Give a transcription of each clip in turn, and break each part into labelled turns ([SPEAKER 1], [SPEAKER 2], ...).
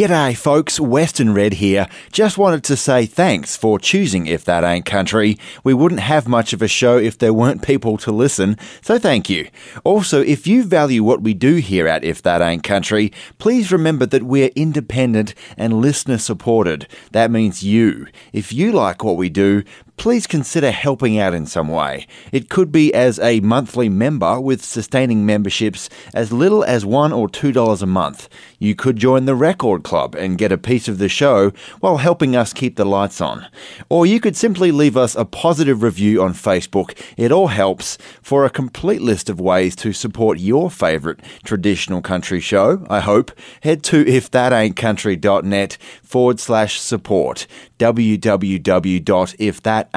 [SPEAKER 1] G'day, folks. Western Red here. Just wanted to say thanks for choosing If That Ain't Country. We wouldn't have much of a show if there weren't people to listen, so thank you. Also, if you value what we do here at If That Ain't Country, please remember that we're independent and listener supported. That means you. If you like what we do, please consider helping out in some way. It could be as a monthly member with sustaining memberships as little as one or two dollars a month. You could join the Record Club and get a piece of the show while helping us keep the lights on. Or you could simply leave us a positive review on Facebook. It all helps. For a complete list of ways to support your favourite traditional country show, I hope, head to ifthataintcountry.net forward slash support www.ifthataintcountry.net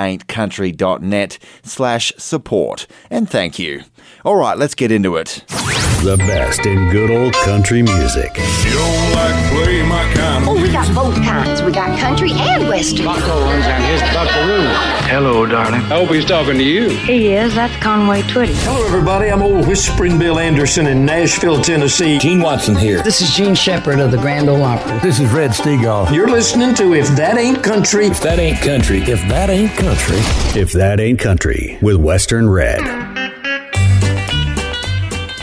[SPEAKER 1] slash support. And thank you. All right, let's get into it.
[SPEAKER 2] The best in good old country music.
[SPEAKER 3] You don't like play my kind
[SPEAKER 4] Oh, we got both kinds. We got country and western.
[SPEAKER 5] Bucko runs down his buckaroo.
[SPEAKER 6] Hello, darling.
[SPEAKER 5] I hope he's talking to you.
[SPEAKER 7] He is. That's Conway Twitty.
[SPEAKER 8] Hello, everybody. I'm old Whispering Bill Anderson in Nashville, Tennessee.
[SPEAKER 6] Gene Watson here.
[SPEAKER 9] This is Jean Shepard of the Grand Ole Opry.
[SPEAKER 10] This is Red Steagall.
[SPEAKER 8] You're listening to If That Ain't Country.
[SPEAKER 6] If that ain't country, if that ain't country.
[SPEAKER 2] If That Ain't Country with Western Red.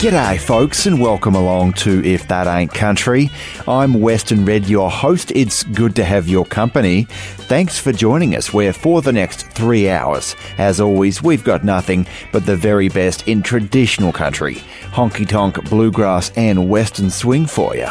[SPEAKER 1] G'day, folks, and welcome along to If That Ain't Country. I'm Western Red, your host. It's good to have your company. Thanks for joining us, where for the next three hours, as always, we've got nothing but the very best in traditional country honky tonk, bluegrass, and western swing for you.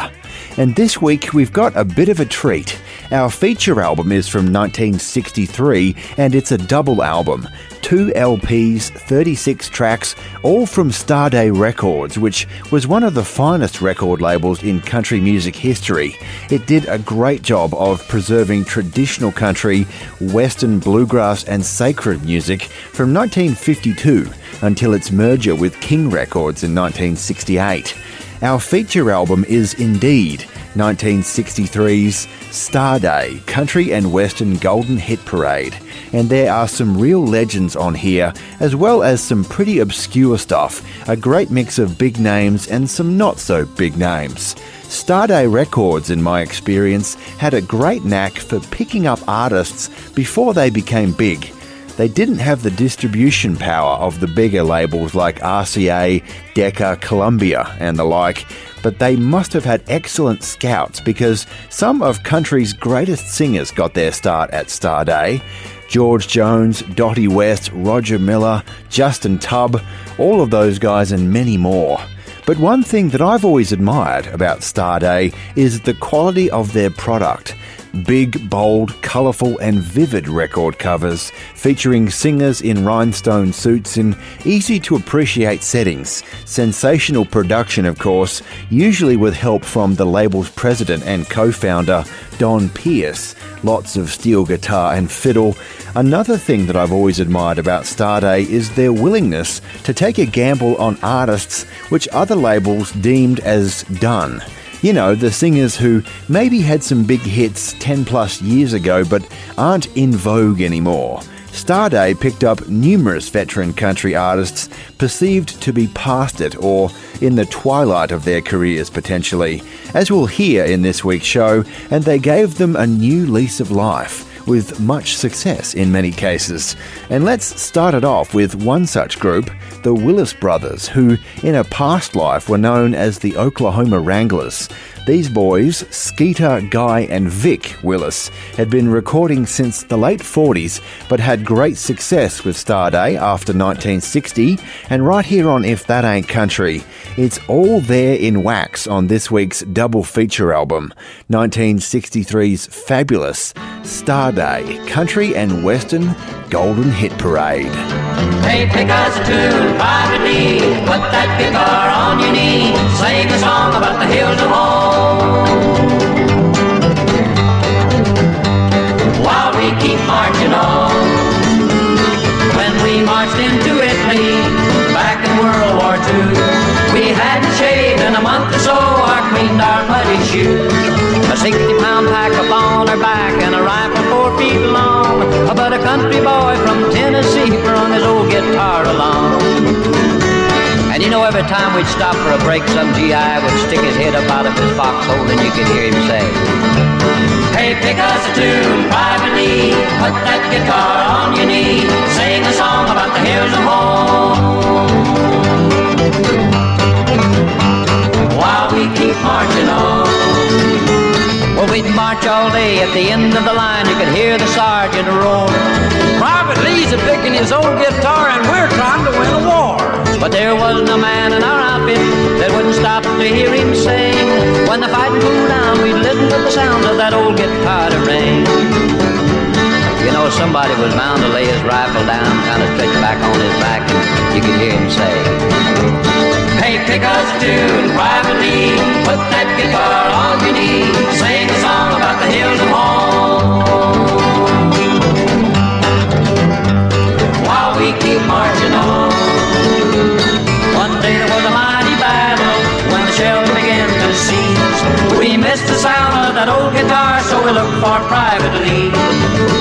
[SPEAKER 1] And this week we've got a bit of a treat. Our feature album is from 1963 and it's a double album. Two LPs, 36 tracks, all from Starday Records, which was one of the finest record labels in country music history. It did a great job of preserving traditional country, western bluegrass, and sacred music from 1952 until its merger with King Records in 1968. Our feature album is indeed 1963's Starday Country and Western Golden Hit Parade, and there are some real legends on here, as well as some pretty obscure stuff, a great mix of big names and some not so big names. Starday Records, in my experience, had a great knack for picking up artists before they became big. They didn't have the distribution power of the bigger labels like RCA, Decca, Columbia, and the like, but they must have had excellent scouts because some of country's greatest singers got their start at Starday. George Jones, Dottie West, Roger Miller, Justin Tubb, all of those guys, and many more. But one thing that I've always admired about Starday is the quality of their product. Big, bold, colourful, and vivid record covers featuring singers in rhinestone suits in easy to appreciate settings. Sensational production, of course, usually with help from the label's president and co founder, Don Pierce. Lots of steel guitar and fiddle. Another thing that I've always admired about Starday is their willingness to take a gamble on artists which other labels deemed as done. You know, the singers who maybe had some big hits 10 plus years ago but aren't in vogue anymore. Starday picked up numerous veteran country artists perceived to be past it or in the twilight of their careers potentially, as we'll hear in this week's show, and they gave them a new lease of life with much success in many cases. And let's start it off with one such group, the Willis Brothers, who in a past life were known as the Oklahoma Wranglers. These boys, Skeeter, Guy, and Vic Willis, had been recording since the late 40s, but had great success with Starday after 1960, and right here on If That Ain't Country, it's all there in wax on this week's double feature album, 1963's fabulous Starday Country and Western Golden Hit Parade.
[SPEAKER 11] Hey, pick us tune, Private Lee. Put that guitar on your knee. Sing a song about the hills of home. 60 pound pack up on our back and a rifle four feet long. But a country boy from Tennessee brung his old guitar along. And you know, every time we'd stop for a break, some GI would stick his head up out of his foxhole and you could hear him say, Hey, pick us a tune Private Lee. Put that guitar on your knee. Sing a song about the hills of home. While we keep marching on. Well, we'd march all day. At the end of the line, you could hear the sergeant roar.
[SPEAKER 12] Private Lee's a picking his old guitar, and we're trying to win a war.
[SPEAKER 11] But there wasn't a man in our outfit that wouldn't stop to hear him sing. When the fighting cooled down, we'd listen to the sound of that old guitar to ring. You know, somebody was bound to lay his rifle down, kind of stretch back on his back, and you could hear him say, Hey, pick us a tune Private Lee. Put that guitar on your knee. Sing we keep marching on. One day there was a mighty battle when the shells began to seize. We missed the sound of that old guitar, so we looked for Private Lee.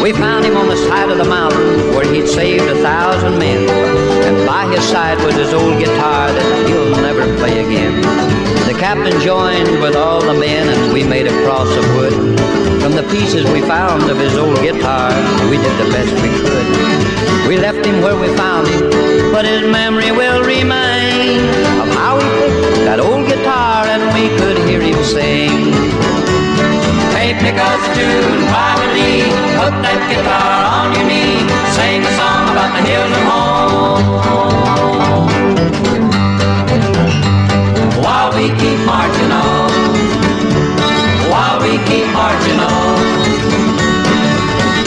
[SPEAKER 11] We found him on the side of the mountain where he'd saved a thousand men. And by his side was his old guitar that he'll never play again. Captain joined with all the men and we made a cross of wood. From the pieces we found of his old guitar, we did the best we could. We left him where we found him, but his memory will remain of how he picked that old guitar and we could hear him sing. Hey, pick us a tune Private Lee, put that guitar on your knee, sing a song about the hills of home. We keep marching on, while we keep marching on.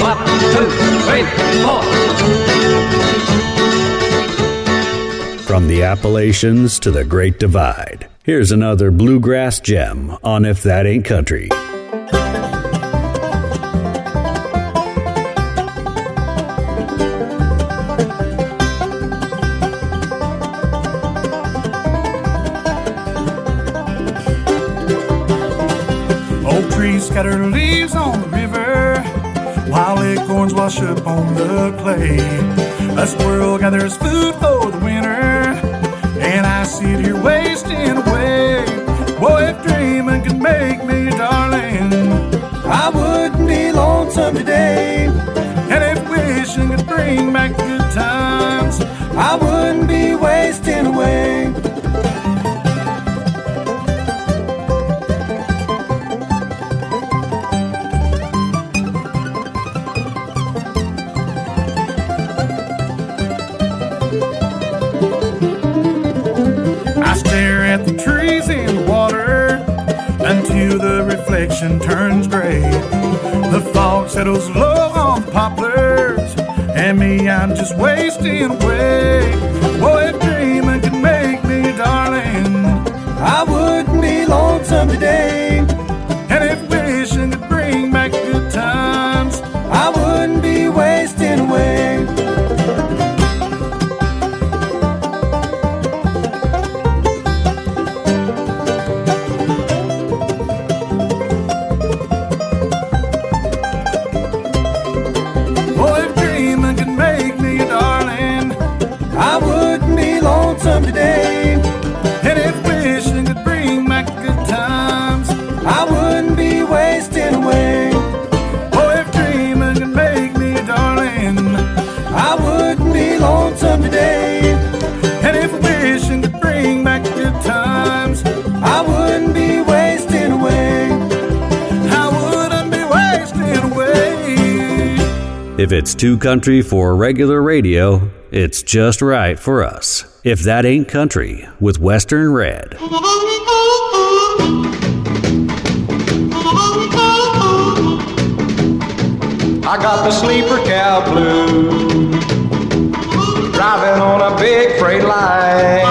[SPEAKER 11] One, two, three, four.
[SPEAKER 2] From the Appalachians to the Great Divide, here's another bluegrass gem on If That Ain't Country.
[SPEAKER 13] Up on the clay. A squirrel gathers food for the winter, and I sit here wasting away. Boy, if dreaming could make me darling, I wouldn't be lonesome today. And if wishing could bring back good times, I wouldn't be wasting away. Just wasting away.
[SPEAKER 2] Too country for regular radio, it's just right for us. If That Ain't Country with Western Red.
[SPEAKER 14] I got the sleeper cab blues, driving on a big freight line.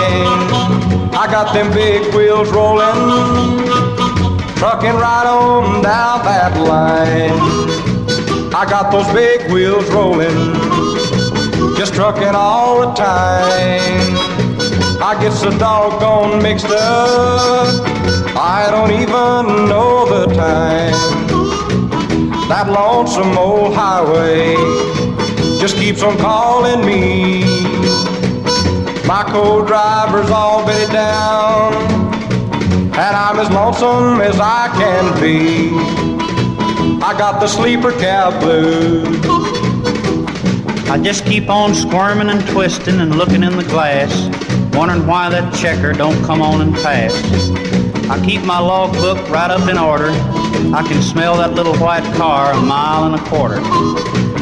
[SPEAKER 14] I got them big wheels rolling, trucking right on down that line. I got those big wheels rolling, just trucking all the time. I get so doggone mixed up, I don't even know the time. That lonesome old highway just keeps on calling me. My co-driver's all bedded down, and I'm as lonesome as I can be. I got the sleeper cab blues.
[SPEAKER 15] I just keep on squirming and twisting and looking in the glass, wondering why that checker don't come on and pass. I keep my logbook right up in order. I can smell that little white car a mile and a quarter.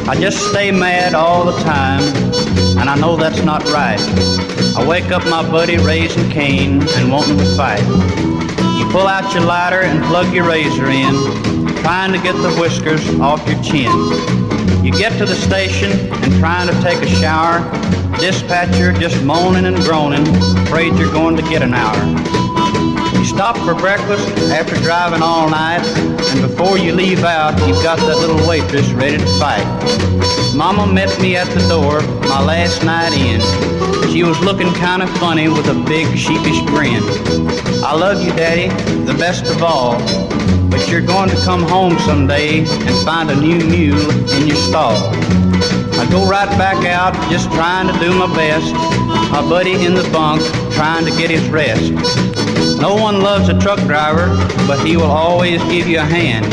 [SPEAKER 15] I just stay mad all the time, and I know that's not right. I wake up my buddy raising Cain and wanting to fight. You pull out your lighter and plug your razor in, trying to get the whiskers off your chin. You get to the station and trying to take a shower, dispatcher just moaning and groaning, afraid you're going to get an hour. You stop for breakfast after driving all night, and before you leave out, you've got that little waitress ready to fight. Mama met me at the door my last night in. She was looking kind of funny with a big sheepish grin. I love you, Daddy, the best of all, but you're going to come home someday and find a new mule in your stall. I go right back out, just trying to do my best. My buddy in the bunk, trying to get his rest. No one loves a truck driver, but he will always give you a hand.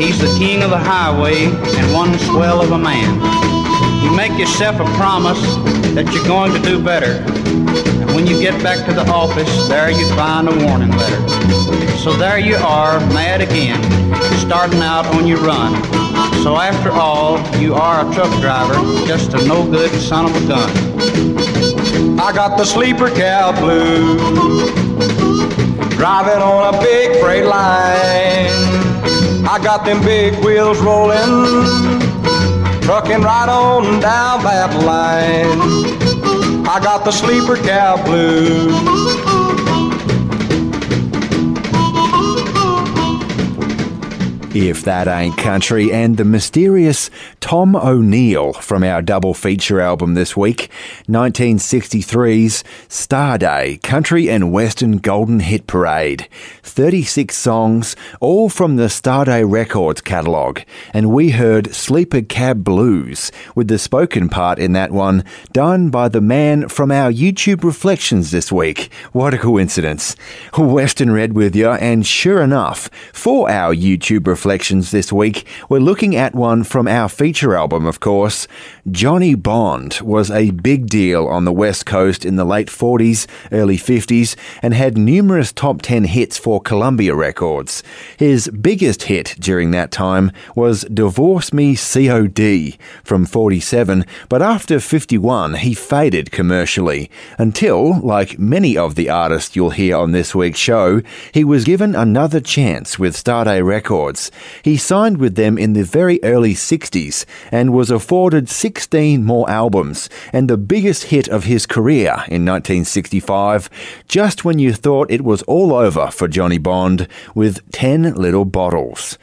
[SPEAKER 15] He's the king of the highway and one swell of a man. You make yourself a promise that you're going to do better. When you get back to the office, there you find a warning letter. So there you are, mad again, starting out on your run. So after all, you are a truck driver, just a no good son of a gun.
[SPEAKER 14] I got the sleeper cab blues, driving on a big freight line. I got them big wheels rolling, trucking right on down that line. I got the sleeper cab blues.
[SPEAKER 1] If That Ain't Country, and the mysterious Tom O'Neill from our double feature album this week, 1963's Starday Country and Western Golden Hit Parade. 36 songs, all from the Starday Records catalogue, and we heard Sleeper Cab Blues, with the spoken part in that one done by the man from our YouTube reflections this week. What a coincidence. Western Red with you, and sure enough, for our YouTube reflections this week, we're looking at one from our feature album, of course. Johnny Bond was a big deal on the West Coast in the late 40s, early 50s, and had numerous top 10 hits for Columbia Records. His biggest hit during that time was Divorce Me COD from 47, but after 51, he faded commercially until, like many of the artists you'll hear on this week's show, he was given another chance with Starday Records. He signed with them in the very early 60s and was afforded 16 more albums and the biggest hit of his career in 1965, just when you thought it was all over for Bond with 10 Little Bottles.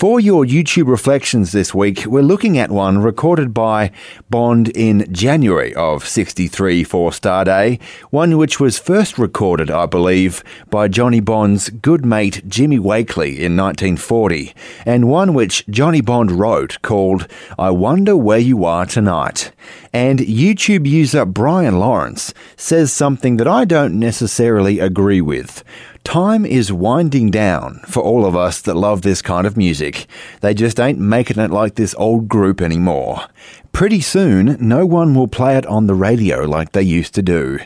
[SPEAKER 1] For your YouTube reflections this week, we're looking at one recorded by Bond in January of 63 for Starday, one which was first recorded, I believe, by Johnny Bond's good mate Jimmy Wakely in 1940, and one which Johnny Bond wrote called I Wonder Where You Are Tonight. And YouTube user Brian Lawrence says something that I don't necessarily agree with. Time is winding down for all of us that love this kind of music. They just ain't making it like this old group anymore. Pretty soon, no one will play it on the radio like they used to do.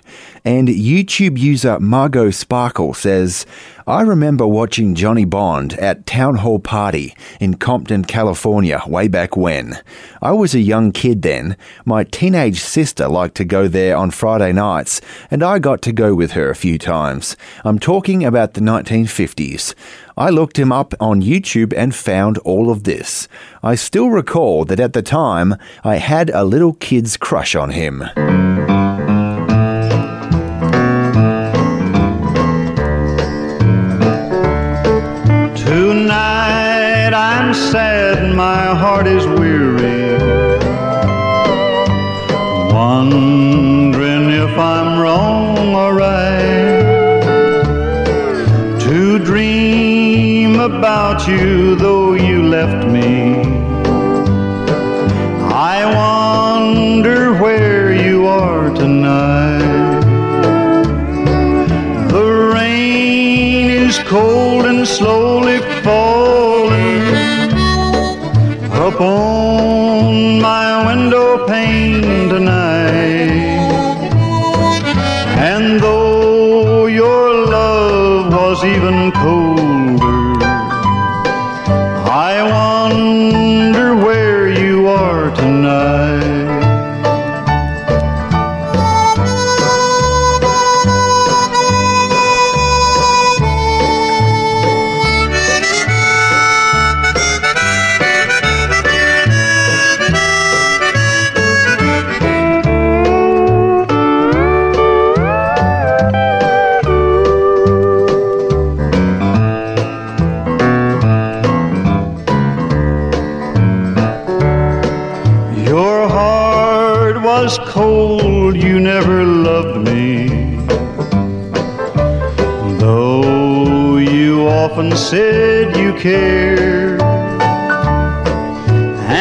[SPEAKER 1] And YouTube user Margot Sparkle says, I remember watching Johnny Bond at Town Hall Party in Compton, California, way back when. I was a young kid then. My teenage sister liked to go there on Friday nights, and I got to go with her a few times. I'm talking about the 1950s. I looked him up on YouTube and found all of this. I still recall that at the time I had a little kid's crush on him.
[SPEAKER 3] Sad my heart is weary. Wondering if I'm wrong or right. To dream about you though you left me. I wonder where you are tonight. The rain is cold and slowly upon cared.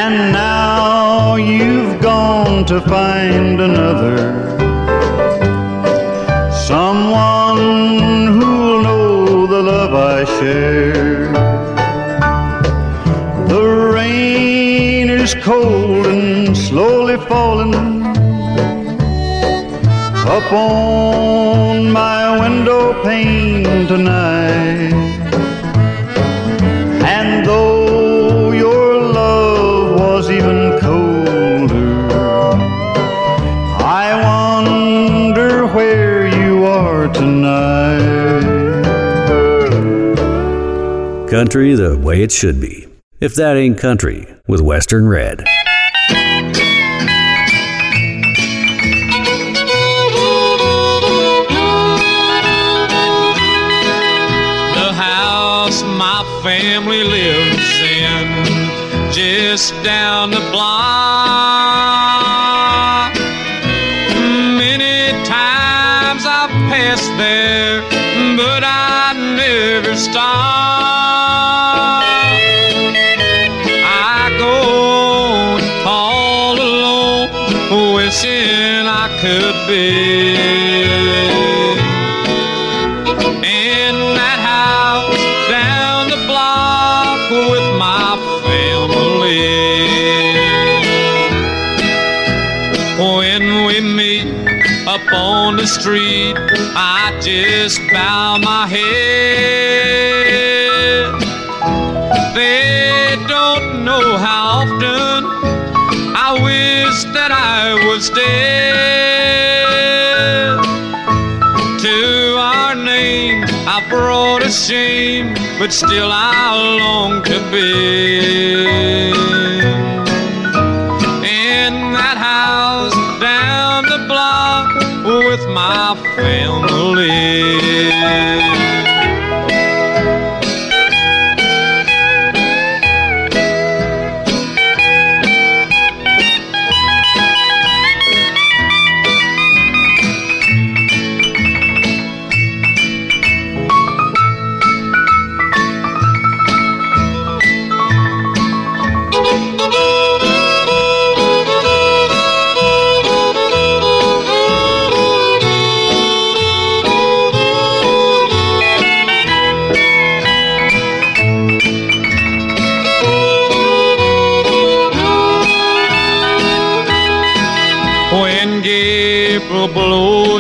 [SPEAKER 3] And now you've gone to find another. Someone who'll know the love I share. The rain is cold and slowly falling upon my window pane tonight.
[SPEAKER 2] Country the way it should be. If that ain't country, with Western Red.
[SPEAKER 16] The house my family lives in, just down still I long to be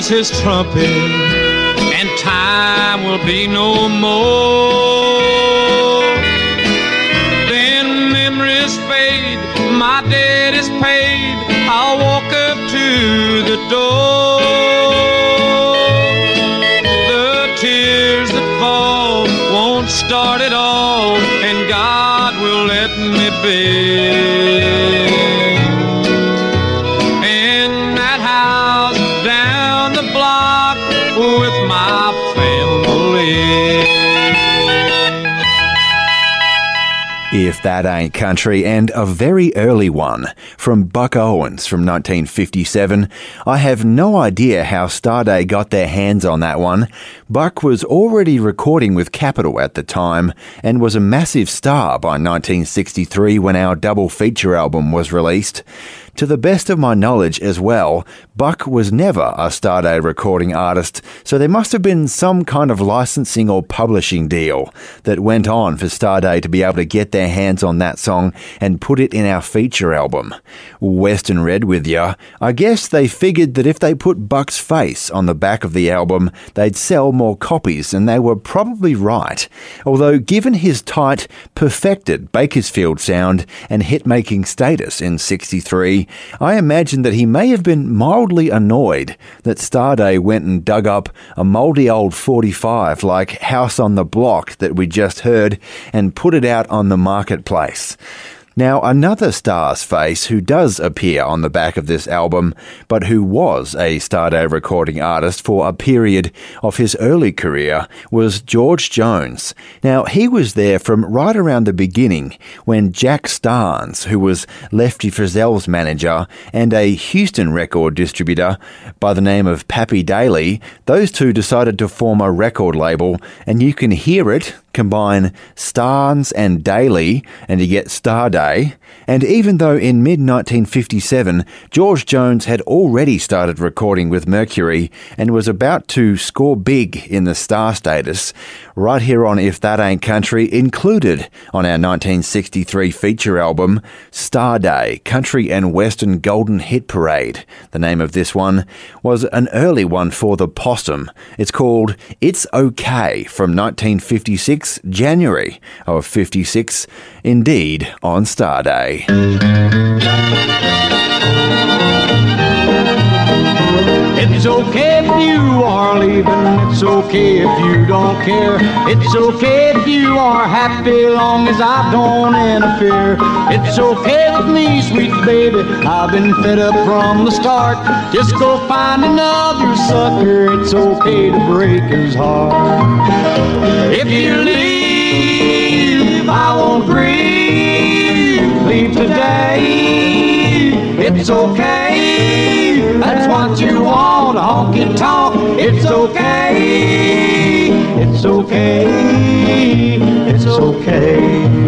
[SPEAKER 16] his trumpet and time will be no more. That
[SPEAKER 1] Ain't Country, and a very early one from Buck Owens from 1957. I have no idea how Starday got their hands on that one. Buck was already recording with Capitol at the time and was a massive star by 1963 when our double feature album was released. To the best of my knowledge as well, Buck was never a Starday recording artist, so there must have been some kind of licensing or publishing deal that went on for Starday to be able to get their hands on that song and put it in our feature album. Western Red with ya, I guess they figured that if they put Buck's face on the back of the album, they'd sell more copies, and they were probably right. Although, given his tight, perfected Bakersfield sound and hit making status in 63, I imagine that he may have been mildly annoyed that Starday went and dug up a mouldy old 45 like House on the Block that we just heard and put it out on the marketplace. Now, another star's face who does appear on the back of this album, but who was a Starday recording artist for a period of his early career, was George Jones. Now, he was there from right around the beginning when Jack Starnes, who was Lefty Frizzell's manager and a Houston record distributor by the name of Pappy Daily, those two decided to form a record label, and you can hear it combine Starnes and Daily, and you get Starday. And even though in mid 1957 George Jones had already started recording with Mercury and was about to score big in the star status, right here on If That Ain't Country, included on our 1963 feature album, Starday Country and Western Golden Hit Parade. The name of this one was an early one for the Possum. It's called It's Okay from 1956, January of 56, indeed on Starday.
[SPEAKER 10] It's okay you are leaving, it's okay if you don't care. It's okay if you are happy long as I don't interfere. It's okay with me, sweet baby. I've been fed up from the start. Just go find another sucker. It's okay to break his heart. If you leave, I won't grieve. Leave today. It's okay. That's what you want. Honky tonk. It's okay. It's okay. It's okay.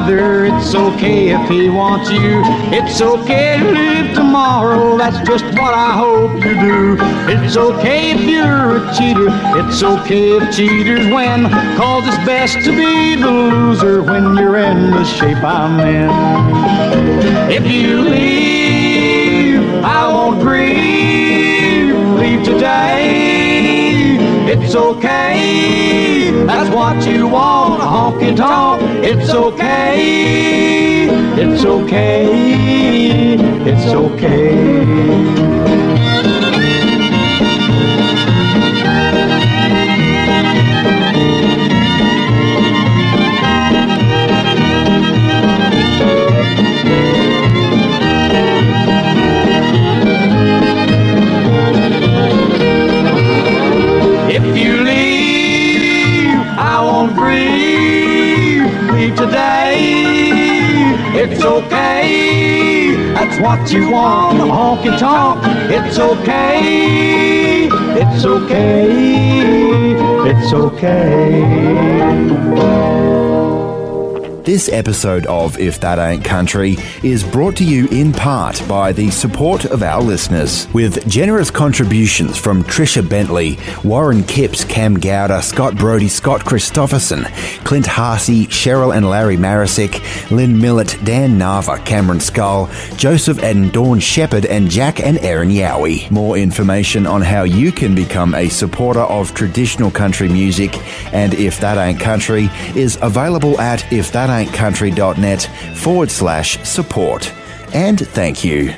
[SPEAKER 10] Found another. It's okay if he wants you. It's okay to live tomorrow. That's just what I hope you do. It's okay if you're a cheater. It's okay if cheaters win. Cause it's best to be the loser when you're in the shape I'm in. If you leave, I won't grieve. Leave today. It's okay. That's what you want. Honky tonk. It's okay. It's okay. It's okay. It's okay. That's what you want. Honky tonk. It's okay. It's okay. It's okay.
[SPEAKER 1] This episode of If That Ain't Country is brought to you in part by the support of our listeners, with generous contributions from Trisha Bentley, Warren Kipps, Cam Gowder, Scott Brody, Scott Christopherson, Clint Harsey, Cheryl and Larry Marisick, Lynn Millett, Dan Nava, Cameron Skull, Joseph and Dawn Shepherd, and Jack and Aaron Yowie. More information on how you can become a supporter of traditional country music and If That Ain't Country is available at ifthataintcountry.net forward slash support. And thank you.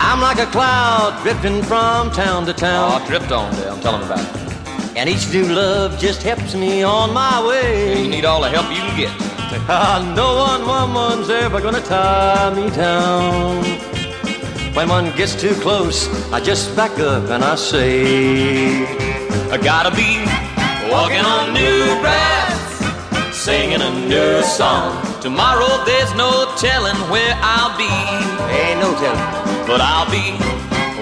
[SPEAKER 17] I'm like a cloud drifting from town to town.
[SPEAKER 18] Oh, drift on there. I'm telling about it.
[SPEAKER 17] And each new love just helps me on my way.
[SPEAKER 18] You need all the help you can get.
[SPEAKER 17] Ah, no one woman's ever gonna tie me down. When one gets too close, I just back up and I say,
[SPEAKER 19] I gotta be walking on new grass, singing a new song. Tomorrow there's no telling where I'll be.
[SPEAKER 17] Ain't no telling.
[SPEAKER 19] But I'll be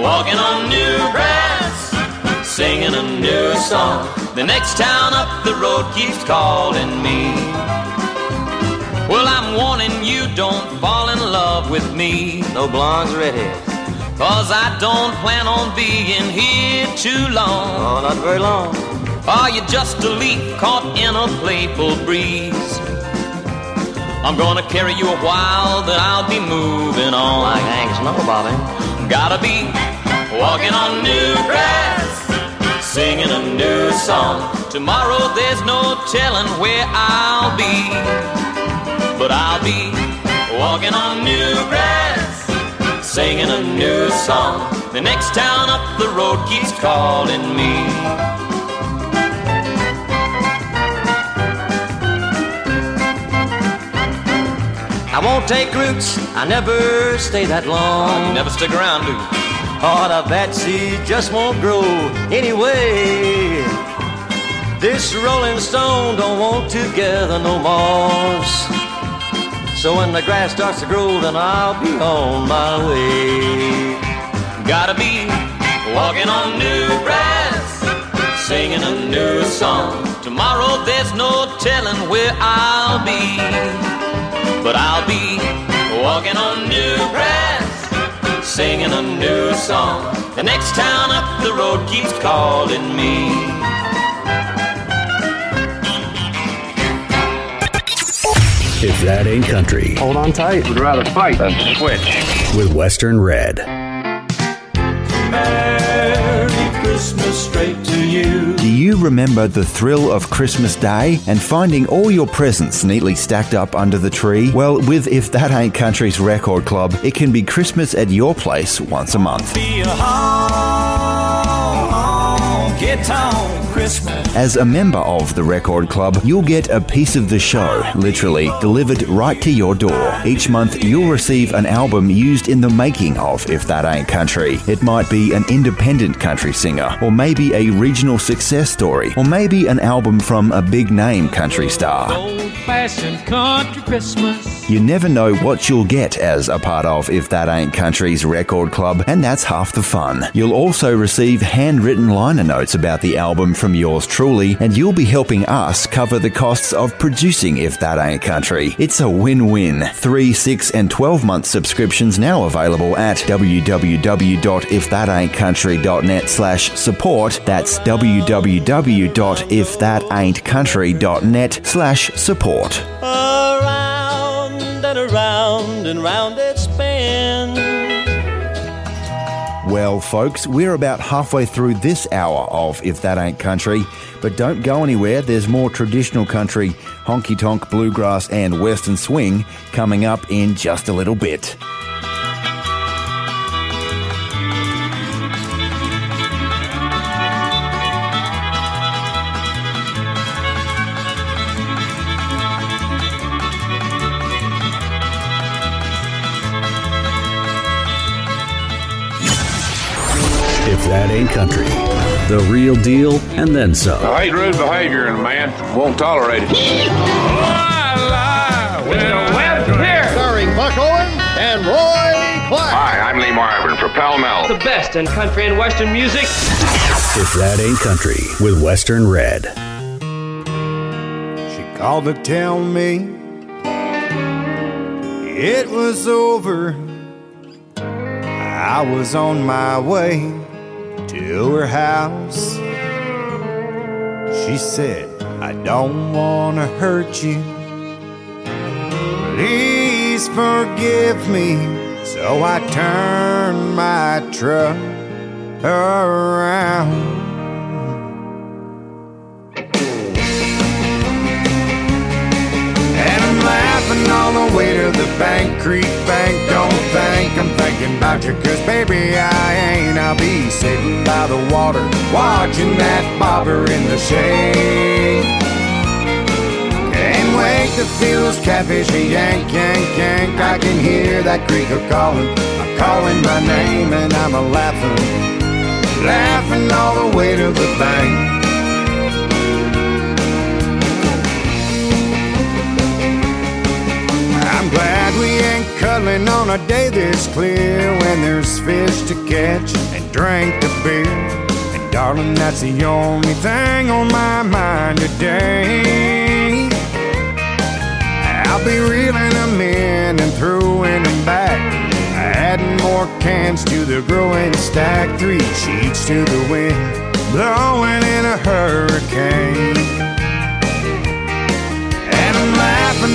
[SPEAKER 19] walking on new grass, singing a new song. The next town up the road keeps calling me. Well, I'm warning you, don't fall in love with me.
[SPEAKER 17] No blondes or redheads.
[SPEAKER 19] Cause I don't plan on being here too long.
[SPEAKER 17] Oh, not very long.
[SPEAKER 19] Are you just a leaf caught in a playful breeze? I'm gonna carry you a while, then I'll be moving on.
[SPEAKER 17] Like Hank Snow, Bobby.
[SPEAKER 19] Gotta be walking on new grass, singing a new song. Tomorrow there's no telling where I'll be, but I'll be walking on new grass, singing a new song. The next town up the road keeps calling me.
[SPEAKER 17] I won't take roots, I never stay that long.
[SPEAKER 19] You never stick around, do
[SPEAKER 17] of that seed just won't grow anyway. This rolling stone don't want to gather no moss. So when the grass starts to grow, then I'll be on my way.
[SPEAKER 19] Gotta be walking on new grass, singing a new song. Tomorrow there's no telling where I'll be, but I'll be walking on new grass, singing a new song. The next town up the road keeps calling me.
[SPEAKER 2] If that ain't country.
[SPEAKER 8] Hold on tight. We'd rather fight than switch.
[SPEAKER 2] With Western Red.
[SPEAKER 3] Merry Christmas straight to you.
[SPEAKER 1] Do you remember the thrill of Christmas Day and finding all your presents neatly stacked up under the tree? Well, with If That Ain't Country's Record Club, it can be Christmas at your place once a month.
[SPEAKER 3] Be a honky tonk Christmas.
[SPEAKER 1] As a member of the Record Club, you'll get a piece of the show, literally, delivered right to your door. Each month, you'll receive an album used in the making of If That Ain't Country. It might be an independent country singer, or maybe a regional success story, or maybe an album from a big name country star.
[SPEAKER 3] Old fashioned country Christmas.
[SPEAKER 1] You never know what you'll get as a part of If That Ain't Country's record club, and that's half the fun. You'll also receive handwritten liner notes about the album from yours truly, and you'll be helping us cover the costs of producing If That Ain't Country. It's a win-win. 3, 6 and 12 month subscriptions now available at www.ifthataintcountry.net slash support. That's www.ifthataintcountry.net slash support.
[SPEAKER 17] Around and around and round it spins.
[SPEAKER 1] Well, folks, we're about halfway through this hour of If That Ain't Country, but don't go anywhere. There's more traditional country, honky tonk, bluegrass, and western swing coming up in just a little bit.
[SPEAKER 2] That ain't country. The real deal and then some.
[SPEAKER 8] I hate rude behavior in a man. Won't tolerate it.
[SPEAKER 20] Starring Buck Owens and Roy Clark.
[SPEAKER 8] Hi, I'm Lee Marvin for Pall Mall.
[SPEAKER 21] The best in country and western music.
[SPEAKER 2] If that ain't country with Western Red.
[SPEAKER 3] She called to tell me it was over. I was on my way to her house. She said, I don't want to hurt you. Please forgive me. So I turned my truck around. Laughing all the way to the Bank Creek Bank. Don't think I'm thinking about you, cause baby, I ain't. I'll be sitting by the water, watching that bobber in the shade. Wait to feel those catfish yank, yank, yank. I can hear that creek a calling, a calling my name and I'm a laughing, laughing all the way to the bank. I'm glad we ain't cuddling on a day this clear when there's fish to catch and drink the beer. And darling, that's the only thing on my mind today. I'll be reeling them in and throwing them back. Adding more cans to the growing stack. Three sheets to the wind, blowing in a hurricane.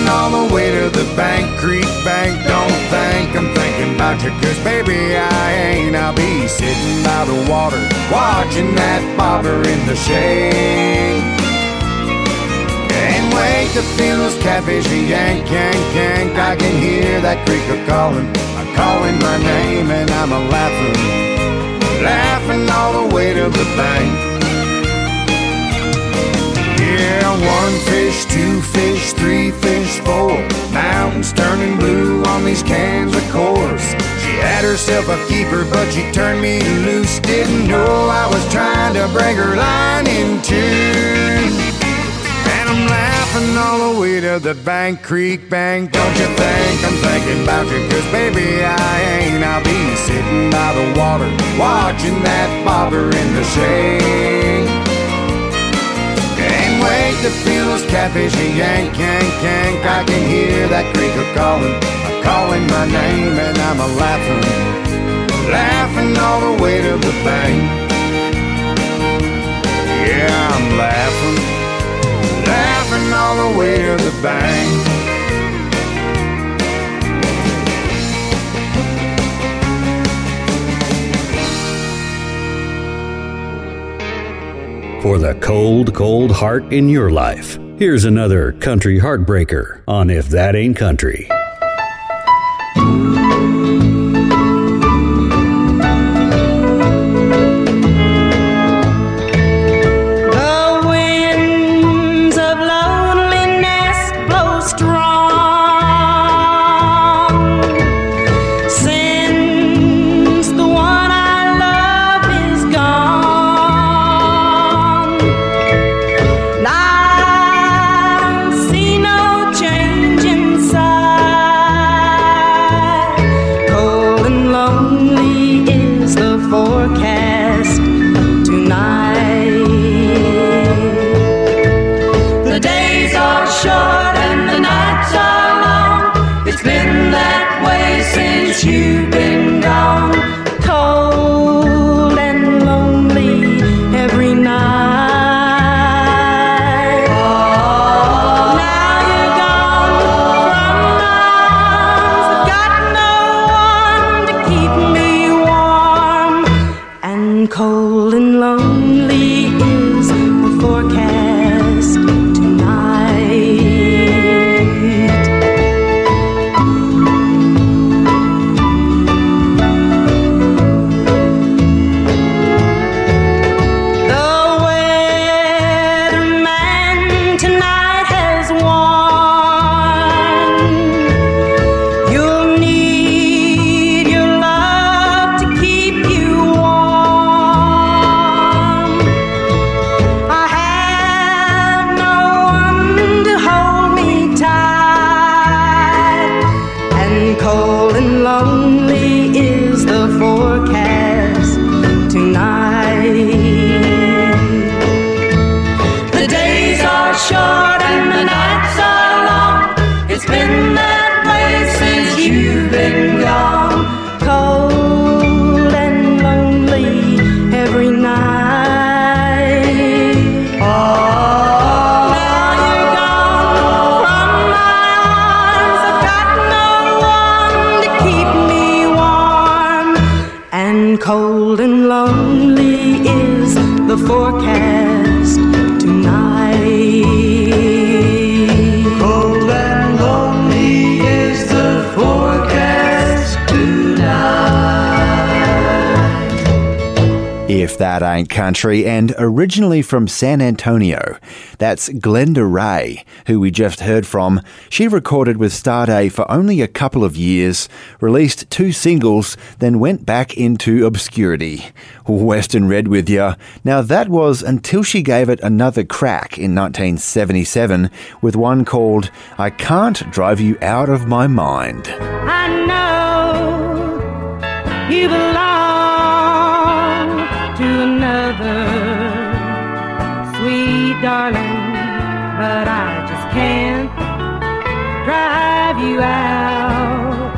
[SPEAKER 3] Laughing all the way to the Bank Creek Bank. Don't think I'm thinking about you, cause baby, I ain't. I'll be sitting by the water, watching that bobber in the shade. Can't wait to feel those catfish yank, yank, yank. I can hear that creek a calling, a calling my name, and I'm a laughing, laughing all the way to the bank. Yeah, one fish, two fish, three fish, four. Mountains turning blue on these cans of course. She had herself a keeper, but she turned me loose. Didn't know I was trying to break her line in two. And I'm laughing all the way to the Bank Creek Bank. Don't you think I'm thinking about you? Cause baby, I ain't. I'll be sitting by the water, watching that bobber in the shade. Wait feel those catfish yank, yank, yank. I can hear that creek a calling, calling my name, and I'm a laughing, laughing all the way to the bank. Yeah, I'm laughing, laughing all the way to the bank.
[SPEAKER 22] For the cold, cold heart in your life, here's another country heartbreaker on If That Ain't Country.
[SPEAKER 1] Cold and lonely is the forecast tonight. If That Ain't Country, and originally from San Antonio. That's Glenda Ray, who we just heard from. She recorded with Starday for only a couple of years, released two singles, then went back into obscurity. Western Red with ya. Now that was until she gave it another crack in 1977 with one called I Can't Drive You Out of My Mind.
[SPEAKER 23] I know you belong but I just can't drive you out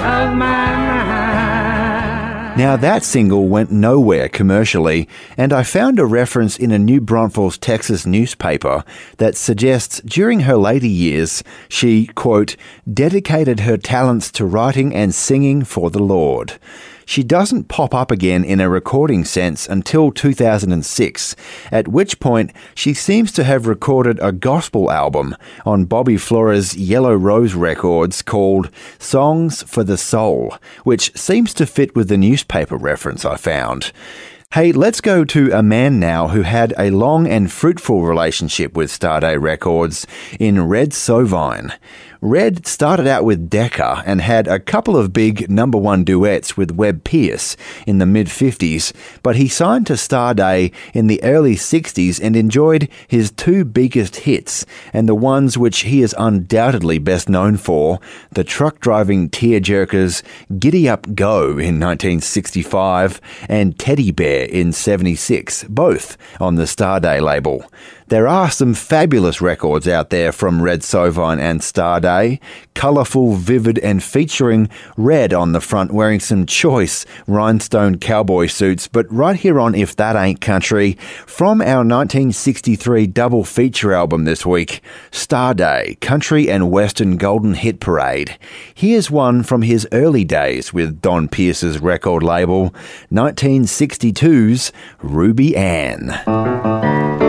[SPEAKER 23] of my mind.
[SPEAKER 1] Now, that single went nowhere commercially, and I found a reference in a New Braunfels, Texas newspaper that suggests during her later years, she, quote, dedicated her talents to writing and singing for the Lord. She doesn't pop up again in a recording sense until 2006, at which point she seems to have recorded a gospel album on Bobby Flora's Yellow Rose Records called Songs for the Soul, which seems to fit with the newspaper reference I found. Hey, let's go to a man now who had a long and fruitful relationship with Starday Records in Red Sovine. Red started out with Decca and had a couple of big number one duets with Webb Pierce in the mid 50s, but he signed to Starday in the early 60s and enjoyed his two biggest hits and the ones which he is undoubtedly best known for the truck driving tearjerkers Giddy Up Go in 1965 and Teddy Bear in 76, both on the Starday label. There are some fabulous records out there from Red Sovine and Starday. Colourful, vivid, and featuring Red on the front wearing some choice rhinestone cowboy suits. But right here on If That Ain't Country, from our 1963 double feature album this week, Starday, Country and Western Golden Hit Parade. Here's one from his early days with Don Pierce's record label, 1962's Ruby Ann.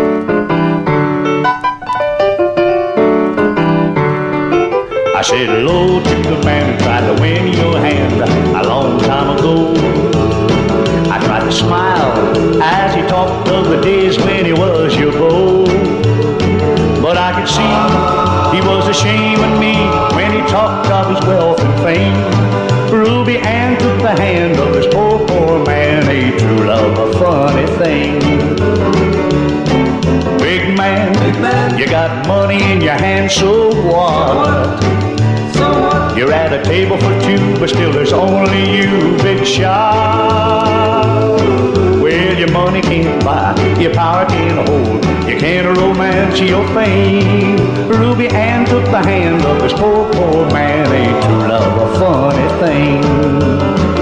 [SPEAKER 24] Said hello to the man who tried to win your hand a long time ago. I tried to smile as he talked of the days when he was your beau. But I could see he was ashamed of me when he talked of his wealth and fame. Ruby Ann took the hand of his poor, poor man, a true love, a funny thing. Big man, Big man, you got money in your hand, so what? You're at a table for two, but still there's only you, big shot. Well, your money can't buy, your power can't hold, you can't romance your fame. Ruby Ann took the hand of this poor, poor man, ain't true love a funny thing?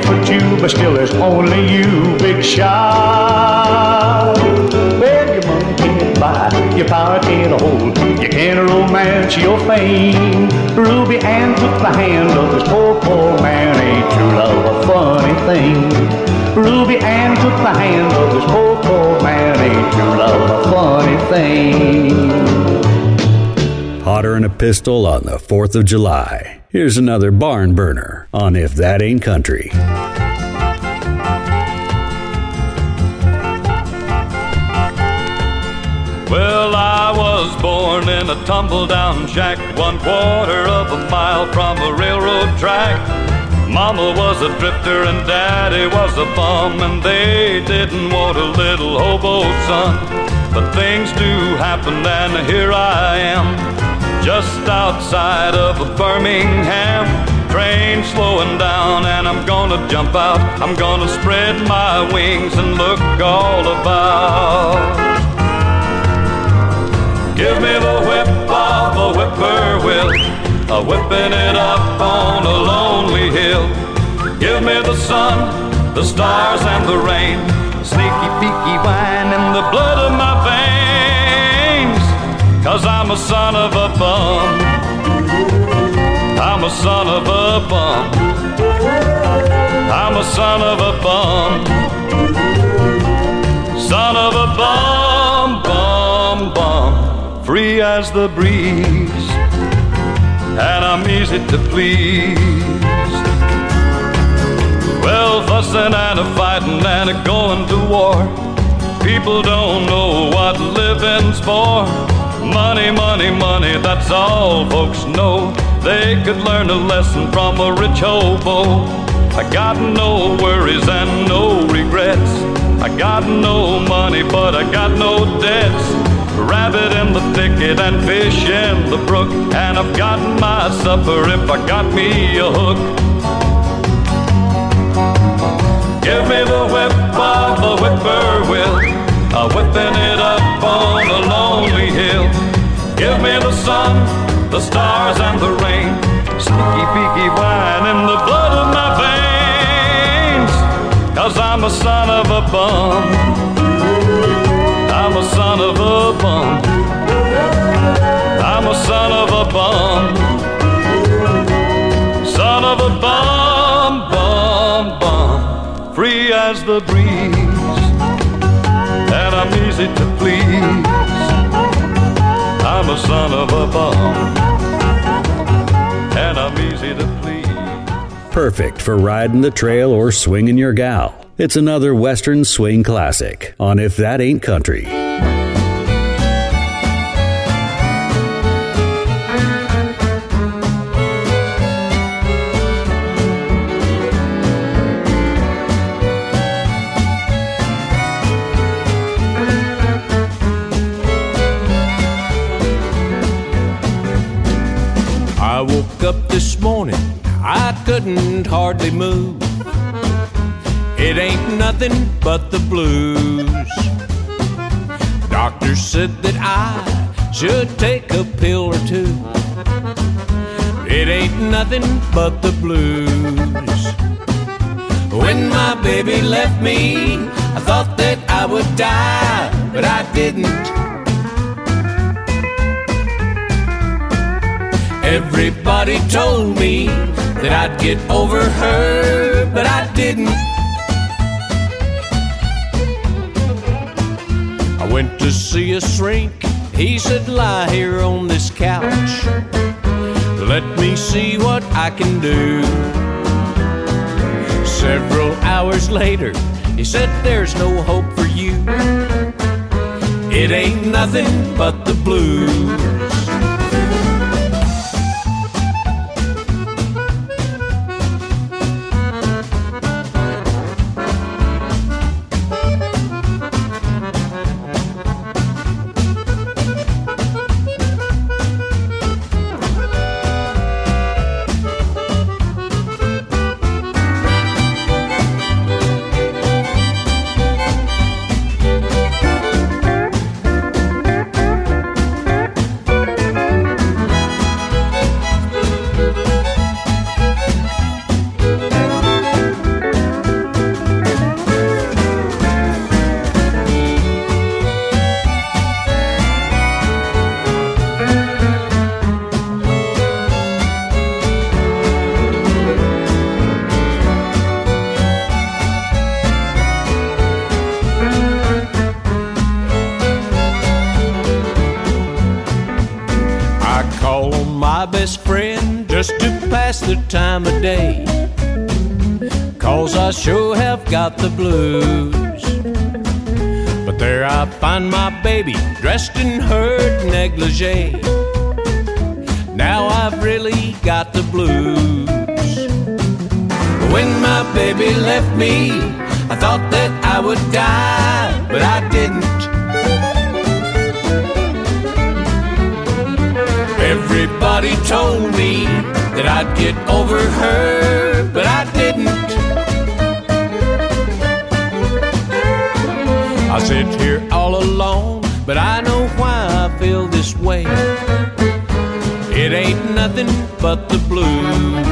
[SPEAKER 24] At a for but still there's only you, big shot. Well, your money can't buy, your power can't hold, you can't romance your fame. Ruby Ann took the hand of this poor, poor man, ain't true love a funny thing? Ruby Ann took the hand of this poor, poor man, ain't true love a funny thing?
[SPEAKER 2] Hotter than a pistol on the 4th of July. Here's another barn burner on If That Ain't Country.
[SPEAKER 25] Well, I was born in a tumble down shack, one quarter of a mile from a railroad track. Mama was a drifter and daddy was a bum, and they didn't want a little hobo son. But things do happen, and here I am, just outside of Birmingham. Train slowing down, and I'm gonna jump out. I'm gonna spread my wings and look all about. Give me the whip of a whippoorwill, a whipping it up on a lonely hill. Give me the sun the stars and the rain. Sneaky peaky wine in the blood. Cause I'm a son of a bum. I'm a son of a bum. I'm a son of a bum. Son of a bum, bum, bum. Free as the breeze. And I'm easy to please. Well, fussing and a fighting and a going to war. People don't know what living's for. Money, money, money, that's all folks know. They could learn a lesson from a rich hobo. I got no worries and no regrets. I got no money, but I got no debts. Rabbit in the thicket and fish in the brook. And I've got my supper if I got me a hook. Give me the whip of the whippoorwill, a whipping it up on a lonely hill. Give me the sun, the stars, and the rain. Sneaky peeky wine in the blood of my veins. Cause I'm a son of a bum. I'm a son of a bum. I'm a son of a bum. Son of a bum, bum, bum. Free as the breeze. And I'm easy to please. A son of a. And I'm easy to please.
[SPEAKER 2] Perfect for riding the trail or swinging your gal. It's another Western swing classic on If That Ain't Country.
[SPEAKER 26] Couldn't hardly move. It ain't nothing but the blues. Doctor said that I should take a pill or two. It ain't nothing but the blues. When my baby left me, I thought that I would die, but I didn't. Everybody told me that I'd get over her, but I didn't. I went to see a shrink. He said, Lie here on this couch. Let me see what I can do. Several hours later, he said, There's no hope for you. It ain't nothing but the blues. Baby dressed in her negligee. Now I've really got the blues. When my baby left me, I thought that I would die, but I didn't. Everybody told me that I'd get over her, but I didn't. I sit here all alone, but I know why I feel this way. It ain't nothing but the blues.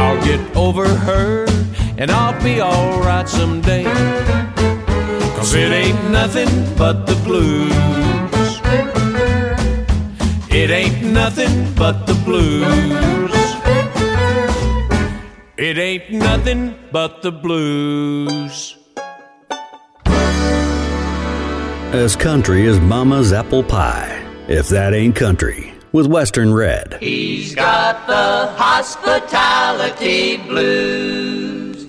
[SPEAKER 26] I'll get over her
[SPEAKER 15] and I'll be alright someday. Cause it ain't nothing but the blues. It ain't nothing but the blues. It ain't nothing but the blues.
[SPEAKER 2] As country as Mama's apple pie. If that ain't country, with Western Red.
[SPEAKER 11] He's got the hospitality blues.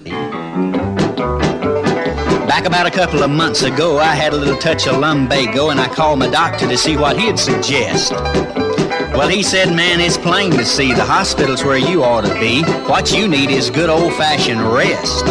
[SPEAKER 27] Back about a couple of months ago, I had a little touch of lumbago, and I called my doctor to see what he'd suggest. Well, he said, man, it's plain to see the hospital's where you ought to be. What you need is good old-fashioned rest.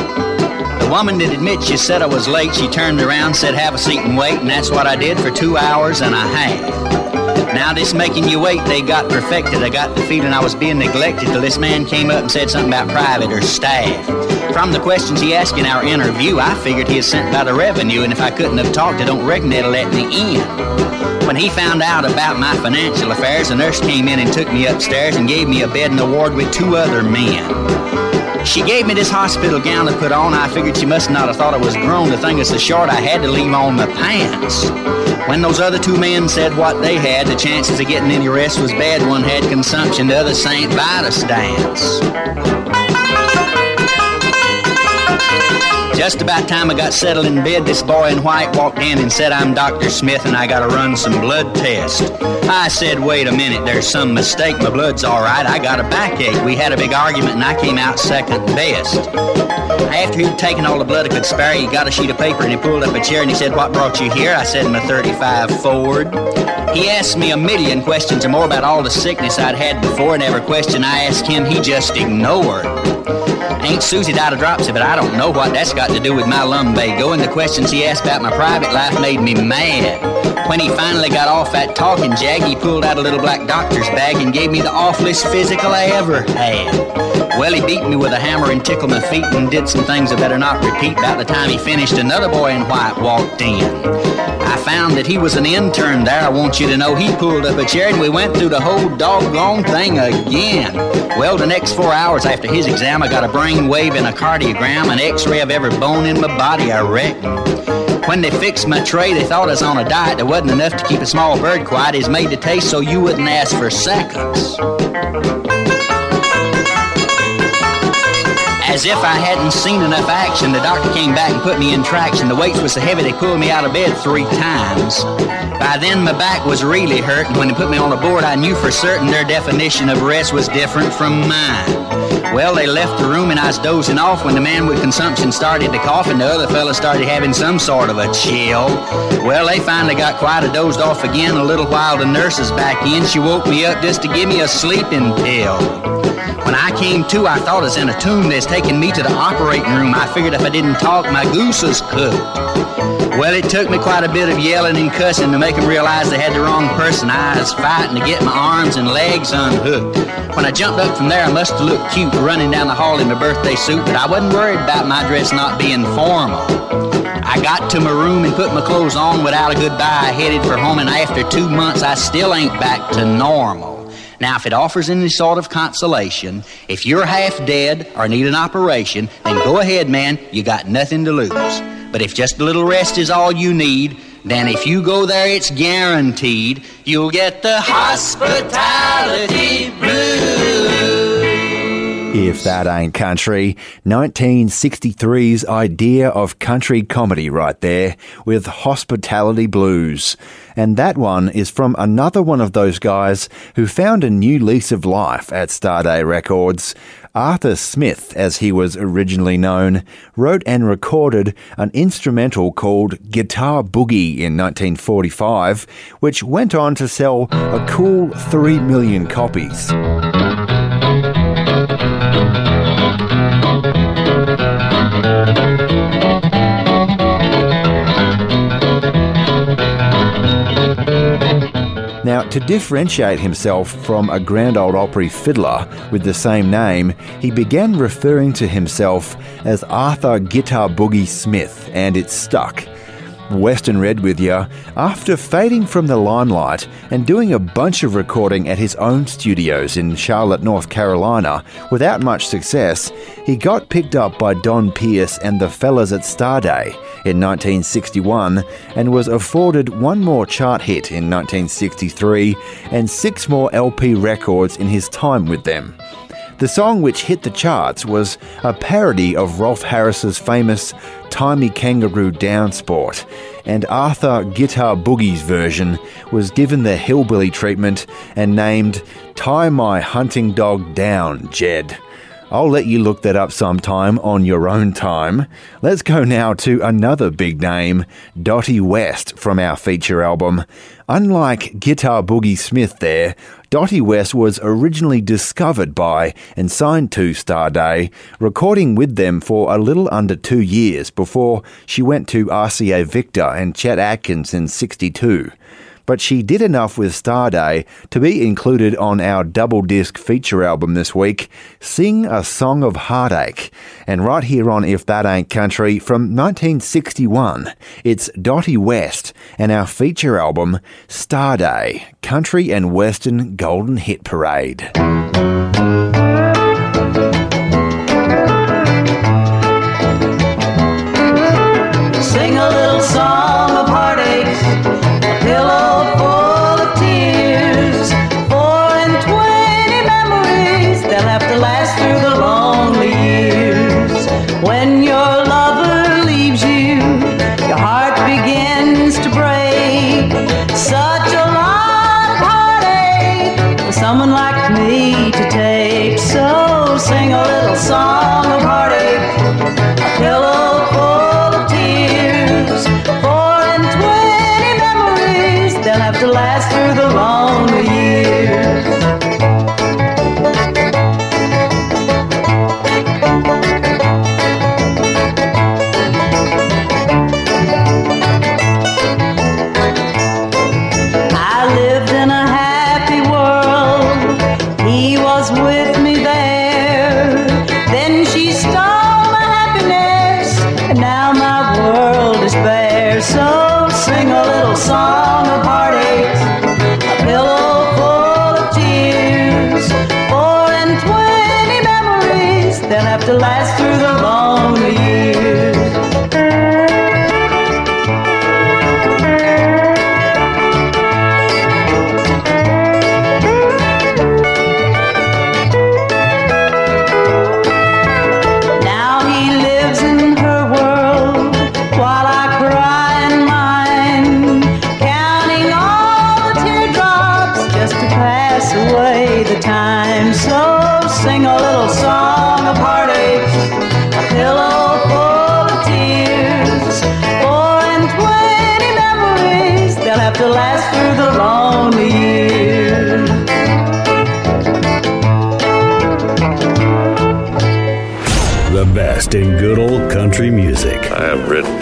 [SPEAKER 27] Woman did admit she said I was late. She turned around, said, have a seat and wait, and that's what I did for two hours and a half. Now this making you wait, they got perfected. I got the feeling I was being neglected till this man came up and said something about private or staff. From the questions he asked in our interview, I figured he had sent by the revenue, and if I couldn't have talked, I don't reckon they'd let me in. When he found out about my financial affairs, a nurse came in and took me upstairs and gave me a bed in the ward with two other men. She gave me this hospital gown to put on. I figured she must not have thought I was grown. The thing is so short I had to leave on my pants. When those other two men said what they had, the chances of getting any rest was bad. One had consumption, the other St. Vitus dance. Just about time I got settled in bed, this boy in white walked in and said, I'm Dr. Smith and I gotta run some blood tests. I said, wait a minute, there's some mistake. My blood's all right. I got a backache. We had a big argument and I came out second best. After he'd taken all the blood I could spare, he got a sheet of paper and he pulled up a chair and he said, what brought you here? I said, my 35 Ford. He asked me a million questions and more about all the sickness I'd had before, and every question I asked him, he just ignored. Ain't Susie died of dropsy, but I don't know what that's got to do with my lumbago. And the questions he asked about my private life made me mad. When he finally got off that talking jag, he pulled out a little black doctor's bag and gave me the awfulest physical I ever had. Well, he beat me with a hammer and tickled my feet and did some things I better not repeat. About the time he finished, another boy in white walked in. I found that he was an intern there. I want you to know he pulled up a chair and we went through the whole doggone thing again. Well, the next four hours after his exam, I got a brain wave and a cardiogram, an x-ray of every bone in my body, I reckon. When they fixed my tray, they thought I was on a diet. that wasn't enough to keep a small bird quiet. It's made to taste so you wouldn't ask for seconds. As if I hadn't seen enough action, the doctor came back and put me in traction. The weights were so heavy they pulled me out of bed three times. By then my back was really hurt, and when they put me on the board, I knew for certain their definition of rest was different from mine. Well, they left the room and I was dozing off when the man with consumption started to cough and the other fella started having some sort of a chill. Well, they finally got quiet. I dozed off again. A little while the nurse is back in. She woke me up just to give me a sleeping pill. When I came to, I thought I was in a tomb. They's taking me to the operating room. I figured if I didn't talk, my goose was cooked. Well, it took me quite a bit of yelling and cussing to make them realize they had the wrong person. I was fighting to get my arms and legs unhooked. When I jumped up from there, I must have looked cute running down the hall in my birthday suit, but I wasn't worried about my dress not being formal. I got to my room and put my clothes on without a goodbye. I headed for home, and after two months, I still ain't back to normal. Now, if it offers any sort of consolation, if you're half dead or need an operation, then go ahead, man. You got nothing to lose. But if just a little rest is all you need, then if you go there, it's guaranteed you'll get the hospitality blues.
[SPEAKER 1] If that ain't country, 1963's idea of country comedy right there with Hospitality Blues. And that one is from another one of those guys who found a new lease of life at Starday Records. Arthur Smith, as he was originally known, wrote and recorded an instrumental called Guitar Boogie in 1945, which went on to sell a cool 3 million copies. Now, to differentiate himself from a Grand old Opry fiddler with the same name, he began referring to himself as Arthur Guitar Boogie Smith, and it stuck. Western Red with you. After fading from the limelight and doing a bunch of recording at his own studios in Charlotte, North Carolina, without much success, he got picked up by Don Pierce and the Fellas at Starday in 1961 and was afforded one more chart hit in 1963 and six more LP records in his time with them. The song which hit the charts was a parody of Rolf Harris's famous Tie Me Kangaroo Down Sport, and Arthur Guitar Boogie's version was given the hillbilly treatment and named Tie My Hunting Dog Down, Jed. I'll let you look that up sometime on your own time. Let's go now to another big name, Dottie West from our feature album. Unlike Guitar Boogie Smith there, Dottie West was originally discovered by and signed to Starday, recording with them for a little under two years before she went to RCA Victor and Chet Atkins in 62 but she did enough with Starday to be included on our double disc feature album this week, Sing a Song of Heartache. And right here on If That Ain't Country from 1961, it's Dottie West and our feature album, Starday Country and Western Golden Hit Parade.
[SPEAKER 23] Sing a little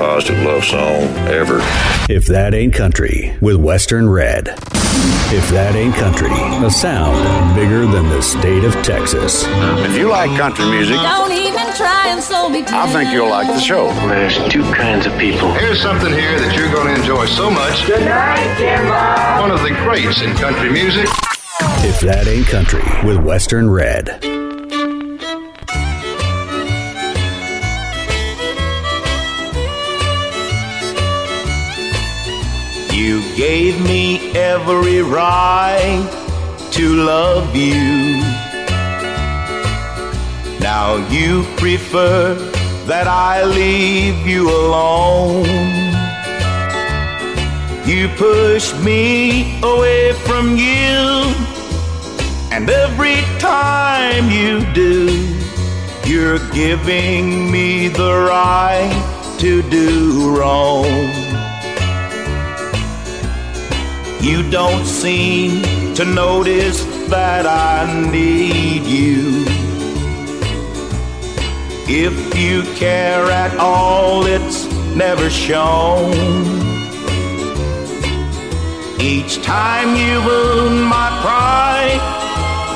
[SPEAKER 20] positive love song ever.
[SPEAKER 2] If that ain't country with Western Red. If that ain't country, a sound bigger than the state of Texas.
[SPEAKER 20] If you like country music,
[SPEAKER 28] Don't even try and slow me down.
[SPEAKER 20] I think you'll like the show.
[SPEAKER 29] There's two kinds of people.
[SPEAKER 30] Here's something here that you're going to enjoy so much.
[SPEAKER 28] Good night, Jimbo.
[SPEAKER 30] One of the greats in country music.
[SPEAKER 2] If that ain't country with Western Red.
[SPEAKER 31] You gave me every right to love you. Now you prefer that I leave you alone. You push me away from you, and every time you do, you're giving me the right to do wrong. You don't seem to notice that I need you. If you care at all, it's never shown. Each time you wound my pride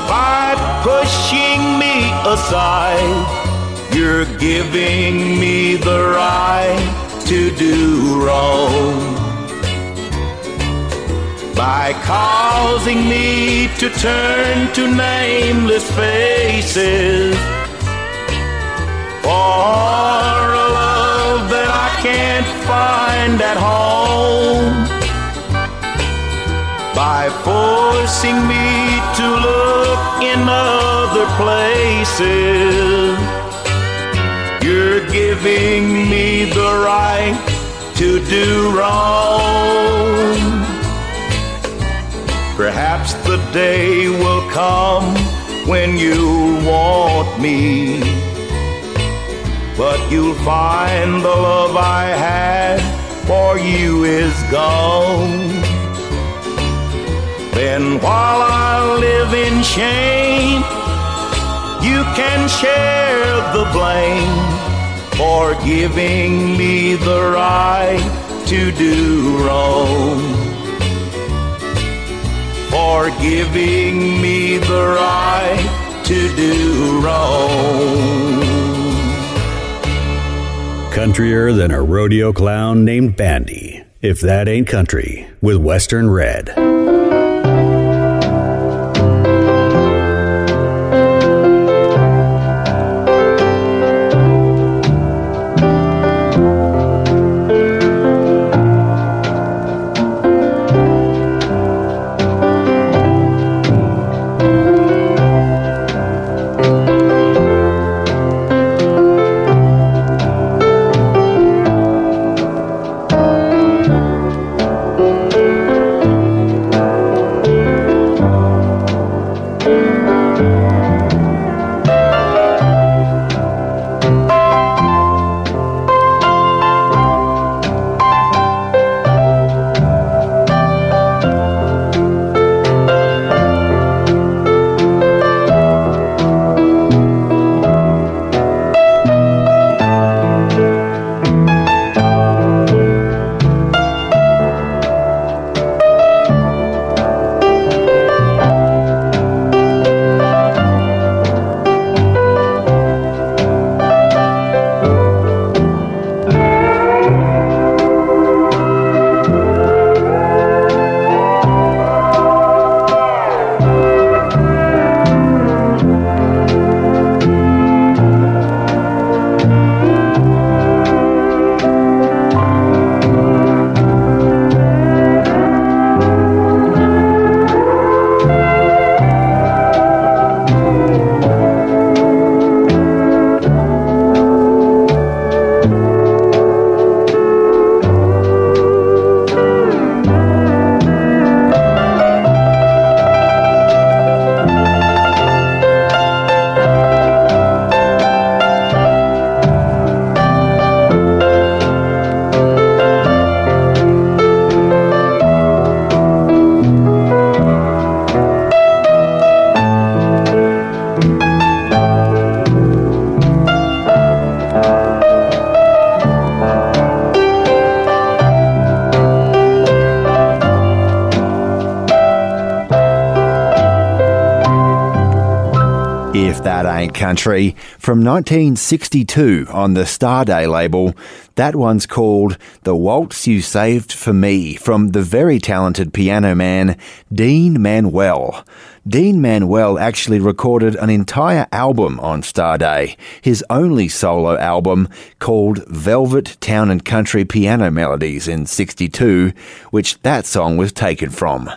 [SPEAKER 31] by pushing me aside, you're giving me the right to do wrong by causing me to turn to nameless faces for a love that I can't find at home by forcing me to look in other places. You're giving me the right to do wrong. Perhaps the day will come when you want me. But you'll find the love I had for you is gone. Then while I live in shame, you can share the blame for giving me the right to do wrong for giving me the right to do wrong.
[SPEAKER 2] Countryer than a rodeo clown named Bandy. If that ain't country, with Western Red.
[SPEAKER 1] Country from 1962 on the Starday label. That one's called The Waltz You Saved for Me from the very talented piano man Dean Manuel. Dean Manuel actually recorded an entire album on Starday, his only solo album called Velvet Town and Country Piano Melodies in 62, which that song was taken from.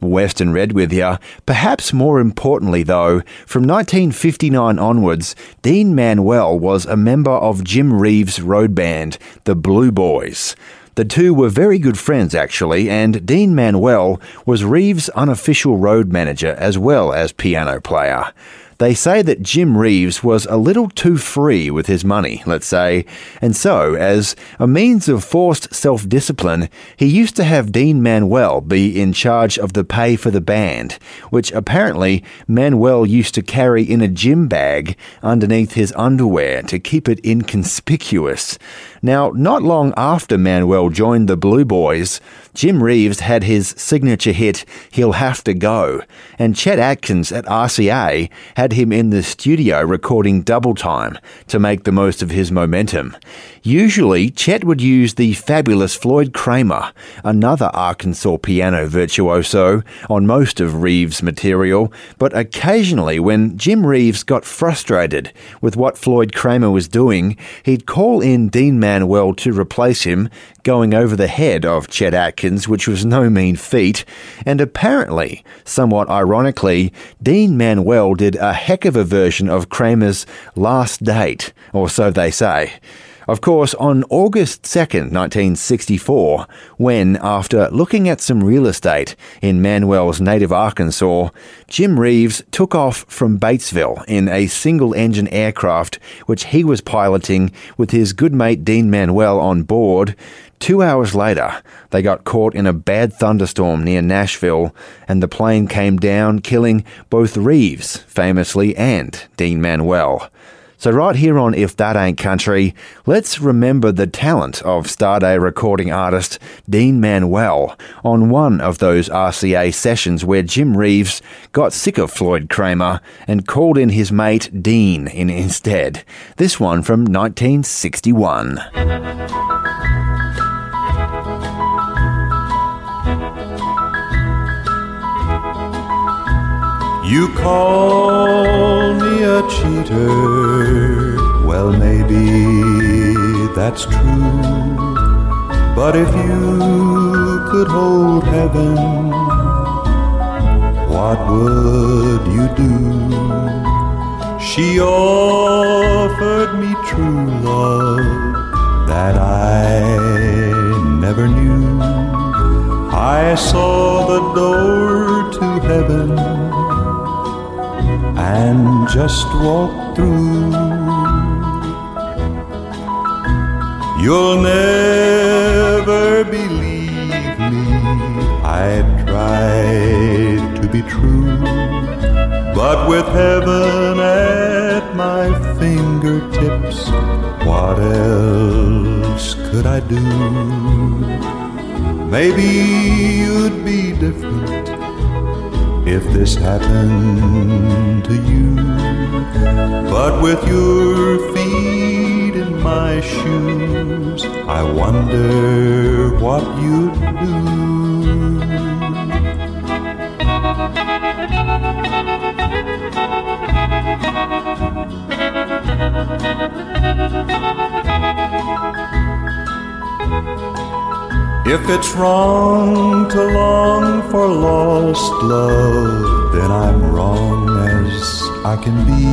[SPEAKER 1] Western Red with you. Perhaps more importantly, though, from 1959 onwards, Dean Manuel was a member of Jim Reeves' road band, the Blue Boys. The two were very good friends, actually, and Dean Manuel was Reeves' unofficial road manager as well as piano player. They say that Jim Reeves was a little too free with his money, let's say, and so, as a means of forced self discipline, he used to have Dean Manuel be in charge of the pay for the band, which apparently Manuel used to carry in a gym bag underneath his underwear to keep it inconspicuous. Now, not long after Manuel joined the Blue Boys, Jim Reeves had his signature hit, He'll Have to Go, and Chet Atkins at RCA had him in the studio recording double time to make the most of his momentum. Usually, Chet would use the fabulous Floyd Cramer, another Arkansas piano virtuoso, on most of Reeves' material, but occasionally, when Jim Reeves got frustrated with what Floyd Cramer was doing, he'd call in Dean Manuel to replace him, going over the head of Chet Atkins, which was no mean feat, and apparently, somewhat ironically, Dean Manuel did a heck of a version of Cramer's Last Date, or so they say. Of course, on August 2nd, 1964, when, after looking at some real estate in Manuel's native Arkansas, Jim Reeves took off from Batesville in a single engine aircraft which he was piloting with his good mate Dean Manuel on board, Two hours later, they got caught in a bad thunderstorm near Nashville, and the plane came down, killing both Reeves, famously, and Dean Manuel. So, right here on If That Ain't Country, let's remember the talent of Starday recording artist Dean Manuel on one of those RCA sessions where Jim Reeves got sick of Floyd Cramer and called in his mate Dean in instead. This one from 1961.
[SPEAKER 32] You call me a cheater. Well, maybe that's true. But if you could hold heaven, what would you do? She offered me true love that I never knew. I saw the door to heaven and just walk through. You'll never believe me. I tried to be true, but with heaven at my fingertips, what else could I do? Maybe you'd be different if this happened to you. But with your feet in my shoes, I wonder what you'd do. If it's wrong to long for lost love, then I'm wrong as I can be.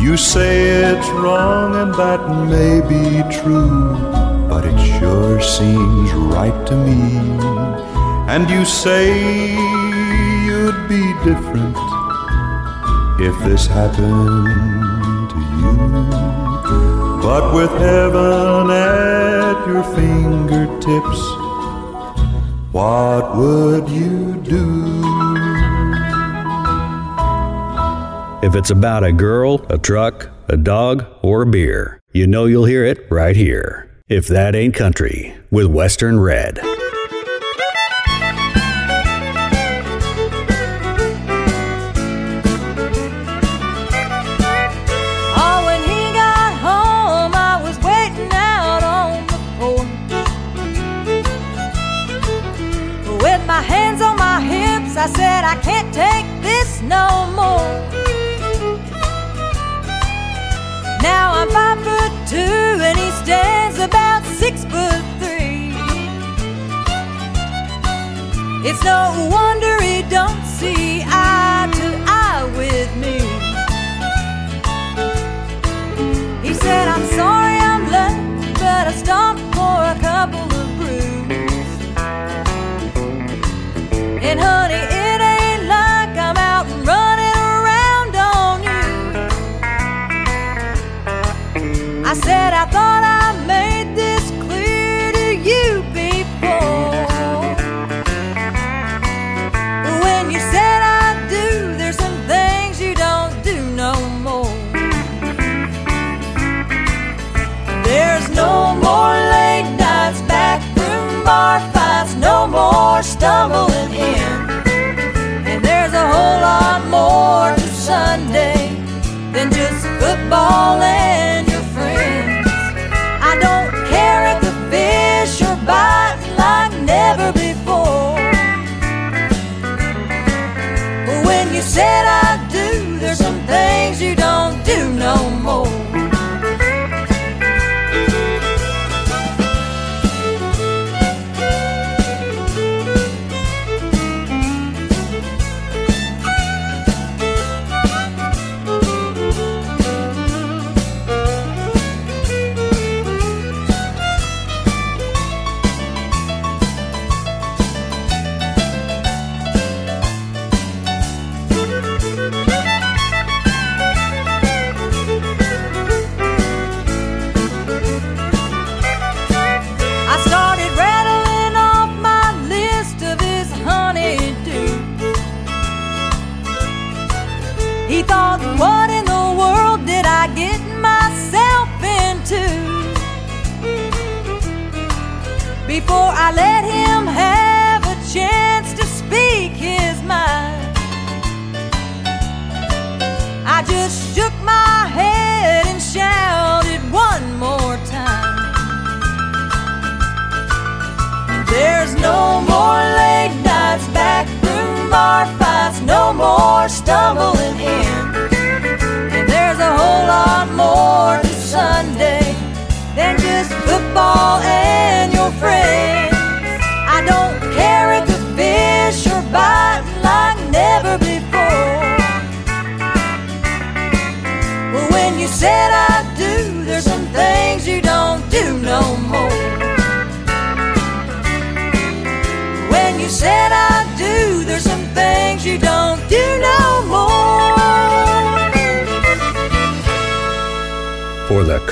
[SPEAKER 32] You say it's wrong, and that may be true, but it sure seems right to me. And you say you'd be different if this happened to you. But with heaven at your fingertips, what would you do?
[SPEAKER 2] If it's about a girl, a truck, a dog, or a beer, you know you'll hear it right here. If that ain't country, with Western Red.
[SPEAKER 28] Said, I can't take this no more. Now I'm five foot two, and he stands about six foot three. It's no wonder he don't see eye to eye with me.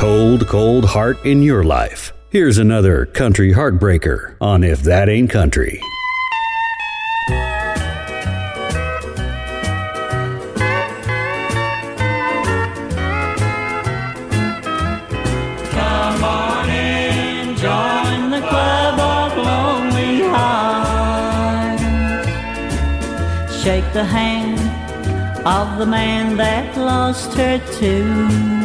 [SPEAKER 2] Cold, cold heart in your life, here's another country heartbreaker on If That Ain't Country.
[SPEAKER 33] Come on in, join the club of lonely hearts. Shake the hand of the man that lost her too.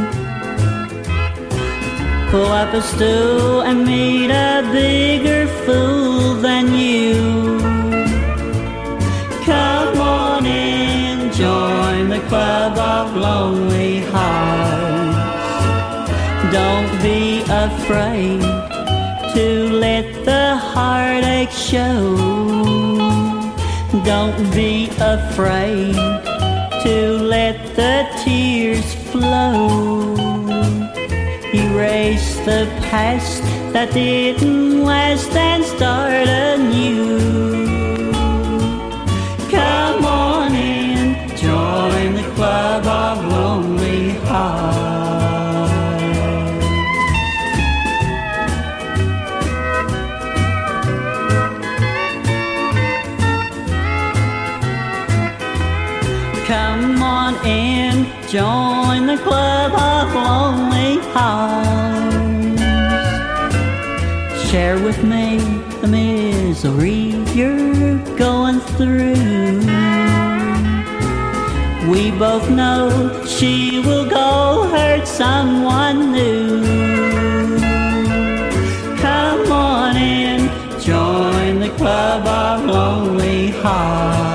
[SPEAKER 33] Pull up a stool and meet a bigger fool than you. Come on in, join the club of lonely hearts. Don't be afraid to let the heartache show. Don't be afraid to let the tears flow. Erase the past that didn't last and start anew. Come on in, join the club of lonely hearts. Come on in, join the club of lonely Share with me the misery you're going through. We both know she will go hurt someone new. Come on in, join the club of lonely hearts.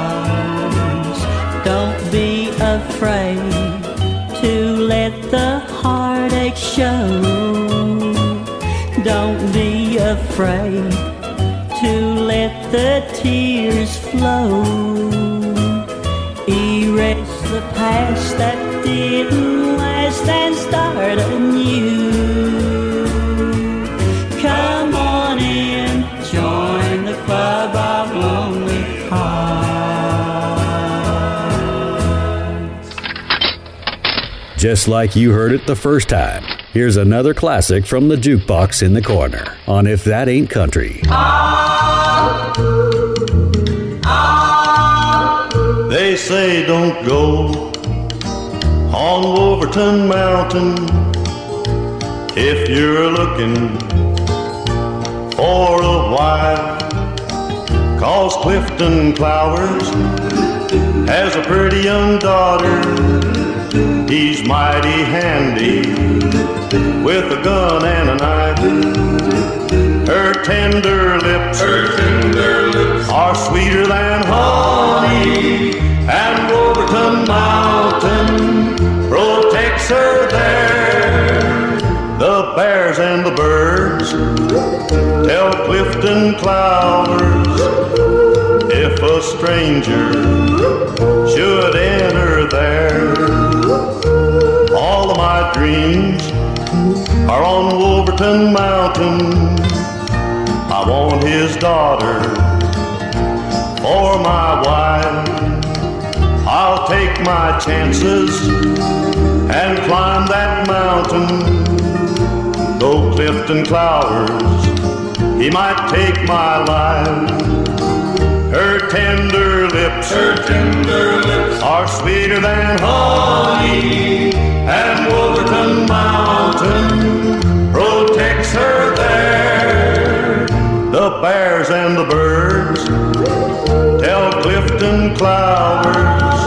[SPEAKER 33] Afraid to let the tears flow. Erase the past that didn't last and start anew. Come on in, join the club of lonely hearts.
[SPEAKER 2] Just like you heard it the first time, here's another classic from the jukebox in the corner on If That Ain't Country.
[SPEAKER 31] They say don't go on Wolverton Mountain if you're looking for a wife. Cause Clifton Clowers has a pretty young daughter
[SPEAKER 34] He's mighty handy with a gun and a knife. Her tender lips,
[SPEAKER 35] her tender lips
[SPEAKER 34] are sweeter than honey, and Wolverton Mountain protects her there. The bears and the birds tell Clifton Clowers if a stranger should enter there my dreams are on Wolverton Mountain. I want his daughter for my wife. I'll take my chances and climb that mountain. Though Clifton Clowers, he might take my life. Her tender lips,
[SPEAKER 35] her tender lips
[SPEAKER 34] are sweeter than honey and Wolverton Mountain protects her there. The bears and the birds tell Clifton Clowers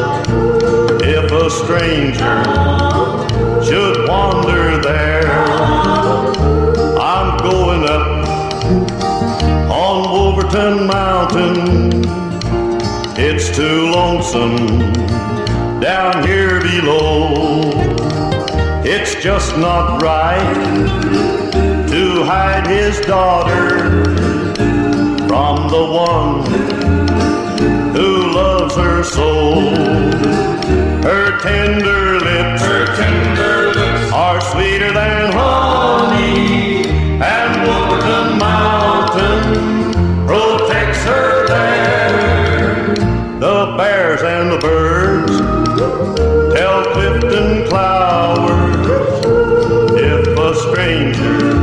[SPEAKER 34] if a stranger should wander there. I'm going up on Wolverton Mountain. It's too lonesome down here below it's just not right to hide his daughter from the one who loves her so. Her tender lips,
[SPEAKER 35] her tender lips
[SPEAKER 34] are sweeter than honey.
[SPEAKER 1] danger.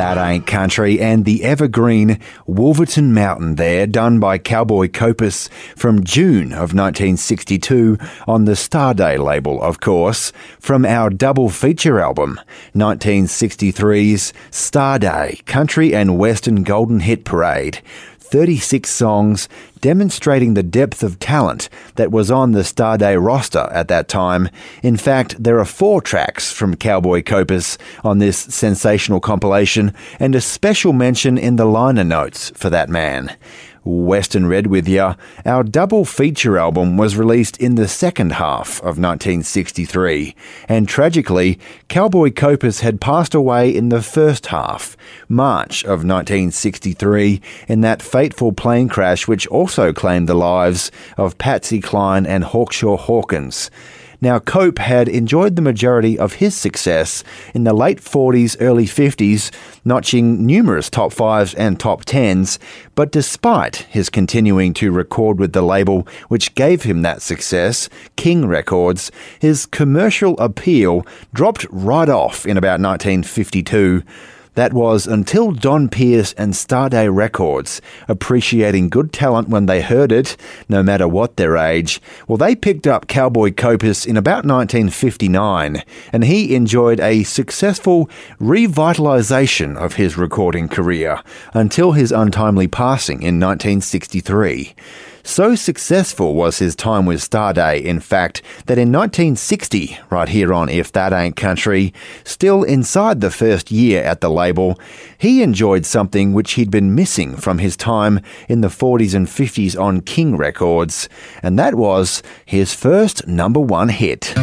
[SPEAKER 1] That Ain't Country and the evergreen Wolverton Mountain there, done by Cowboy Copas from June of 1962 on the Starday label, of course, from our double feature album, 1963's Starday Country and Western Golden Hit Parade. 36 songs demonstrating the depth of talent that was on the Starday roster at that time. In fact, there are four tracks from Cowboy Copas on this sensational compilation, and a special mention in the liner notes for that man. Western Red with you. Our double feature album was released in the second half of 1963, and tragically, Cowboy Copas had passed away in the first half, March of 1963, in that fateful plane crash which also claimed the lives of Patsy Cline and Hawkshaw Hawkins. Now, Cope had enjoyed the majority of his success in the late 40s, early 50s, notching numerous top fives and top tens, but despite his continuing to record with the label which gave him that success, King Records, his commercial appeal dropped right off in about 1952. That was until Don Pierce and Starday Records, appreciating good talent when they heard it, no matter what their age. Well, they picked up Cowboy Copas in about 1959, and he enjoyed a successful revitalization of his recording career until his untimely passing in 1963. So successful was his time with Starday, in fact, that in 1960, right here on If That Ain't Country, still inside the first year at the label, he enjoyed something which he'd been missing from his time in the 40s and 50s on King Records, and that was his first number one hit.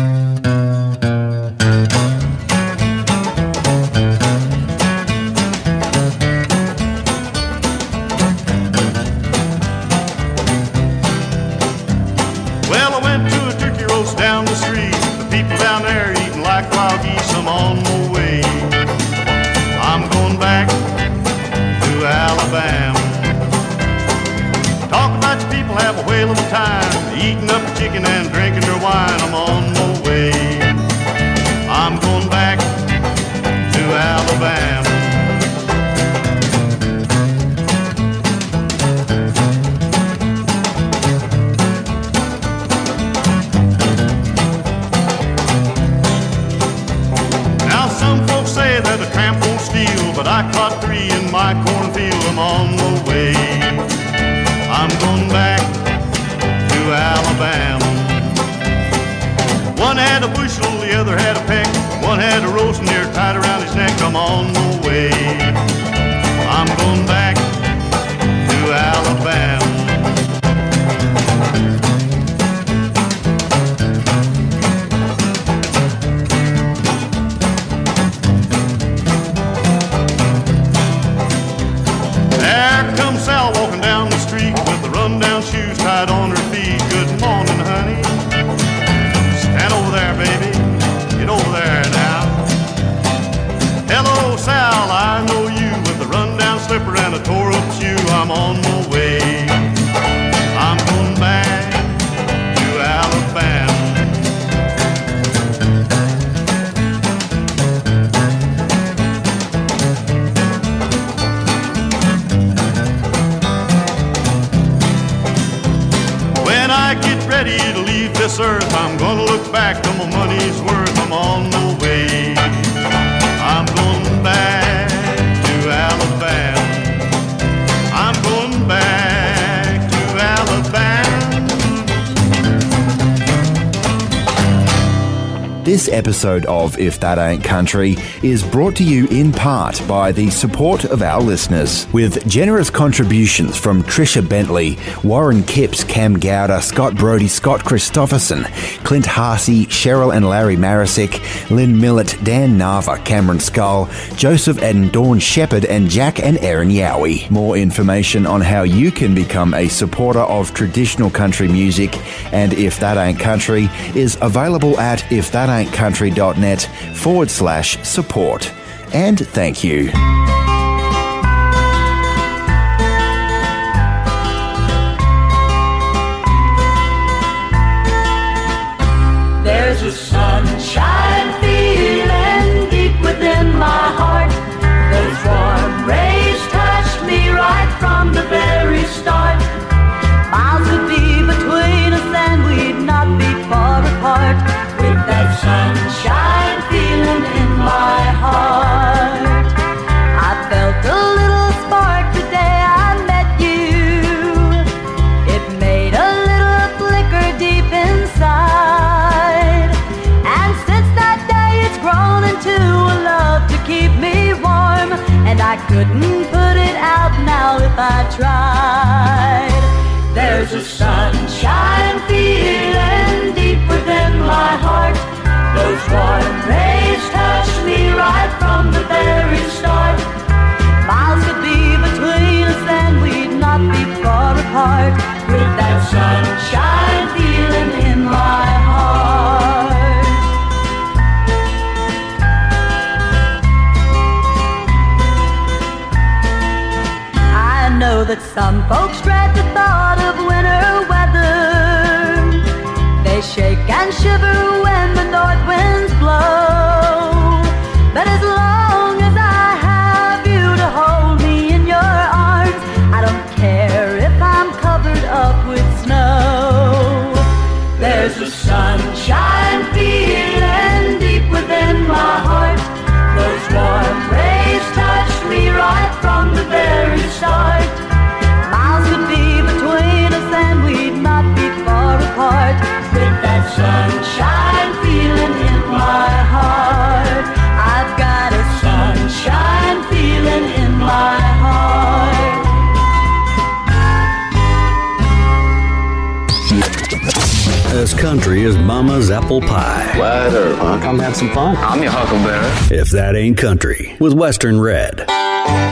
[SPEAKER 34] shaking and drinking her wine. I'm on my way. I'm going back to Alabama. Now some folks say that a tramp won't steal, but I caught three in my cornfield. I'm on my Alabama. One had a bushel, the other had a peck. One had a roast near tied around his neck. I'm on the way. I'm going back to Alabama. I'm on my way. I'm going back to Alabama. When I get ready to leave this earth, I'm gonna look back on my money's worth. I'm on the
[SPEAKER 1] This episode of If That Ain't Country is brought to you in part by the support of our listeners, with generous contributions from Trisha Bentley, Warren Kipps, Cam Gowder, Scott Brody, Scott Christopherson, Clint Harsey, Cheryl and Larry Marisick, Lynn Millett, Dan Nava, Cameron Skull, Joseph and Dawn Shepherd, and Jack and Erin Yowie. More information on how you can become a supporter of traditional country music and If That Ain't Country is available at ifthataintcountry.net forward slash support. And thank you.
[SPEAKER 36] That some folks dread the thought of winter weather. They shake and shiver
[SPEAKER 2] apple pie.
[SPEAKER 37] Wide earth, huh? Come have some fun. I'm your huckleberry.
[SPEAKER 2] If that ain't country, with Western Red.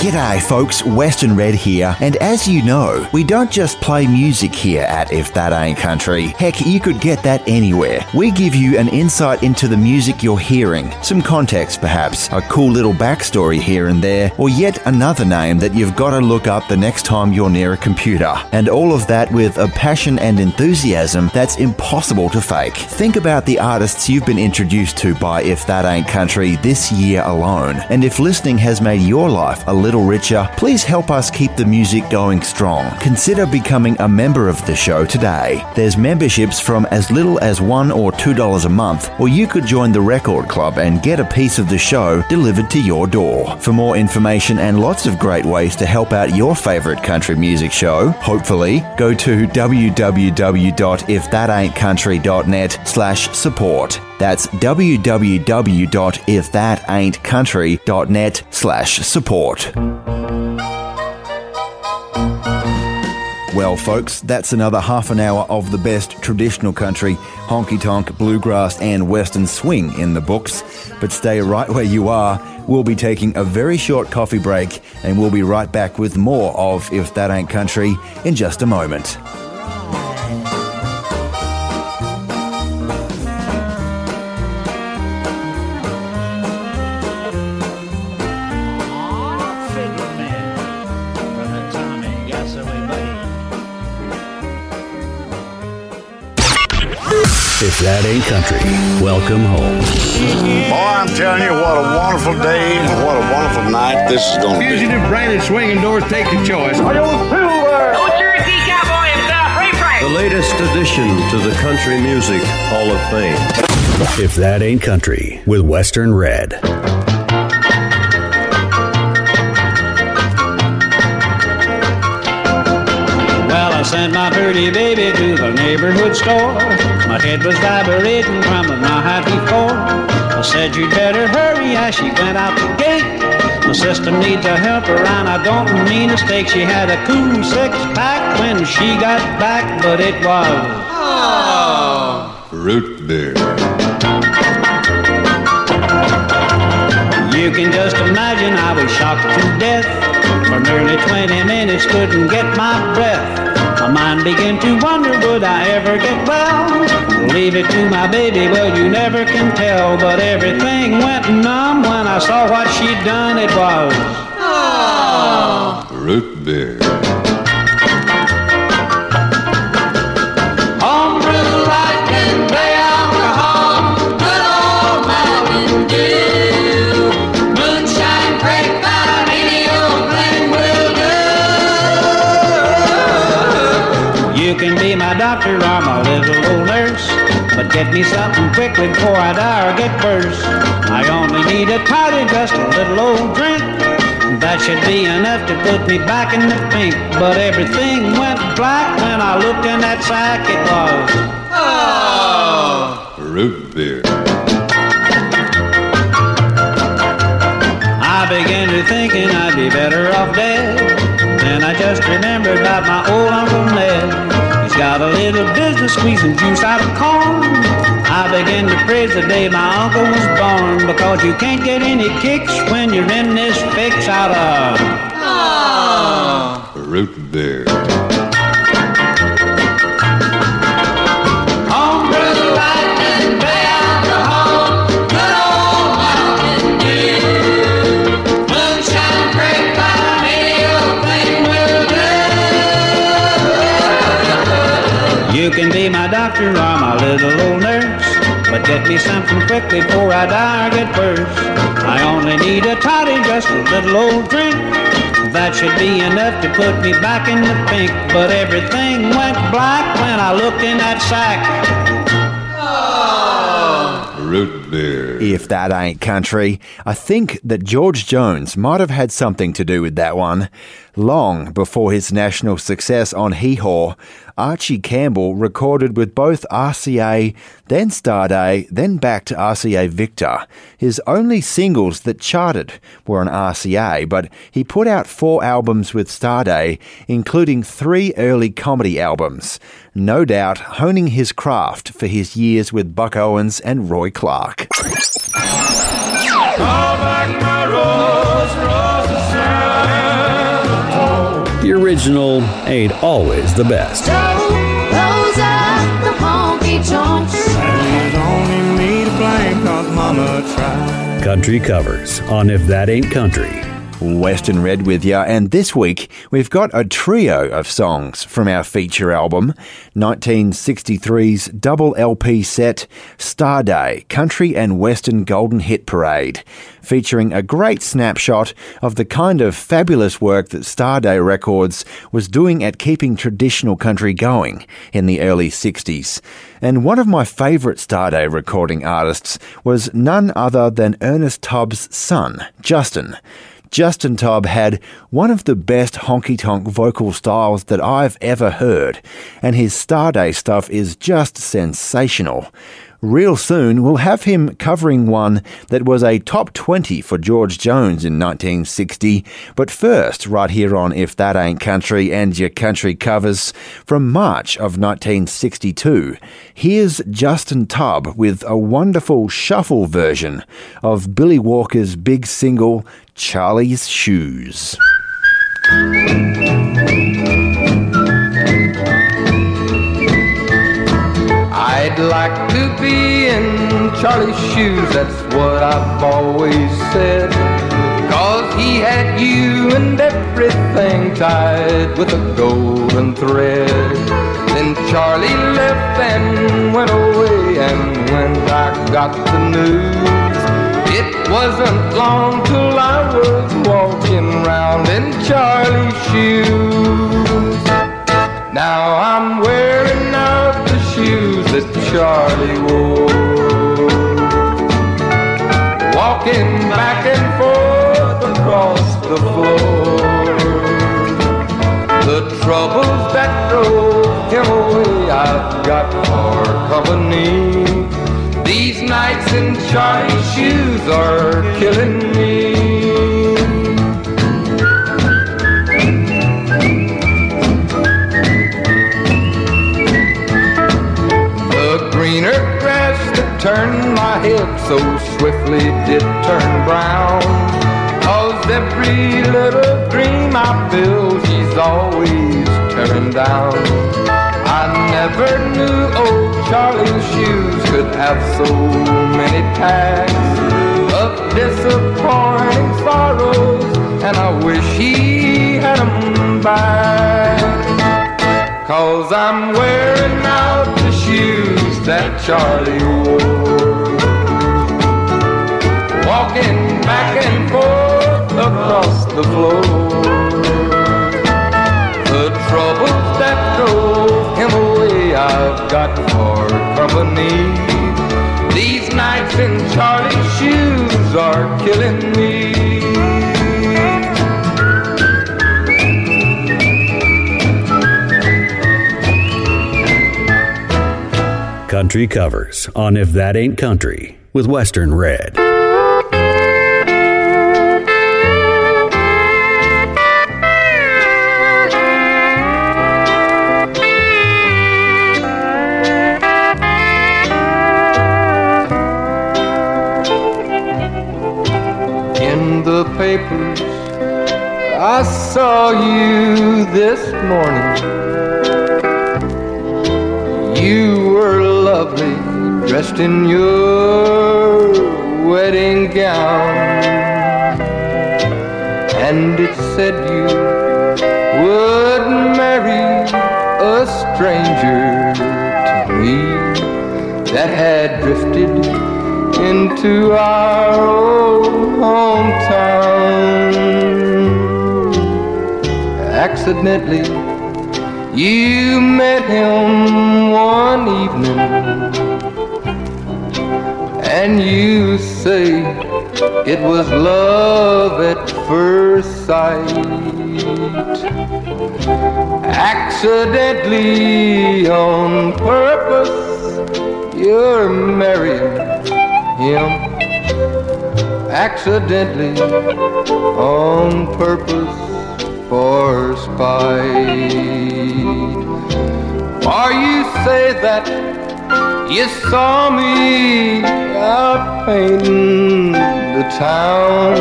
[SPEAKER 1] G'day, folks. Western Red here. And as you know, we don't just play music here at If That Ain't Country. Heck, you could get that anywhere. We give you an insight into the music you're hearing, some context perhaps, a cool little backstory here and there, or yet another name that you've got to look up the next time you're near a computer. And all of that with a passion and enthusiasm that's impossible to fake. Think about the artists you've been introduced to by If That Ain't Country this year alone. And if listening has made your life a little richer, please help us keep the music going strong. Consider becoming a member of the show today. There's memberships from as little as $1 or $2 a month, or you could join the Record Club and get a piece of the show delivered to your door. For more information and lots of great ways to help out your favorite country music show, hopefully, go to www.ifthataintcountry.net slash support. That's www.ifthataintcountry.net slash support. Well, folks, that's another half an hour of the best traditional country, honky tonk, bluegrass, and western swing in the books. But stay right where you are. We'll be taking a very short coffee break, and we'll be right back with more of If That Ain't Country in just a moment.
[SPEAKER 2] If that ain't country, welcome home.
[SPEAKER 20] Boy, I'm telling you, what a wonderful day and what a wonderful night this is going to be.
[SPEAKER 8] Fugitive branded swinging doors take your choice.
[SPEAKER 38] The latest addition to the Country Music Hall of Fame.
[SPEAKER 2] If that ain't country with Western Red.
[SPEAKER 15] Sent my pretty baby to the neighborhood store. My head was vibrating from the night before. I said you'd better hurry as she went out the gate. My sister needs a helper and I don't mean a mistake. She had a cool six pack when she got back, but it was
[SPEAKER 30] Root beer.
[SPEAKER 15] You can just imagine I was shocked to death. For nearly 20 minutes couldn't get my breath. My mind began to wonder would I ever get well. Leave it to my baby, well you never can tell. But everything went numb when I saw what she'd done. It was
[SPEAKER 30] Root beer.
[SPEAKER 15] But get me something quickly before I die or get worse. I only need a toddy, just a little old drink. That should be enough to put me back in the pink. But everything went black when I looked in that sack. It was. Oh.
[SPEAKER 30] Root beer.
[SPEAKER 15] I began to thinking I'd be better off dead. Then I just remembered about my old Uncle Ned. He's got a little business squeezing juice out of corn. I began to praise the day my uncle was born because you can't get any kicks when you're in this fix out of.
[SPEAKER 30] Root beer.
[SPEAKER 15] Be my doctor or my little old nurse. But get me something quickly before I die or get worse. I only need a toddy, just a little old drink. That should be enough to put me back in the pink. But everything went black when I looked in that sack.
[SPEAKER 30] Root beer.
[SPEAKER 1] If that ain't country, I think that George Jones might have had something to do with that one. Long before his national success on Hee Haw, Archie Campbell recorded with both RCA, then Starday, then back to RCA Victor. His only singles that charted were on RCA, but he put out four albums with Starday, including three early comedy albums. No doubt honing his craft for his years with Buck Owens and Roy Clark.
[SPEAKER 2] Original ain't always the best.
[SPEAKER 23] Those are the honky tonks.
[SPEAKER 3] Don't me to blame cause mama tried.
[SPEAKER 2] Country covers on If That Ain't Country
[SPEAKER 1] Western Red with you, and this week we've got a trio of songs from our feature album, 1963's double LP set, Starday Country and Western Golden Hit Parade, featuring a great snapshot of the kind of fabulous work that Starday Records was doing at keeping traditional country going in the early 60s. And one of my favourite Starday recording artists was none other than Ernest Tubb's son, Justin. Justin Tubb had one of the best honky tonk vocal styles that I've ever heard, and his Starday stuff is just sensational. Real soon, we'll have him covering one that was a top 20 for George Jones in 1960. But first, right here on If That Ain't Country and Your Country Covers from March of 1962, here's Justin Tubb with a wonderful shuffle version of Billy Walker's big single, Charlie's Shoes.
[SPEAKER 14] I'd like to be in Charlie's shoes, that's what I've always said. Cause he had you and everything tied with a golden thread. Then Charlie left and went away, and when I got the news, it wasn't long till I was walking round in Charlie's shoes. Now I'm wearing out the shoes that Charlie wore. Walking back and forth across the floor. The troubles that drove him away, I've got for company. These nights in Charlie's shoes are killing me. The greener grass that turned my head so swiftly did turn brown. Cause every little dream I build, she's always tearing down. I never knew old Charlie's shoes could have so many tags of disappointing sorrows, and I wish he had 'em back. Cause I'm wearing out the shoes that Charlie wore. Walking back and forth across the floor. I've got for company. These nights in Charlie's shoes are killing me.
[SPEAKER 2] Country covers on If That Ain't Country with Western Red.
[SPEAKER 14] The papers, I saw you this morning. You were lovely, dressed in your wedding gown. And it said you would marry a stranger to me that had drifted into our old hometown. Accidentally, you met him one evening, and you say it was love at first sight. Accidentally, on purpose, you're marrying him accidentally on purpose for spite. Or you say that you saw me out painting the town,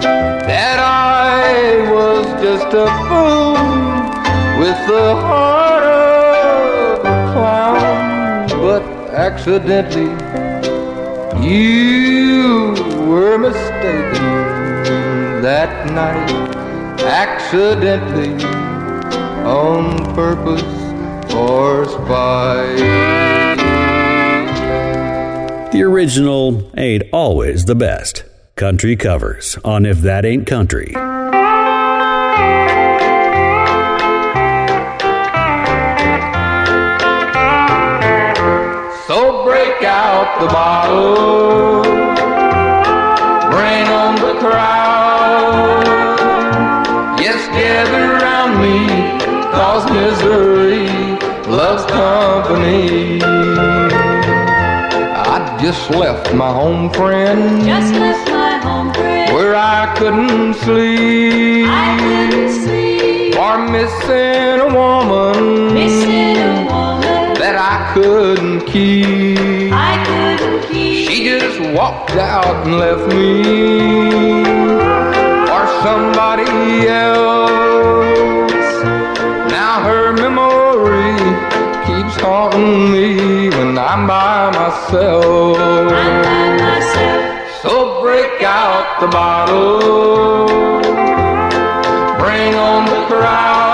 [SPEAKER 14] that I was just a fool with the heart of a clown, but accidentally you were mistaken that night accidentally on purpose or spite.
[SPEAKER 2] The original ain't always the best. Country covers on If That Ain't Country.
[SPEAKER 14] The bottle, bring on the crowd. Yes, gather around me, cause misery loves company. I just left my home friend.
[SPEAKER 28] Just left my home friend.
[SPEAKER 14] Where I couldn't sleep.
[SPEAKER 28] I couldn't sleep.
[SPEAKER 14] For missing a woman.
[SPEAKER 28] Missing a woman.
[SPEAKER 14] That I couldn't keep. Walked out and left me for somebody else. Now her memory keeps haunting me when I'm by myself.
[SPEAKER 28] I'm by myself.
[SPEAKER 14] So break out the bottle, bring on the crowd,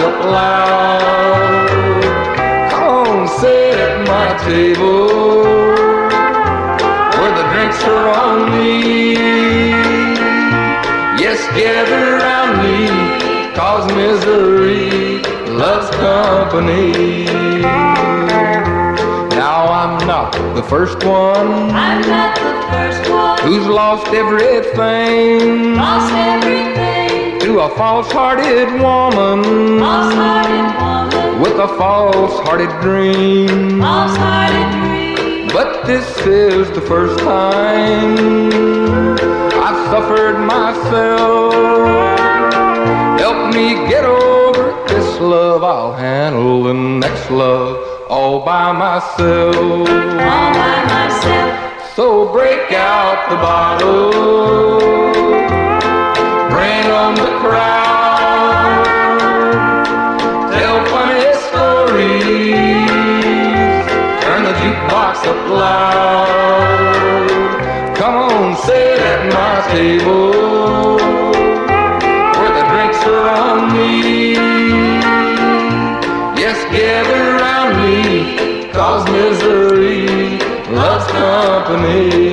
[SPEAKER 14] up loud. Come on, sit at my table, where the drinks are on me. Yes, gather around me, cause misery loves company. Now I'm not the first one
[SPEAKER 28] I'm not the first one.
[SPEAKER 14] who's lost everything
[SPEAKER 28] Lost everything.
[SPEAKER 14] To a false-hearted woman
[SPEAKER 28] False-hearted woman.
[SPEAKER 14] with a false-hearted dream.
[SPEAKER 28] False-hearted dream.
[SPEAKER 14] But this is the first time I've suffered myself. Help me get over this love. I'll handle the next love all by myself.
[SPEAKER 28] All by myself.
[SPEAKER 14] So break out the bottle, on the crowd, tell funny stories, turn the jukebox up loud. Come on, sit at my table, where the drinks are on me. Yes, gather around me, cause misery loves company.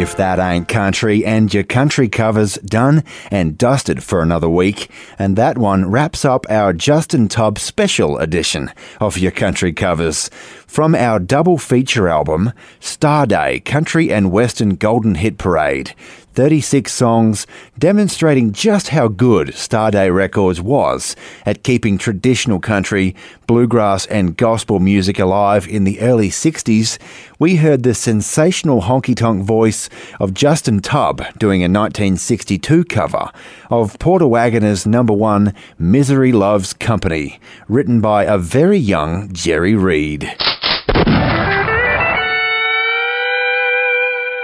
[SPEAKER 1] If that ain't country, and your country covers done and dusted for another week, and that one wraps up our Justin Tubb special edition of your country covers from our double feature album, Starday Country and Western Golden Hit Parade. 36 songs demonstrating just how good Starday Records was at keeping traditional country, bluegrass, and gospel music alive in the early 60s. We heard the sensational honky tonk voice of Justin Tubb doing a 1962 cover of Porter Wagoner's number one Misery Loves Company, written by a very young Jerry Reed.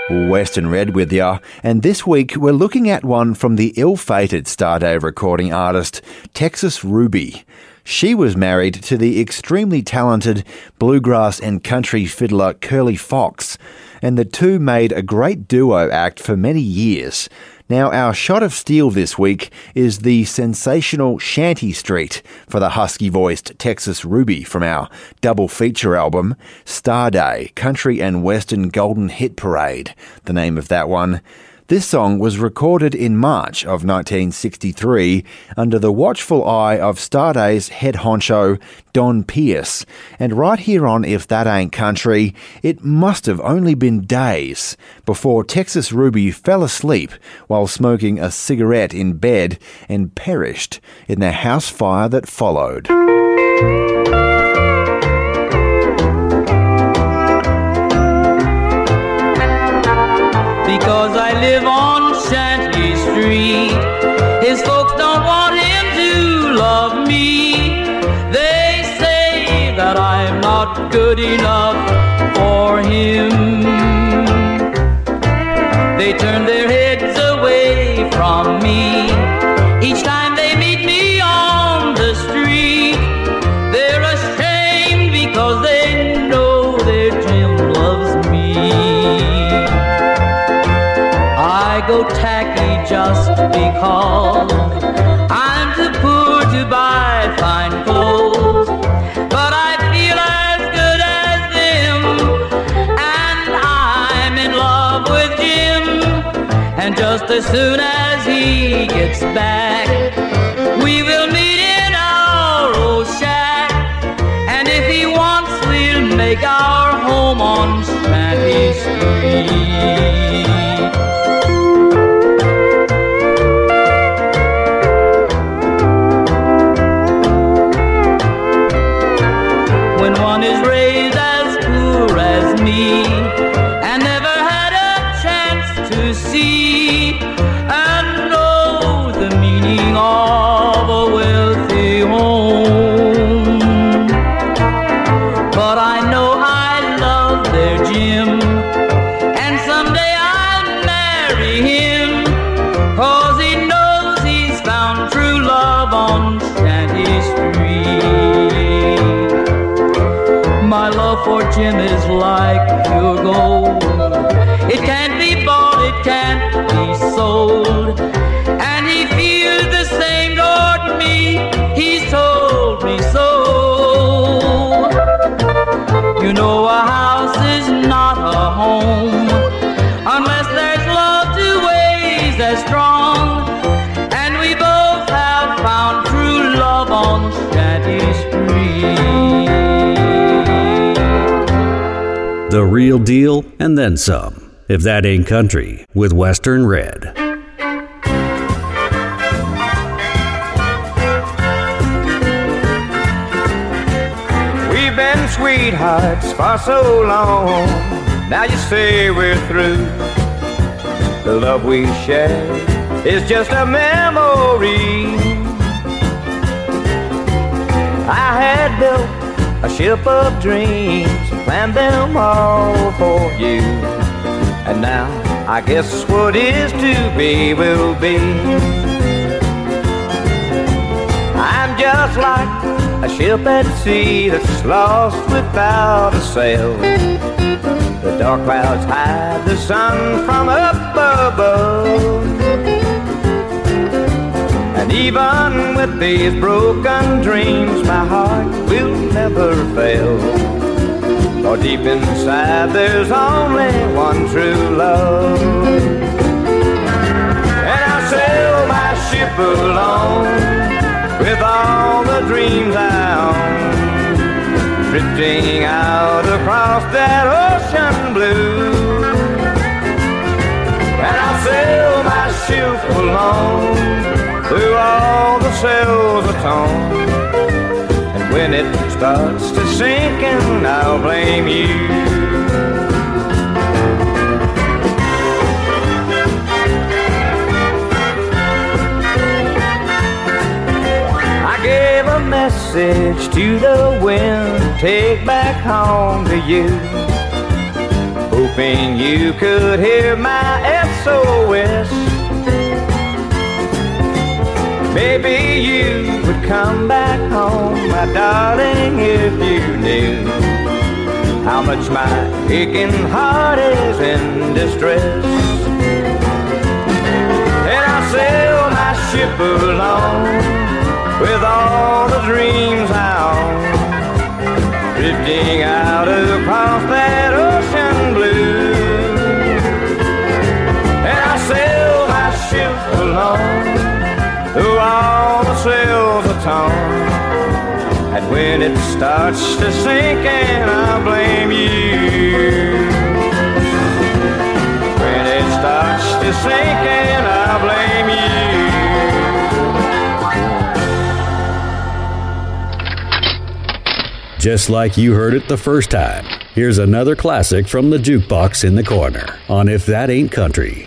[SPEAKER 1] Western Red with ya, and this week we're looking at one from the ill-fated Starday recording artist Texas Ruby. She was married to the extremely talented bluegrass and country fiddler Curly Fox, and the two made a great duo act for many years. Now, our shot of steel this week is the sensational Shanty Street for the husky voiced Texas Ruby from our double feature album, Starday Country and Western Golden Hit Parade, the name of that one. This song was recorded in March of 1963 under the watchful eye of Starday's head honcho, Don Pierce. And right here on If That Ain't Country, it must have only been days before Texas Ruby fell asleep while smoking a cigarette in bed and perished in the house fire that followed.
[SPEAKER 33] Live on Shanty Street. His folks don't want him to love me. They say that I'm not good enough for him. They turn their heads away from me
[SPEAKER 2] because I'm too poor to buy fine clothes. But I feel as good as them, and I'm in love with Jim. And just as soon as he gets back, we will meet in our old shack. And if he wants, we'll make our home on Shanty Street. For Jim is like pure gold. It can't be bought, it can't be sold. And he feels the same toward me, he's told me so. You know, a house is not a home
[SPEAKER 3] The real deal and then some. If that ain't country, with Western Red.
[SPEAKER 26] We've been sweethearts for so long. Now you say we're through. The love we share is just a memory. I had built a ship of dreams, planned them all for you. And now I guess what is to be will be. I'm just like a ship at sea that's lost without a sail. The dark clouds hide the sun from up above. And even with these broken dreams, my heart will never fail. For deep inside, there's only one true love. And I sail my ship alone with all the dreams I own, drifting out across that ocean blue. And I'll sail my ship alone through all the sails of tone. When it starts to sink and I'll blame you. I gave a message to the wind, take back home to you. Hoping you could hear my SOS. Maybe you would come back home, my darling, if you knew how much my aching heart is in distress. And I'll sail my ship alone with all the dreams I own, drifting out across that starts to sink, and I'll blame you. When it starts to sink, and I'll blame you.
[SPEAKER 3] Just like you heard it the first time, here's another classic from the jukebox in the corner on If That Ain't Country.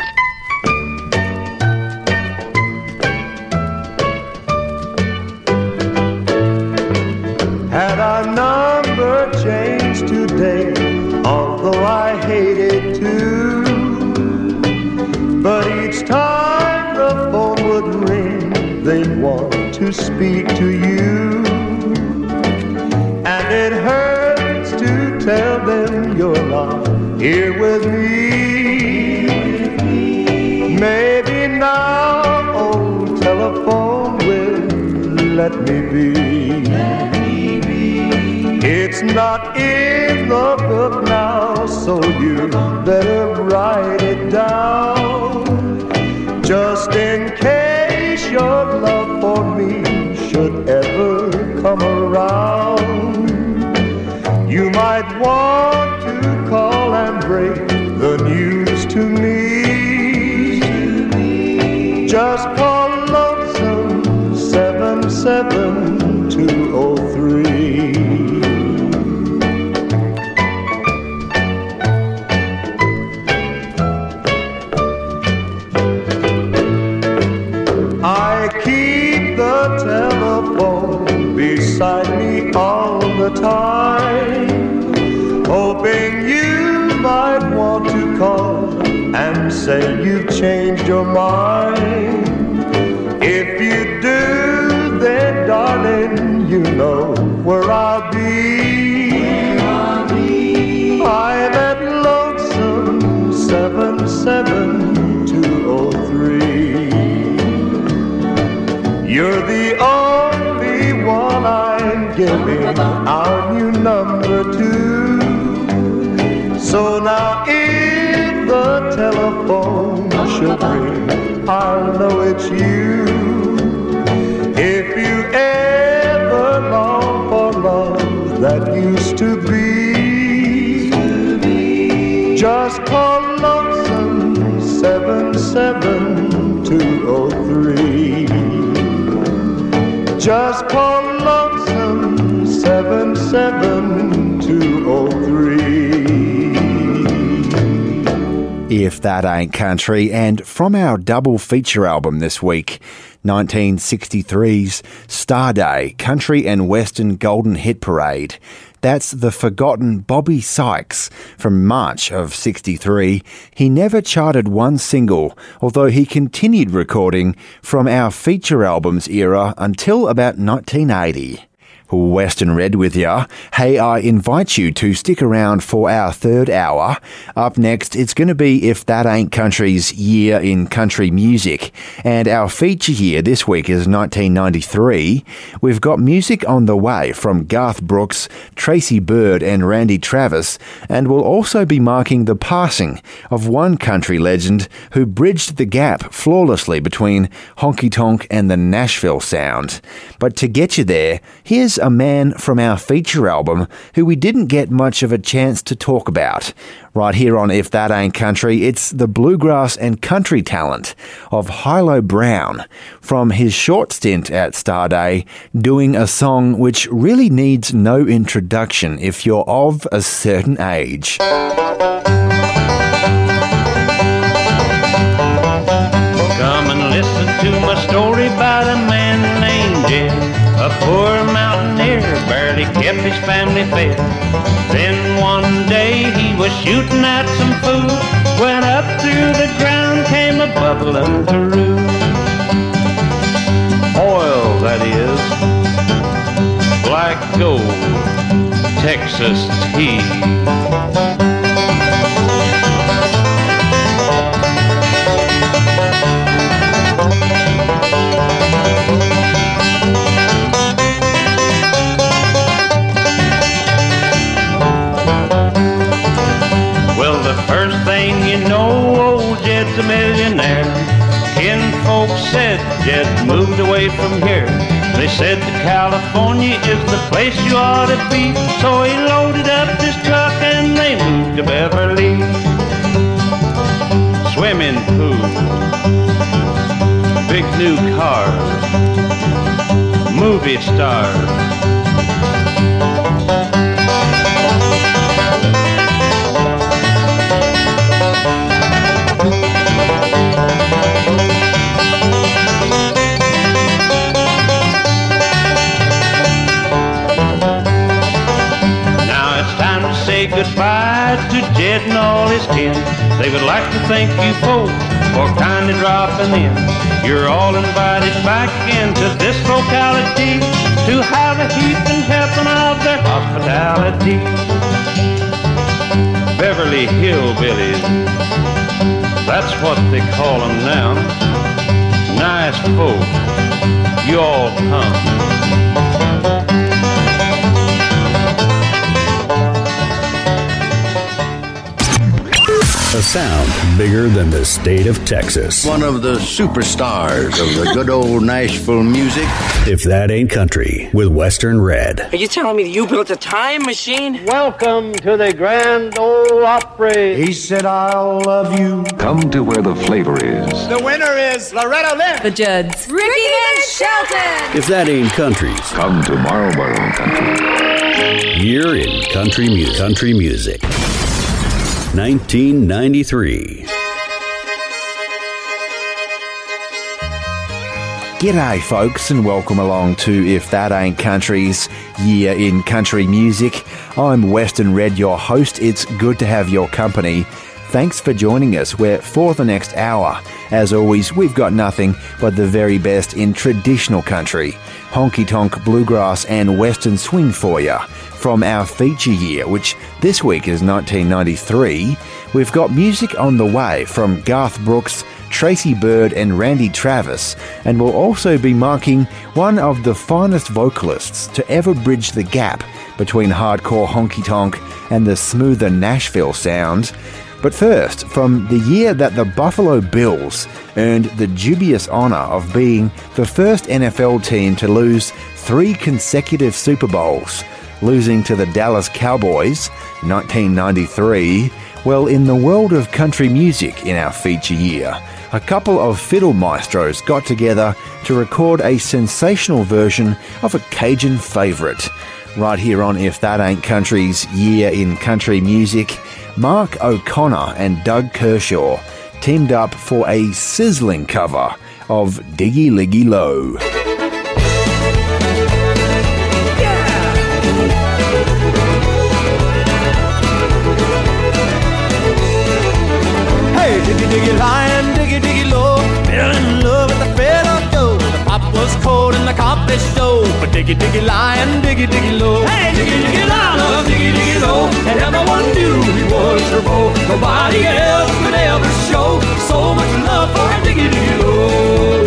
[SPEAKER 39] Time,
[SPEAKER 3] hoping you might want to call and say you've changed your mind. If you do, then darling, you know where I'll be. I'm at lonesome 77203. You're the only Giving our new number two. So now if the telephone should ring, I'll know it's you. If you ever long for love that used to be, just call lonesome 77203. Just call 77203.
[SPEAKER 1] If That Ain't Country, and from our double feature album this week, 1963's Starday Country and Western Golden Hit Parade. That's the forgotten Bobby Sykes from March of 63. He never charted one single, although he continued recording from our feature albums era until about 1980. Western Red with ya. Hey, I invite you to stick around for our third hour. Up next, it's going to be If That Ain't Country's Year in Country Music. And our feature year this week is 1993. We've got music on the way from Garth Brooks, Tracy Byrd, and Randy Travis, and we'll also be marking the passing of one country legend who bridged the gap flawlessly between honky tonk and the Nashville sound. But to get you there, here's a man from our feature album who we didn't get much of a chance to talk about. Right here on If That Ain't Country, it's the bluegrass and country talent of Hylo Brown from his short stint at Starday, doing a song which really needs no introduction if you're of a certain age.
[SPEAKER 40] Come and listen to my story about a man named Jed, a poor mountaineer, barely kept his family fed. Then one day he was shooting at some food, when up through the ground came a bubbling through. Oil, that is, black gold, Texas tea. Kinfolk said Jed moved away from here. They said that California is the place you ought to be. So he loaded up his truck and they moved to Beverly. Swimming pool, big new cars, movie stars. Goodbye to Jed and all his kin. They would like to thank you folks for kindly dropping in. You're all invited back into this locality to have a heaping helping of their hospitality. Beverly Hillbillies, that's what they call them now. Nice folk, you all come.
[SPEAKER 2] Sound bigger than the state of Texas.
[SPEAKER 41] One of the superstars of the good old Nashville music.
[SPEAKER 2] If that ain't country, with Western Red.
[SPEAKER 19] Are you telling me that you built a time machine?
[SPEAKER 42] Welcome to the Grand Ole Opry.
[SPEAKER 3] He said, I'll love you.
[SPEAKER 30] Come to where the flavor is.
[SPEAKER 43] The winner is Loretta Lynn.
[SPEAKER 21] The Judds.
[SPEAKER 4] Ricky Van Shelton.
[SPEAKER 2] If that ain't country,
[SPEAKER 30] come to Marlboro Country.
[SPEAKER 2] Year in country music. Country music. 1993.
[SPEAKER 1] G'day, folks, and welcome along to If That Ain't Country's Year in Country Music. I'm Western Red, your host. It's good to have your company. Thanks for joining us. Where for the next hour, as always, we've got nothing but the very best in traditional country, honky tonk, bluegrass, and western swing for you. From our feature year, which this week is 1993, we've got music on the way from Garth Brooks, Tracy Byrd, and Randy Travis, and we'll also be marking one of the finest vocalists to ever bridge the gap between hardcore honky tonk and the smoother Nashville sound. But first, from the year that the Buffalo Bills earned the dubious honour of being the first NFL team to lose three consecutive Super Bowls, losing to the Dallas Cowboys 1993. Well, in the world of country music in our feature year, a couple of fiddle maestros got together to record a sensational version of a Cajun favourite. Right here on If That Ain't Country's Year in Country Music, Mark O'Connor and Doug Kershaw teamed up for a sizzling cover of Diggy Liggy
[SPEAKER 26] Lo. Cold and the coffee show, but diggy diggy lion, diggy diggy low. Hey, diggy diggy lion, diggy diggy low, and everyone knew he was her beau. Nobody else could ever show so much love for diggy diggy low.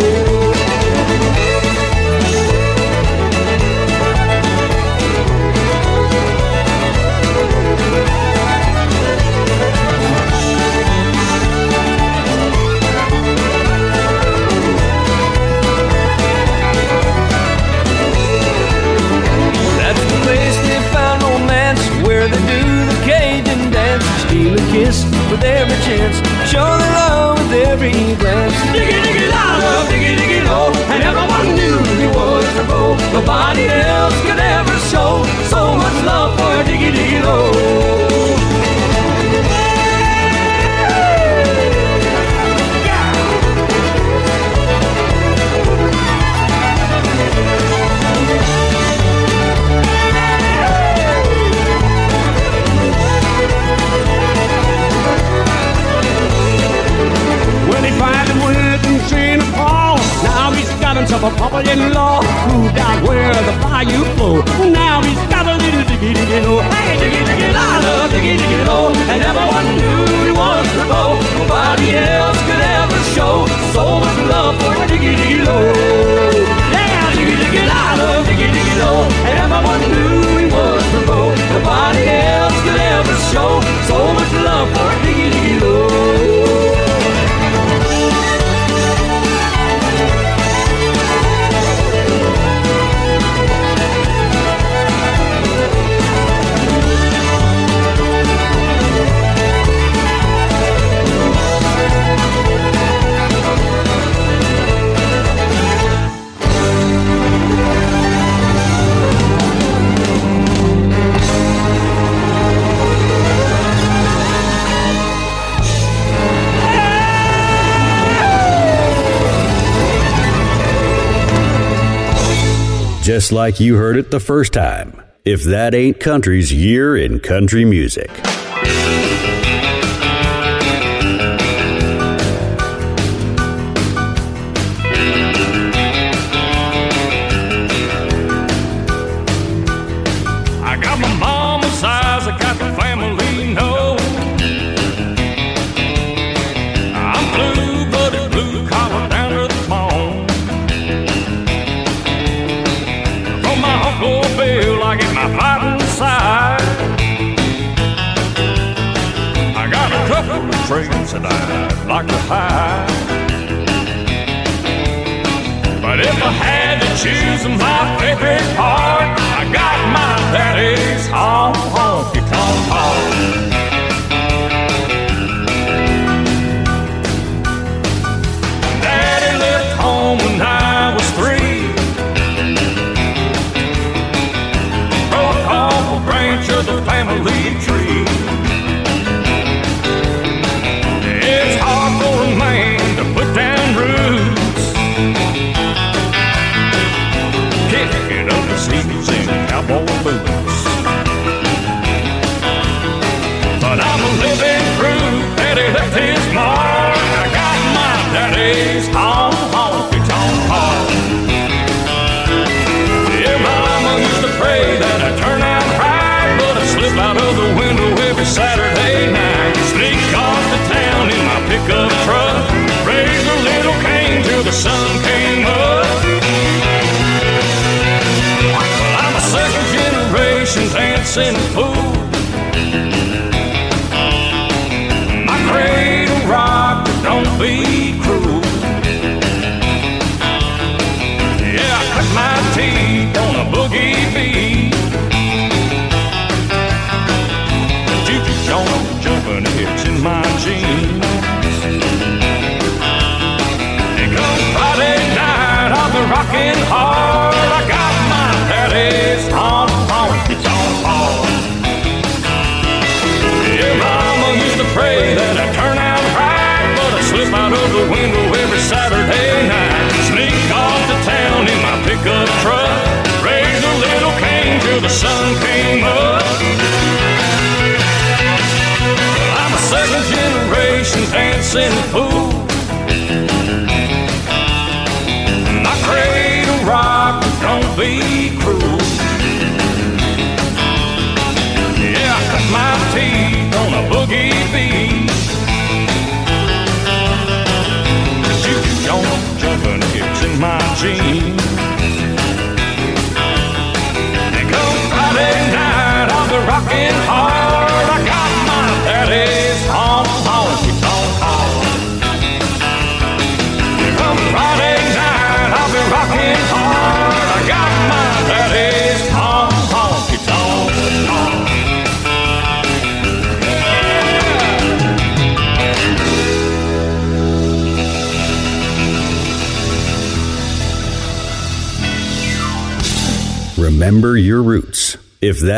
[SPEAKER 26] Kiss with every chance. Show their love with every glance. Diggy diggy low, diggy diggy low And everyone knew he was the beau. Nobody else could ever show So much love for diggy diggy low got himself a papa-in-law. Moved out where the bayou flow. Now he's got a little diggy diggy low. Hey, diggy diggy la, love diggy diggy low. And everyone knew he was the beau. Nobody else could ever show so much love for diggy diggy low. Yeah, diggy diggy la, love diggy diggy low. And everyone knew he was the beau. Nobody else could ever show so much love for
[SPEAKER 2] Just like you heard it the first time. If that ain't country's year in country music.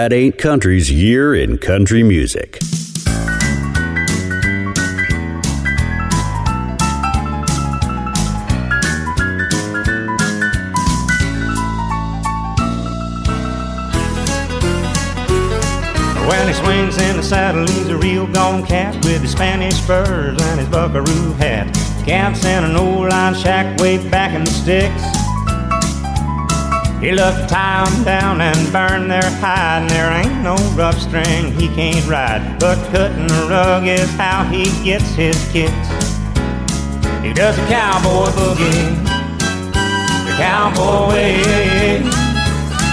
[SPEAKER 25] That
[SPEAKER 2] ain't country's year in country music.
[SPEAKER 40] When he swings in the saddle, he's a real gone cat with his Spanish spurs and his buckaroo hat. Camps in an old line shack way back in the sticks. He to tie 'em down and burn their hide, and there ain't no rough string he can't ride. But cutting the rug is how he gets his kicks. He does a cowboy boogie, the cowboy way,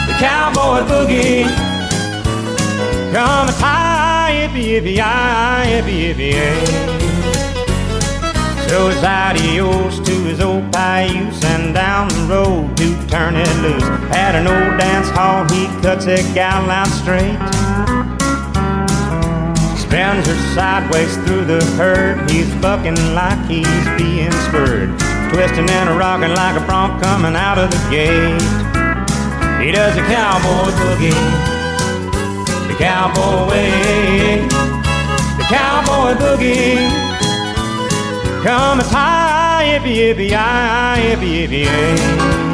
[SPEAKER 40] the cowboy boogie. Come and tie, yippee, yippee, yi, yippee, yippee, his adios to his old cayuse and down the road to turn it loose. At an old dance hall, he cuts a gal out straight. Spins her sideways through the herd. He's bucking like he's being spurred. Twisting and rocking like a bronc coming out of the gate. He does a cowboy boogie, the cowboy way, the cowboy boogie. Come and tie, yippee, yippee, yi, yippee, yippee,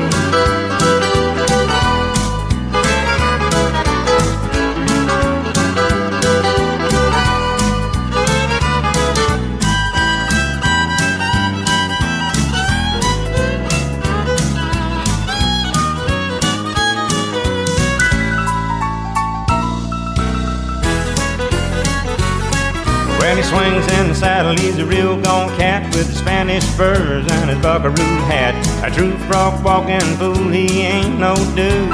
[SPEAKER 40] He swings in the saddle, he's a real gone cat with Spanish spurs and his buckaroo hat. A true frog walking fool, he ain't no dude.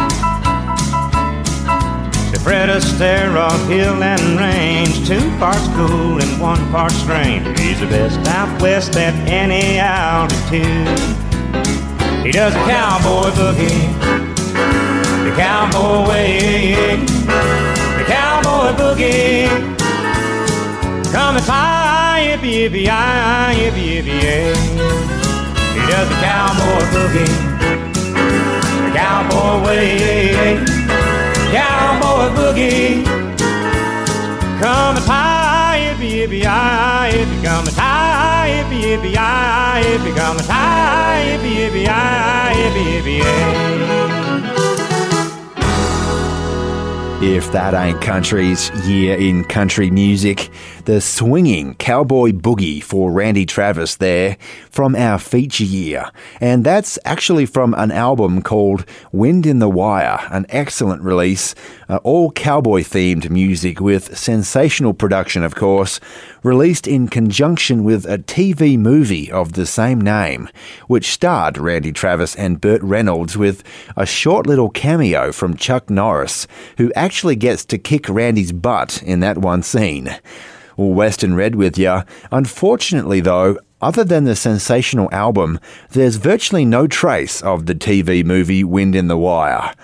[SPEAKER 40] The Fred Astaire of hill and range, two parts cool and one part strange. He's the best out west at any altitude. He does a cowboy boogie, the cowboy way, the cowboy boogie. Come and fly, yippee yippee yi, yippee yippee. He does the cowboy boogie, the cowboy way, cowboy boogie. Come and fly, yippee yippee yi, yippee come and fly, yippee yippee yi, yippee come and fly, yippee yippee yi, yippee yippee.
[SPEAKER 1] If that ain't country's year in country music, the swinging cowboy boogie for Randy Travis there from our feature year. And that's actually from an album called Wind in the Wire, an excellent release, uh, all cowboy themed music with sensational production, of course, released in conjunction with a TV movie of the same name, which starred Randy Travis and Burt Reynolds with a short little cameo from Chuck Norris, who actually gets to kick Randy's butt in that one scene. Well, Western Red with ya. Unfortunately, though, other than the sensational album, there's virtually no trace of the TV movie Wind in the Wire.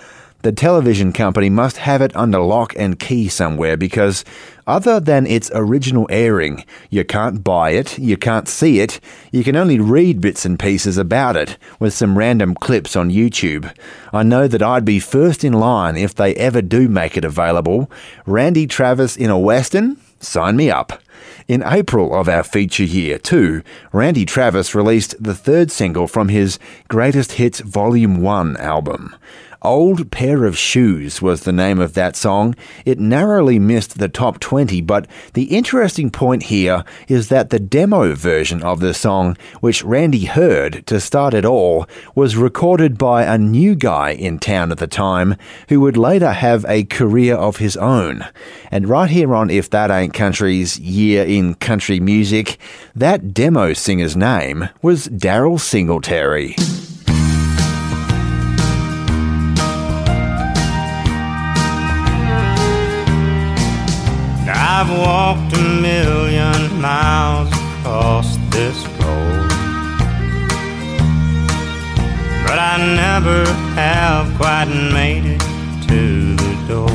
[SPEAKER 1] The television company must have it under lock and key somewhere because, other than its original airing, you can't buy it, you can't see it, you can only read bits and pieces about it with some random clips on YouTube. I know that I'd be first in line if they ever do make it available. Randy Travis in a Western? Sign me up. In April of our feature year, too, Randy Travis released the third single from his Greatest Hits Volume 1 album. Old Pair of Shoes was the name of that song. It narrowly missed the top 20, but the interesting point here is that the demo version of the song, which Randy heard to start it all, was recorded by a new guy in town at the time who would later have a career of his own. And right here on If That Ain't Country's Year in Country Music, that demo singer's name was Daryle Singletary.
[SPEAKER 40] I've walked a million miles across this road, but I never have quite made it to the door.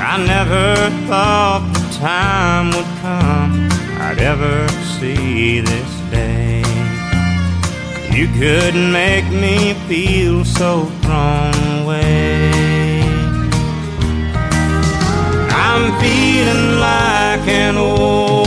[SPEAKER 40] I never thought the time would come I'd ever see this day. You couldn't make me feel so thrown away. I'm feeling like an old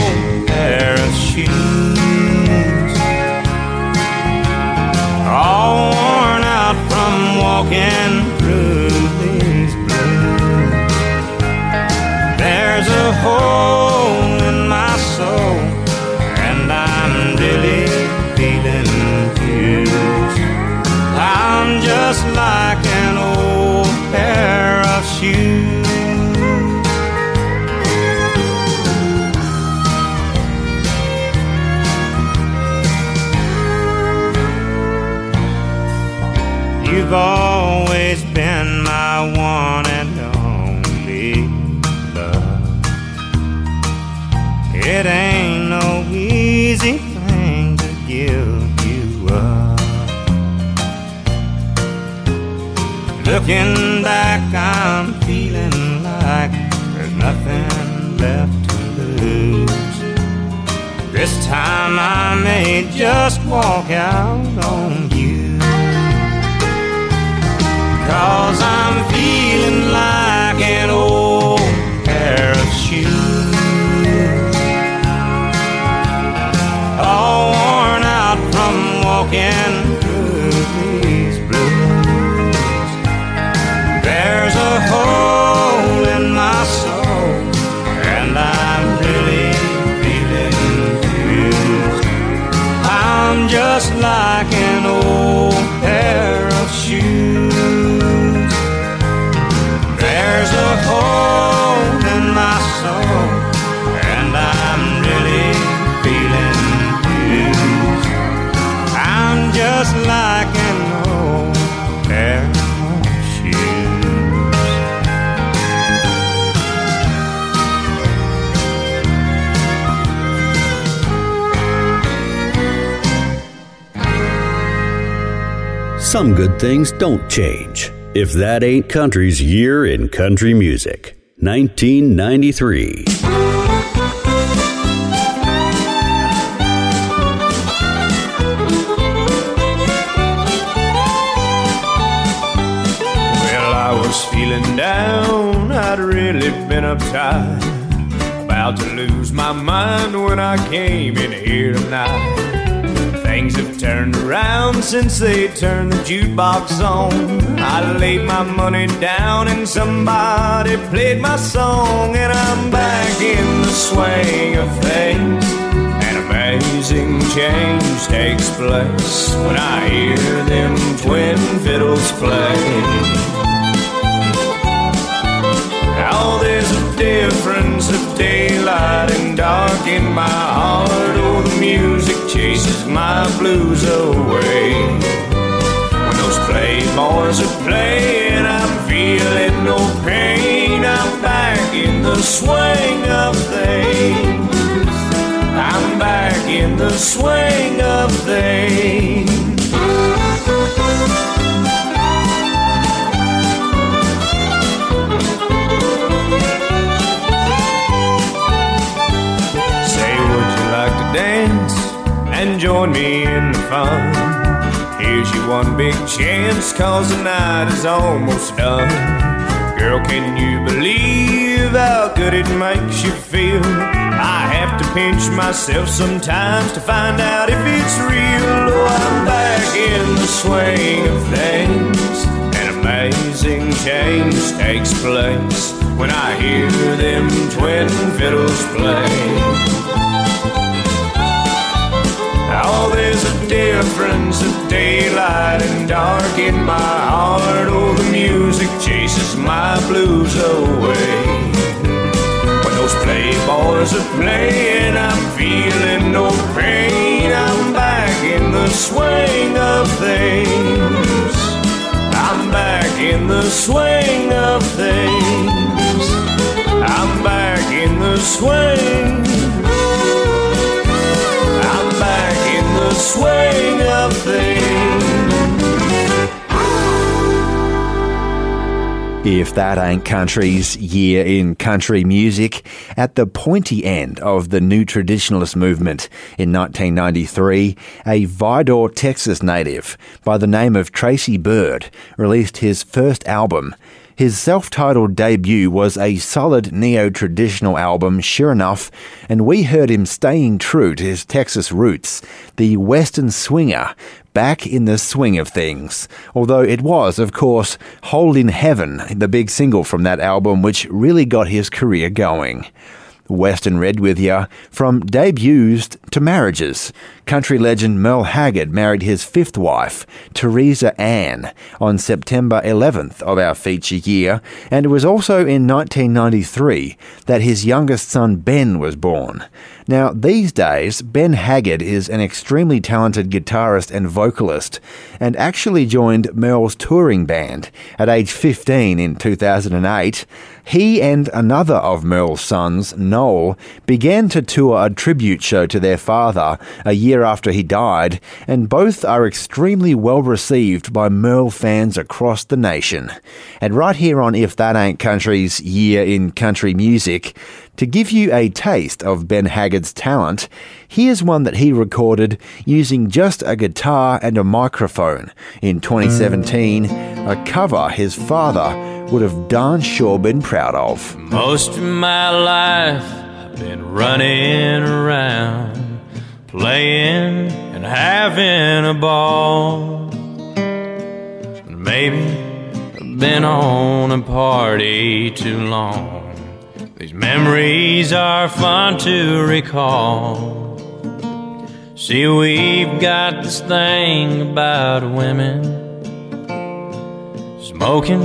[SPEAKER 2] things don't change. If that ain't country's year in country music, 1993.
[SPEAKER 26] Well, I was feeling down, I'd really been uptight. About to lose my mind when I came in here tonight. Things have turned around since they turned the jukebox on. I laid my money down and somebody played my song, and I'm back in the swing of things. An amazing change takes place when I hear them twin fiddles play. Now there's a difference of daylight and dark in my heart. Oh, the music chases my blues away. When those playboys are playing, I'm feeling no pain. I'm back in the swing of things. I'm back in the swing of things. Say, would you like to dance and join me in the fun? Here's your one big chance, cause the night is almost done. Girl, can you believe how good it makes you feel? I have to pinch myself sometimes to find out if it's real. Oh, I'm back in the swing of things. An amazing change takes place when I hear them twin fiddles play. Oh, there's a difference of daylight and dark in my heart. Oh, the music chases my blues away. When those playboys are playing, I'm feeling no pain. I'm back in the swing of things. I'm back in the swing of things. I'm back in the swing. Swing of things.
[SPEAKER 1] If that ain't country's year in country music, at the pointy end of the new traditionalist movement in 1993, a Vidor, Texas native by the name of Tracy Byrd released his first album. His self titled debut was a solid neo traditional album, sure enough, and we heard him staying true to his Texas roots, the Western swinger, back in the swing of things. Although it was, of course, Holdin' Heaven, the big single from that album, which really got his career going. Western Red with ya, from debuts to marriages. Country legend Merle Haggard married his fifth wife, Theresa Ann, on September 11th of our feature year, and it was also in 1993 that his youngest son Ben was born. Now, these days, Ben Haggard is an extremely talented guitarist and vocalist, and actually joined Merle's touring band at age 15 in 2008. He and another of Merle's sons, Noel, began to tour a tribute show to their father a year after he died, and both are extremely well received by Merle fans across the nation. And right here on If That Ain't Country's Year in Country Music, to give you a taste of Ben Haggard's talent, here's one that he recorded using just a guitar and a microphone in 2017, a cover his father would have darn sure been proud of.
[SPEAKER 44] Most of my life I've been running around, playing and having a ball. Maybe I've been on a party too long. These memories are fun to recall. See, we've got this thing about women smoking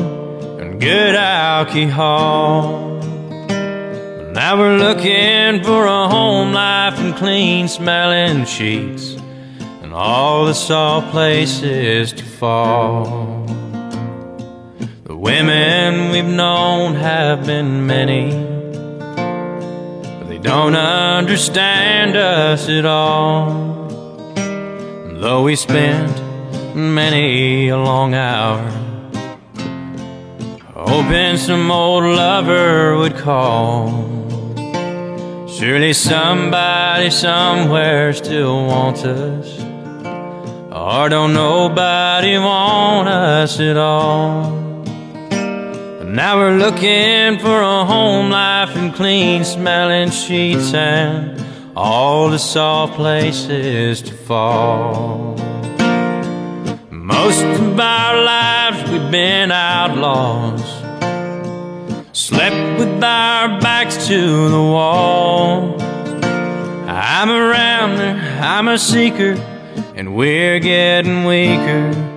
[SPEAKER 44] and good alcohol. But now we're looking for a home life and clean smelling sheets and all the soft places to fall. The women we've known have been many, don't understand us at all. Though we spent
[SPEAKER 26] many a long hour. Hoping some old lover would call. Surely somebody somewhere still wants us. Or don't nobody want us at all. Now we're looking for a home life and clean smelling sheets and all the soft places to fall. Most of our lives we've been outlaws. Slept with our backs to the wall. I'm a rounder, I'm a seeker, and we're getting weaker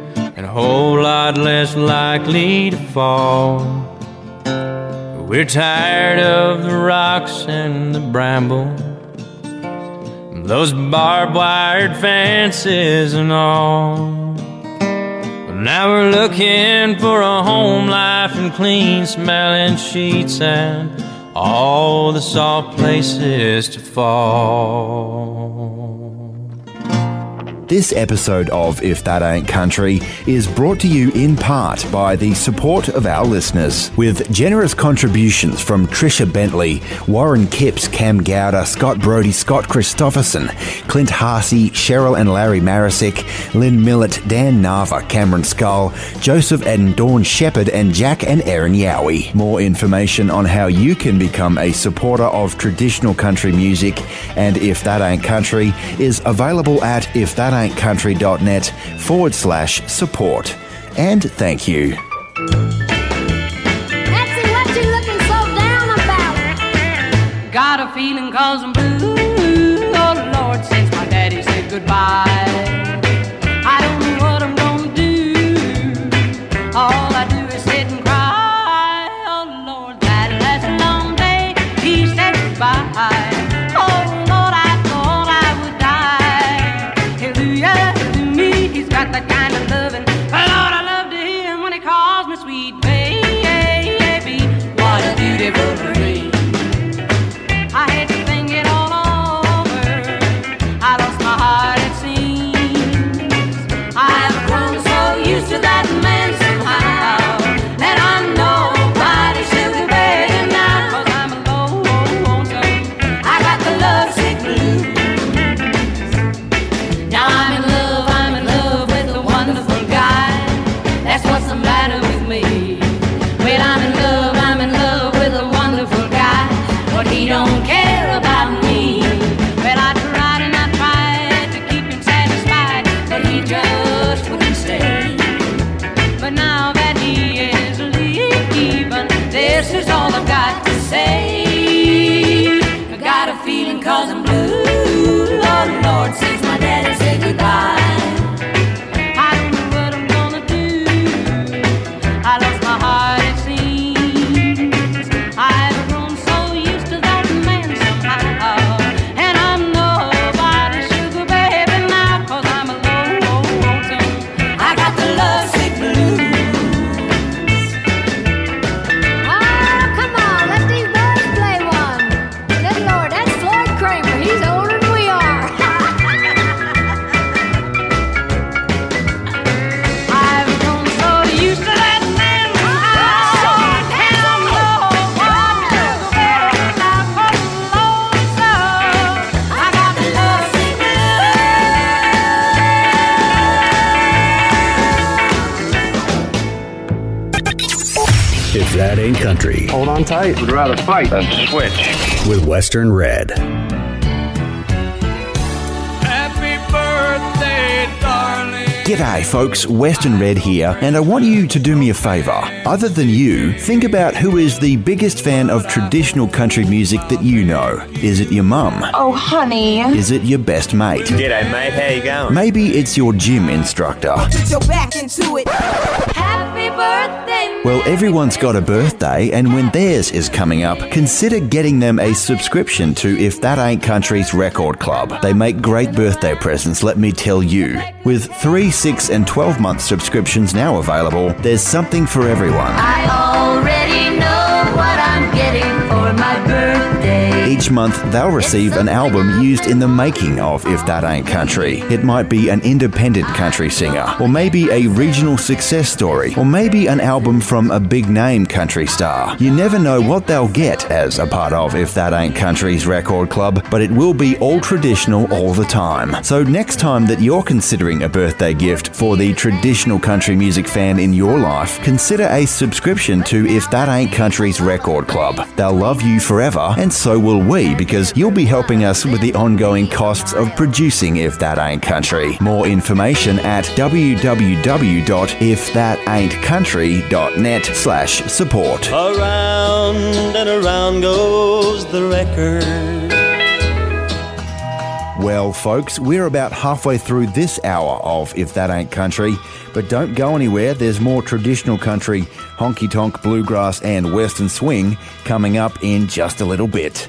[SPEAKER 26] whole lot less likely to fall. We're tired of the rocks and the bramble, those barbed wired fences and all. Now we're looking for a home life and clean smelling sheets and all the soft places to fall.
[SPEAKER 1] This episode of If That Ain't Country is brought to you in part by the support of our listeners, with generous contributions from Trisha Bentley, Warren Kipps, Cam Gowder, Scott Brody, Scott Christopherson, Clint Harsey, Cheryl and Larry Marisick, Lynn Millett, Dan Nava, Cameron Skull, Joseph and Dawn Shepherd, and Jack and Aaron Yowie. More information on how you can become a supporter of traditional country music and If That Ain't Country is available at ifthataintcountry.net forward slash support. And thank you.
[SPEAKER 45] Betsy, what you looking so down about?
[SPEAKER 11] Got a feeling cause I'm blue. Oh Lord, since my daddy said goodbye. Would
[SPEAKER 37] rather fight than switch. With Western Red.
[SPEAKER 26] Happy birthday, darling.
[SPEAKER 1] G'day, folks. Western Red here, and I want you to do me a favour. Other than you, think about who is the biggest fan of traditional country music that you know. Is it your mum?
[SPEAKER 4] Oh, honey.
[SPEAKER 1] Is it your best mate?
[SPEAKER 40] G'day, mate. How you going?
[SPEAKER 1] Maybe it's your gym instructor.
[SPEAKER 4] Put your back into it.
[SPEAKER 46] Happy birthday,
[SPEAKER 1] Well, everyone's got a birthday, and when theirs is coming up, consider getting them a subscription to If That Ain't Country's Record Club. They make great birthday presents, let me tell you. With 3, 6, and 12 month subscriptions now available, there's something for everyone. Each month, they'll receive an album used in the making of If That Ain't Country. It might be an independent country singer, or maybe a regional success story, or maybe an album from a big name country star. You never know what they'll get as a part of If That Ain't Country's record club, but it will be all traditional all the time. So next time that you're considering a birthday gift for the traditional country music fan in your life, consider a subscription to If That Ain't Country's record club. They'll love you forever, and so will we, because you'll be helping us with the ongoing costs of producing If That Ain't Country. More information at www.ifthataintcountry.net slash support.
[SPEAKER 19] Around and around goes the record.
[SPEAKER 1] Well, folks, we're about halfway through this hour of If That Ain't Country, but don't go anywhere. There's more traditional country, honky tonk, bluegrass, and western swing coming up in just a little bit.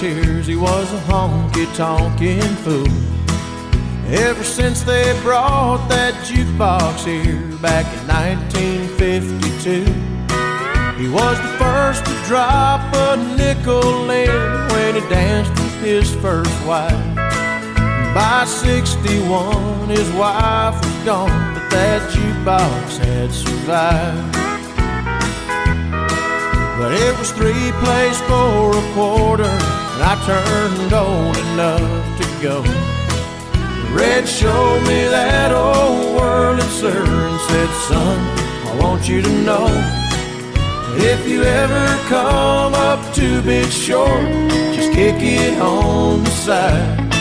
[SPEAKER 26] Tears. He was a honky tonkin' fool. Ever since they brought that jukebox here back in 1952, he was the first to drop a nickel in when he danced with his first wife. By 61, his wife was gone, but that jukebox had survived. But it was three plays for a quarter, I turned old enough to go. Red showed me that old world, sir, and said, Son, I want you to know if you ever come up two bit short, just kick it on the side.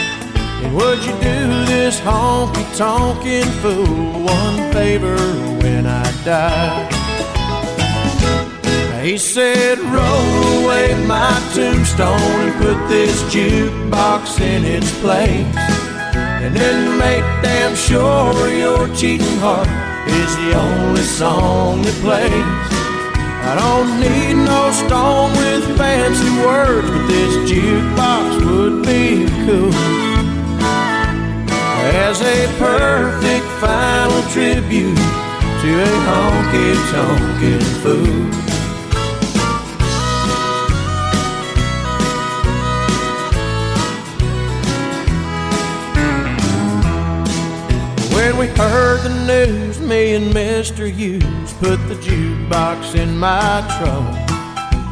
[SPEAKER 26] And would you do this honky tonkin' fool one favor when I die? He said, roll away my tombstone and put this jukebox in its place. And then make damn sure your cheating heart is the only song that plays. I don't need no stone with fancy words, but this jukebox would be cool. As a perfect final tribute to a honky tonkin' fool. The news, me and Mr. Hughes put the jukebox in my truck.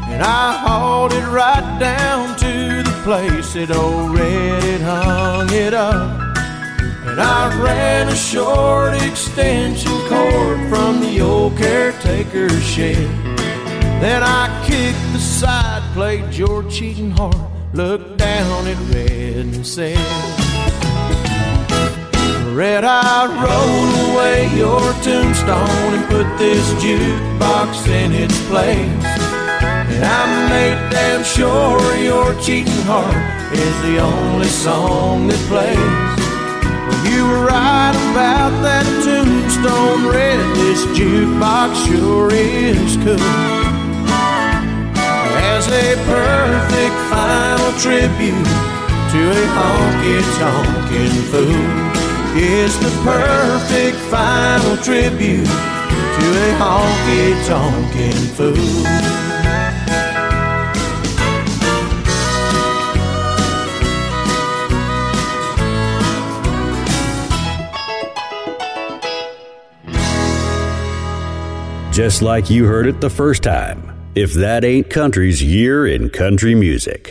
[SPEAKER 26] And I hauled it right down to the place it had hung it up. And I ran a short extension cord from the old caretaker's shed. Then I kicked the side plate, your cheating heart, looked down at Red and said, Red, I roll away your tombstone and put this jukebox in its place. And I made damn sure your cheating heart is the only song that plays. Well, you were right about that tombstone, Red. This jukebox sure is cool. As a perfect final tribute to a honky tonkin' fool. It's the perfect final tribute to a honky tonkin' fool.
[SPEAKER 2] Just like you heard it the first time. If that ain't country's year in country music.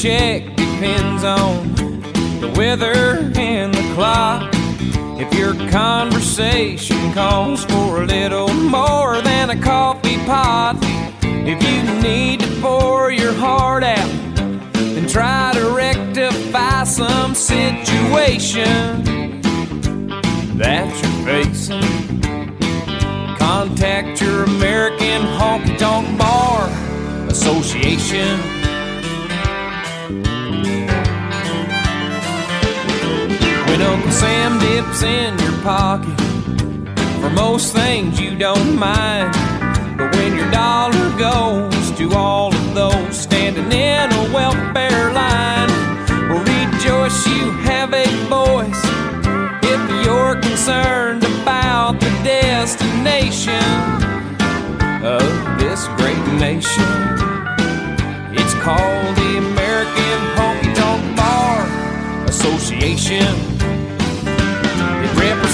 [SPEAKER 47] Your paycheck depends on
[SPEAKER 26] the weather and the clock. If your conversation calls for a little more than a coffee pot, if you need to pour your heart out and try to rectify some situation that you're facing, contact your American Honky Tonk Bar Association. Uncle Sam dips in your pocket, for most things you don't mind. But when your dollar goes to all of those standing in a welfare line, well, rejoice you have a voice if you're concerned about the destination of this great nation. It's called the American Honky Tonk Bar Association.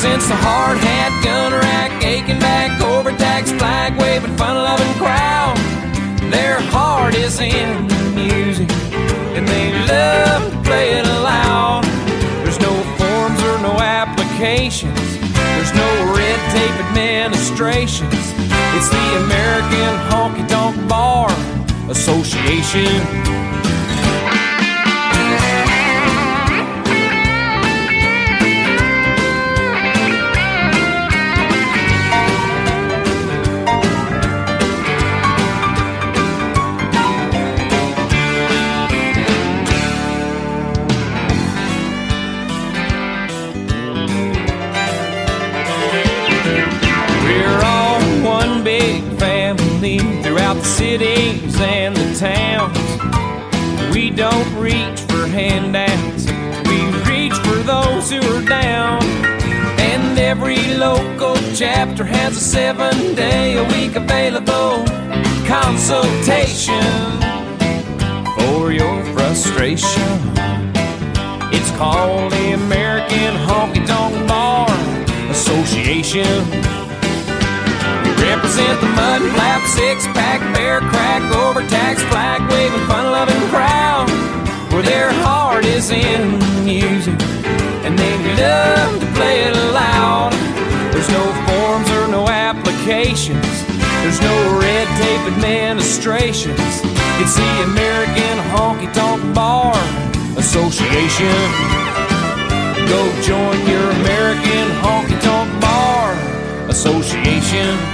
[SPEAKER 26] Represents the hard hat, gun rack, aching back, overtaxed, flag waving, fun loving crowd. Their heart is in the music, and they love to play it loud. There's no forms or no applications. There's no red tape administrations. It's the American Honky Tonk Bar Association. Throughout the cities and the towns. We don't reach for handouts, we reach for those who are down. And every local chapter has a seven day a week available consultation for your frustration. It's called the American Honky Tonk Bar Association. Represent the mud flap, six pack, bear crack, overtax, flag waving, fun loving crowd. Where their heart is in music and they love to play it loud. There's no forms or no applications, there's no red tape administrations. It's the American Honky Tonk Bar Association. Go join your American Honky Tonk Bar Association.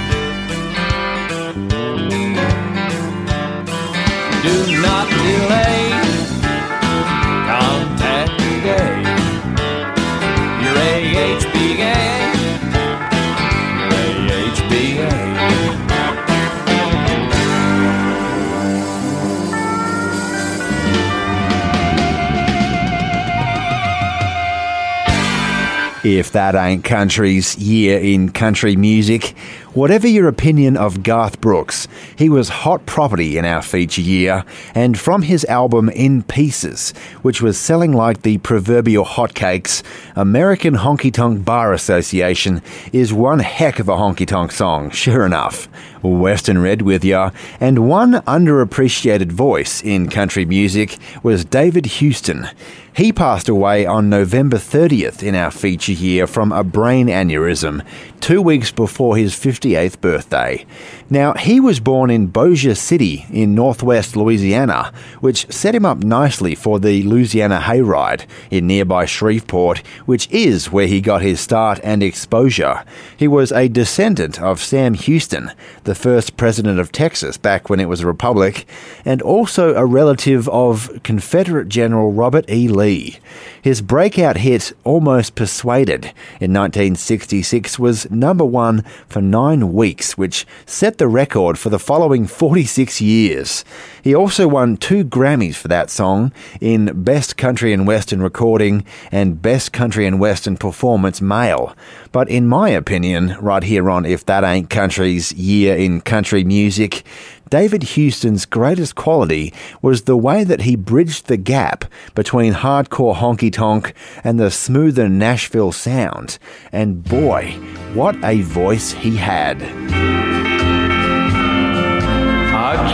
[SPEAKER 1] If that ain't country's year in country music, whatever your opinion of Garth Brooks, he was hot property in our feature year, and from his album In Pieces, which was selling like the proverbial hotcakes, American Honky Tonk Bar Association is one heck of a honky tonk song, sure enough. Western Red with ya, and one underappreciated voice in country music was David Houston. He passed away on November 30th in our feature year from a brain aneurysm, two weeks before his 58th birthday. Now, he was born in Bossier City in northwest Louisiana, which set him up nicely for the Louisiana Hayride in nearby Shreveport, which is where he got his start and exposure. He was a descendant of Sam Houston, the first president of Texas back when it was a republic, and also a relative of Confederate General Robert E. Lee. His breakout hit, Almost Persuaded, in 1966 was number one for nine weeks, which set the record for the following 46 years. He also won two Grammys for that song in Best Country and Western Recording and Best Country and Western Performance Male. But in my opinion, right here on If That Ain't Country's Year in Country Music, David Houston's greatest quality was the way that he bridged the gap between hardcore honky tonk and the smoother Nashville sound. And boy, what a voice he had.
[SPEAKER 3] A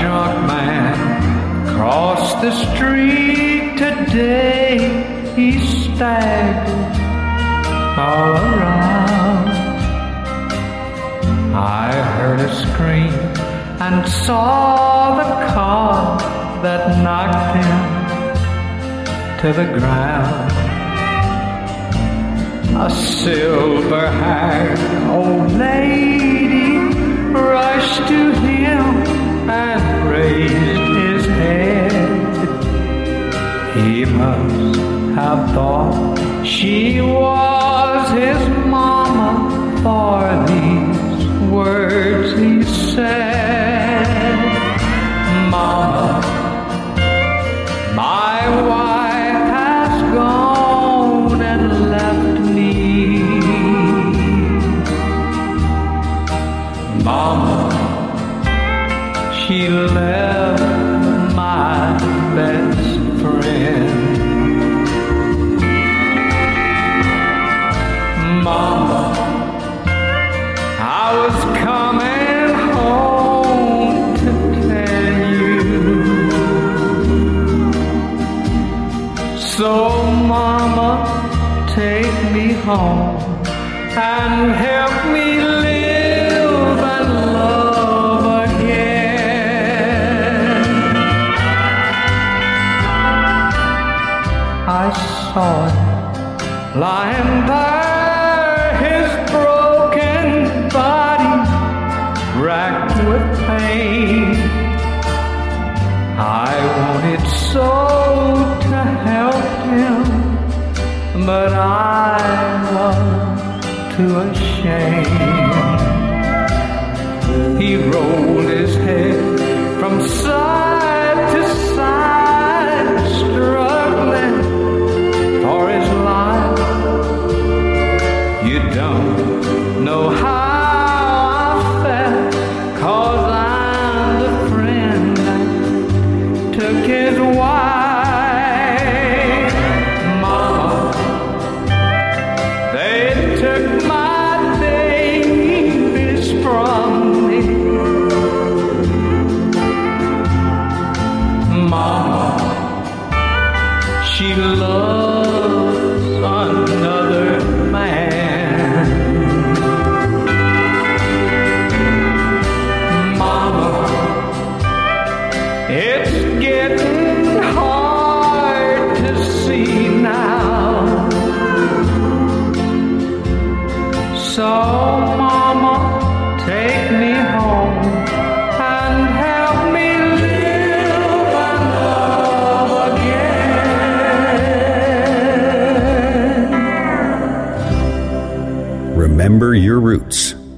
[SPEAKER 3] drunk man crossed the street today. he staggered all around. I heard a scream and saw the car that knocked him to the ground. A silver haired old lady rushed to him and raised his head. He must have thought she was his mama for these words he said. Left my best friend. Mama, I was coming home to tell you. So, Mama, take me home and help me Lying there, his broken body racked with pain. I wanted so to help him, but I was too ashamed. He rolled his head from side she loves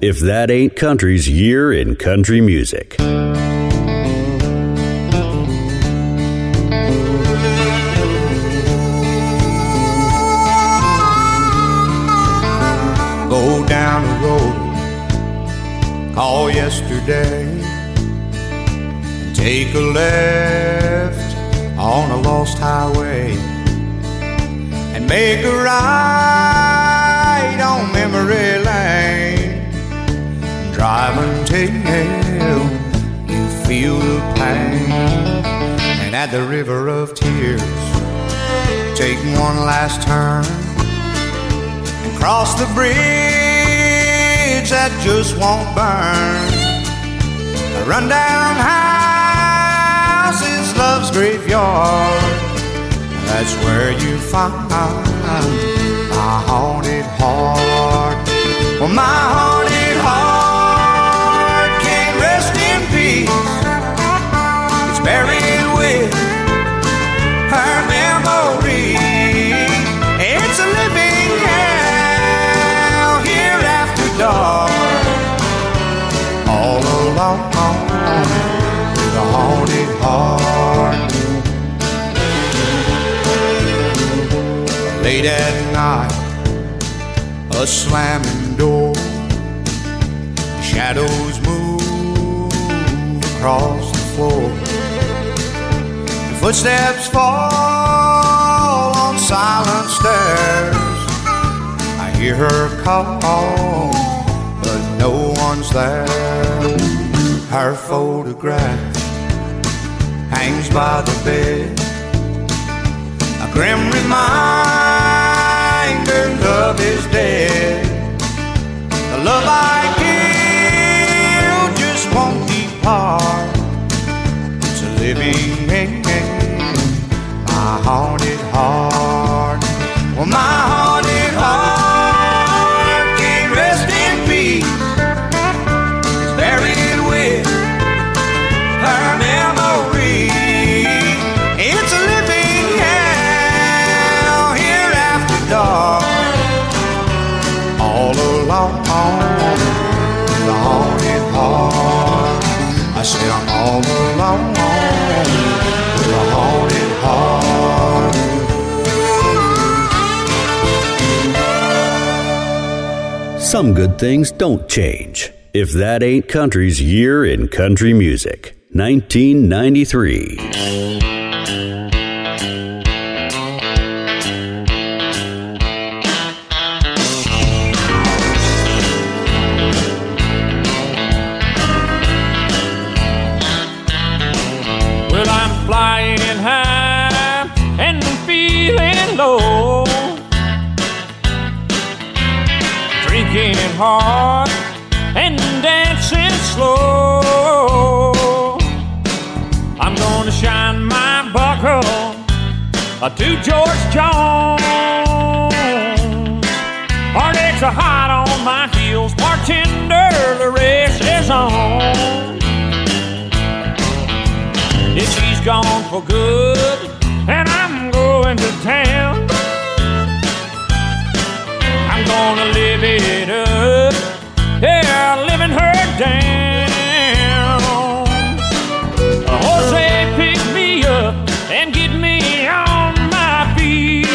[SPEAKER 2] If that ain't country's year in country music.
[SPEAKER 3] Go down the road, call yesterday, and take a left on a lost highway, and make a right Drive until you feel the pain, and at the river of tears, take one last turn and cross the bridge that just won't burn. A rundown house is love's graveyard. That's where you find my haunted heart. Well, my haunted buried with her memory. It's a living hell here after dark. All alone with a haunted heart. Late at night, a slamming door. Shadows move across the floor. Footsteps fall on silent stairs. I hear her call, but no one's there. Her photograph hangs by the bed. A grim reminder love is dead. The love I haunted heart. Well, my haunted
[SPEAKER 2] Some good things don't change. If that ain't country's year in country music, 1993.
[SPEAKER 26] for good, and I'm going to town. I'm gonna live it up, yeah, living her down. Jose picked me up and get me on my feet,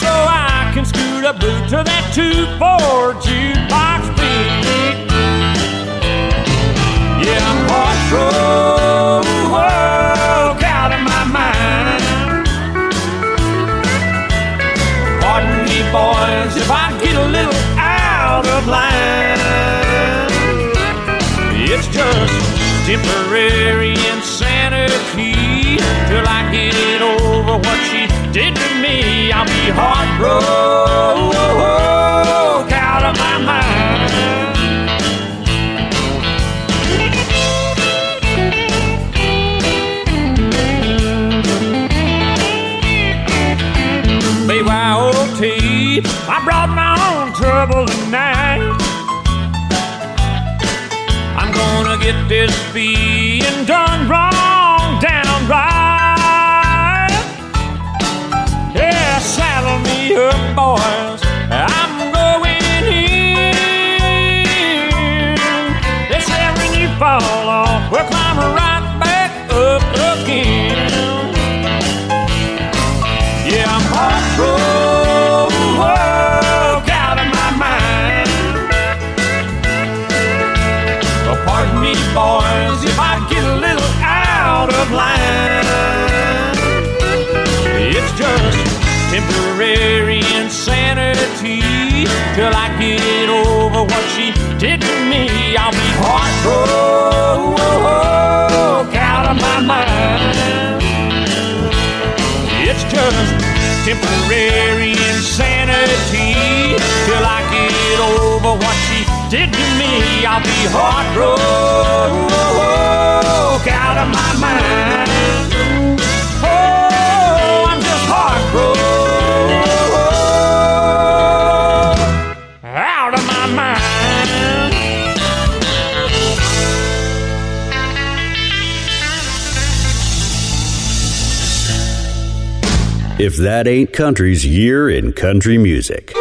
[SPEAKER 26] so I can scoot a boot to that two four G. out of my mind. It's just temporary insanity till I get over what she did to me. I'll be heartbroken out of my mind. If
[SPEAKER 2] that ain't country's year in country music.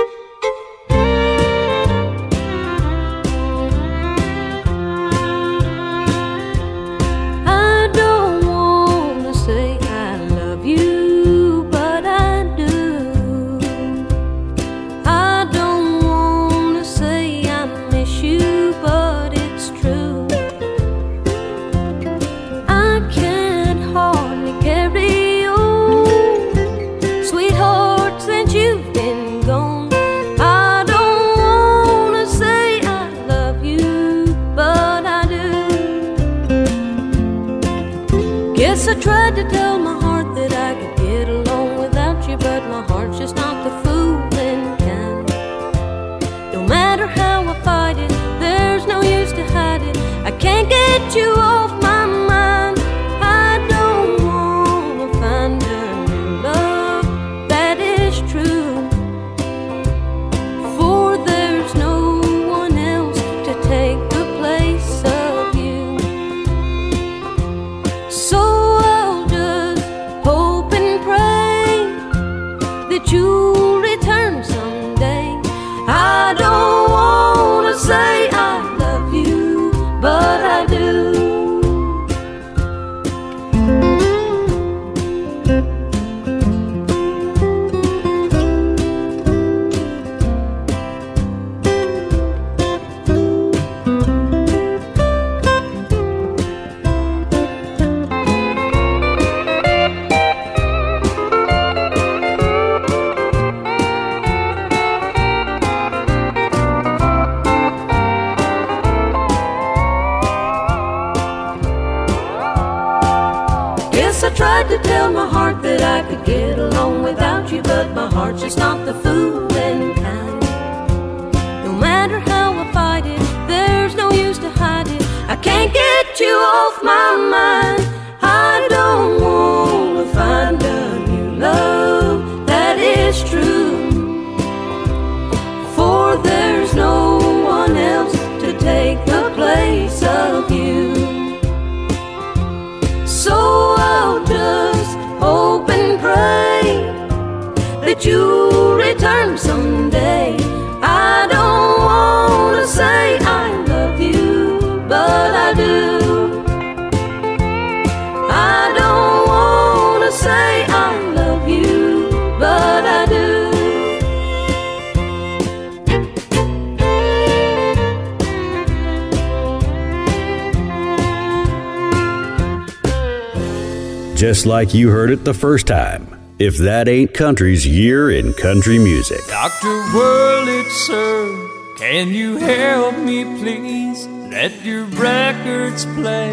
[SPEAKER 2] Like you heard it the first time. If that ain't country's year in country music.
[SPEAKER 26] Dr. Wurlitzer, can you help me please? Let your records play.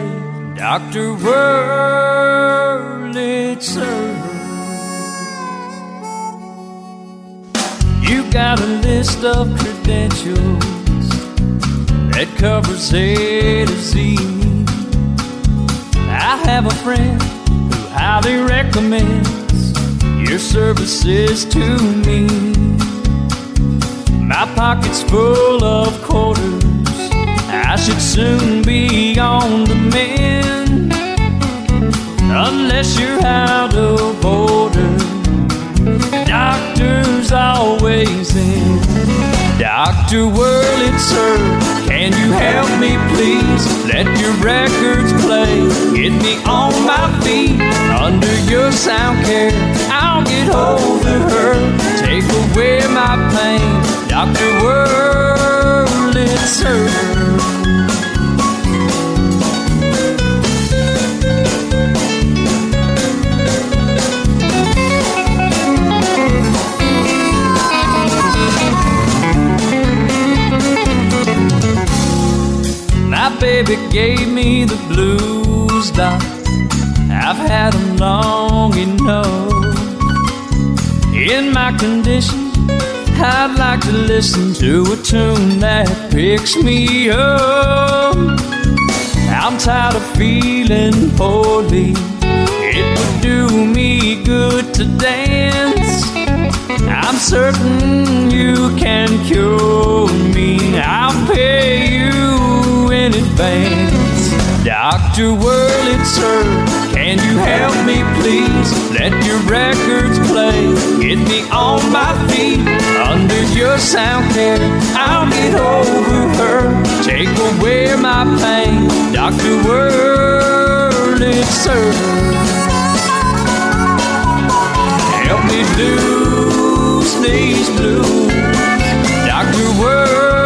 [SPEAKER 26] Dr. Wurlitzer. You got a list of credentials that covers A to Z. I have a friend who highly recommends your services to me. My pocket's full of quarters. I should soon be on the mend. Unless you're out of order, doctor's always in. Dr. Wurlitzer, can you help me please? Let your records play. Get me on my feet under your sound care. I'll get over her. Take away my pain. Dr. Wurlitzer. My baby gave me the blues, doc. I've had them long enough. In my condition, I'd like to listen to a tune that picks me up. I'm tired of feeling poorly. It would do me good to dance. I'm certain you can cure me. I'll pay you in advance. Dr. Wurlitzer, can you help me please? Let your records play. Get me on my feet under your sound care. I'll get over her. Take away my pain. Dr. Wurlitzer. Help me lose these blues. Dr. Wurlitzer.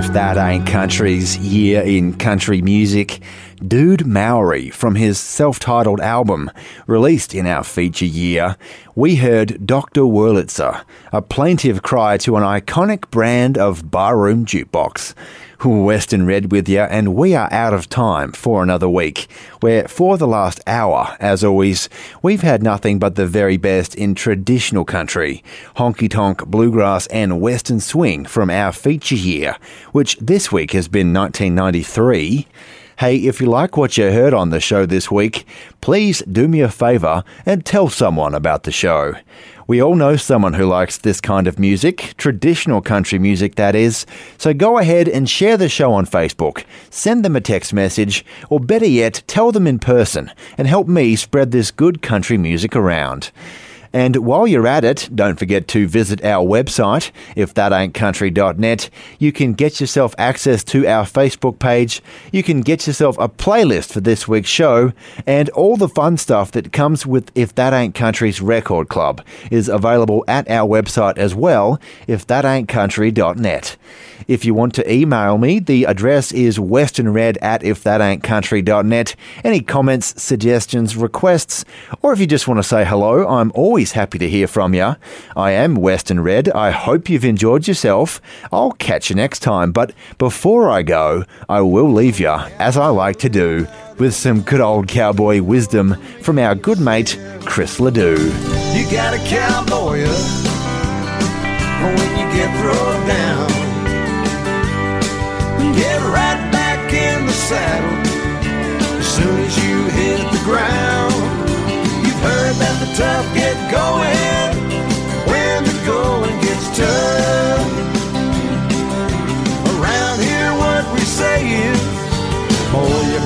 [SPEAKER 1] If that ain't country's year in country music, Dude Mowrey from his self titled album, released in our feature year, we heard Dr. Wurlitzer, a plaintive cry to an iconic brand of barroom jukebox. Western Red with you, and we are out of time for another week. Where for the last hour, as always, we've had nothing but the very best in traditional country, honky tonk, bluegrass, and western swing from our feature year, which this week has been 1993. Hey, if you like what you heard on the show this week, please do me a favour and tell someone about the show. We all know someone who likes this kind of music, traditional country music that is, so go ahead and share the show on Facebook, send them a text message, or better yet, tell them in person and help me spread this good country music around. And while you're at it, don't forget to visit our website, if that ain't ifthataintcountry.net. You can get yourself access to our Facebook page, you can get yourself a playlist for this week's show, and all the fun stuff that comes with If That Ain't Country's record club is available at our website as well, ifthataintcountry.net. If you want to email me, the address is westernred at ifthataintcountry.net. Any comments, suggestions, requests, or if you just want to say hello, I'm always happy to hear from you. I am Western Red. I hope you've enjoyed yourself. I'll catch you next time, but before I go, I will leave you, as I like to do, with some good old cowboy wisdom from our good mate, Chris Ledoux.
[SPEAKER 3] You got a cowboy when you get thrown down. Get right back in the saddle as soon as you hit the ground. You've heard that the tough get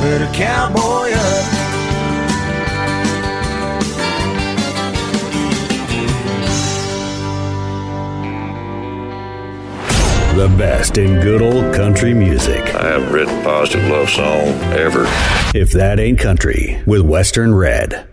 [SPEAKER 3] boy, you better cowboy up.
[SPEAKER 2] The best in good old country music.
[SPEAKER 48] I haven't written a positive love song ever.
[SPEAKER 2] If that ain't country with Western Red.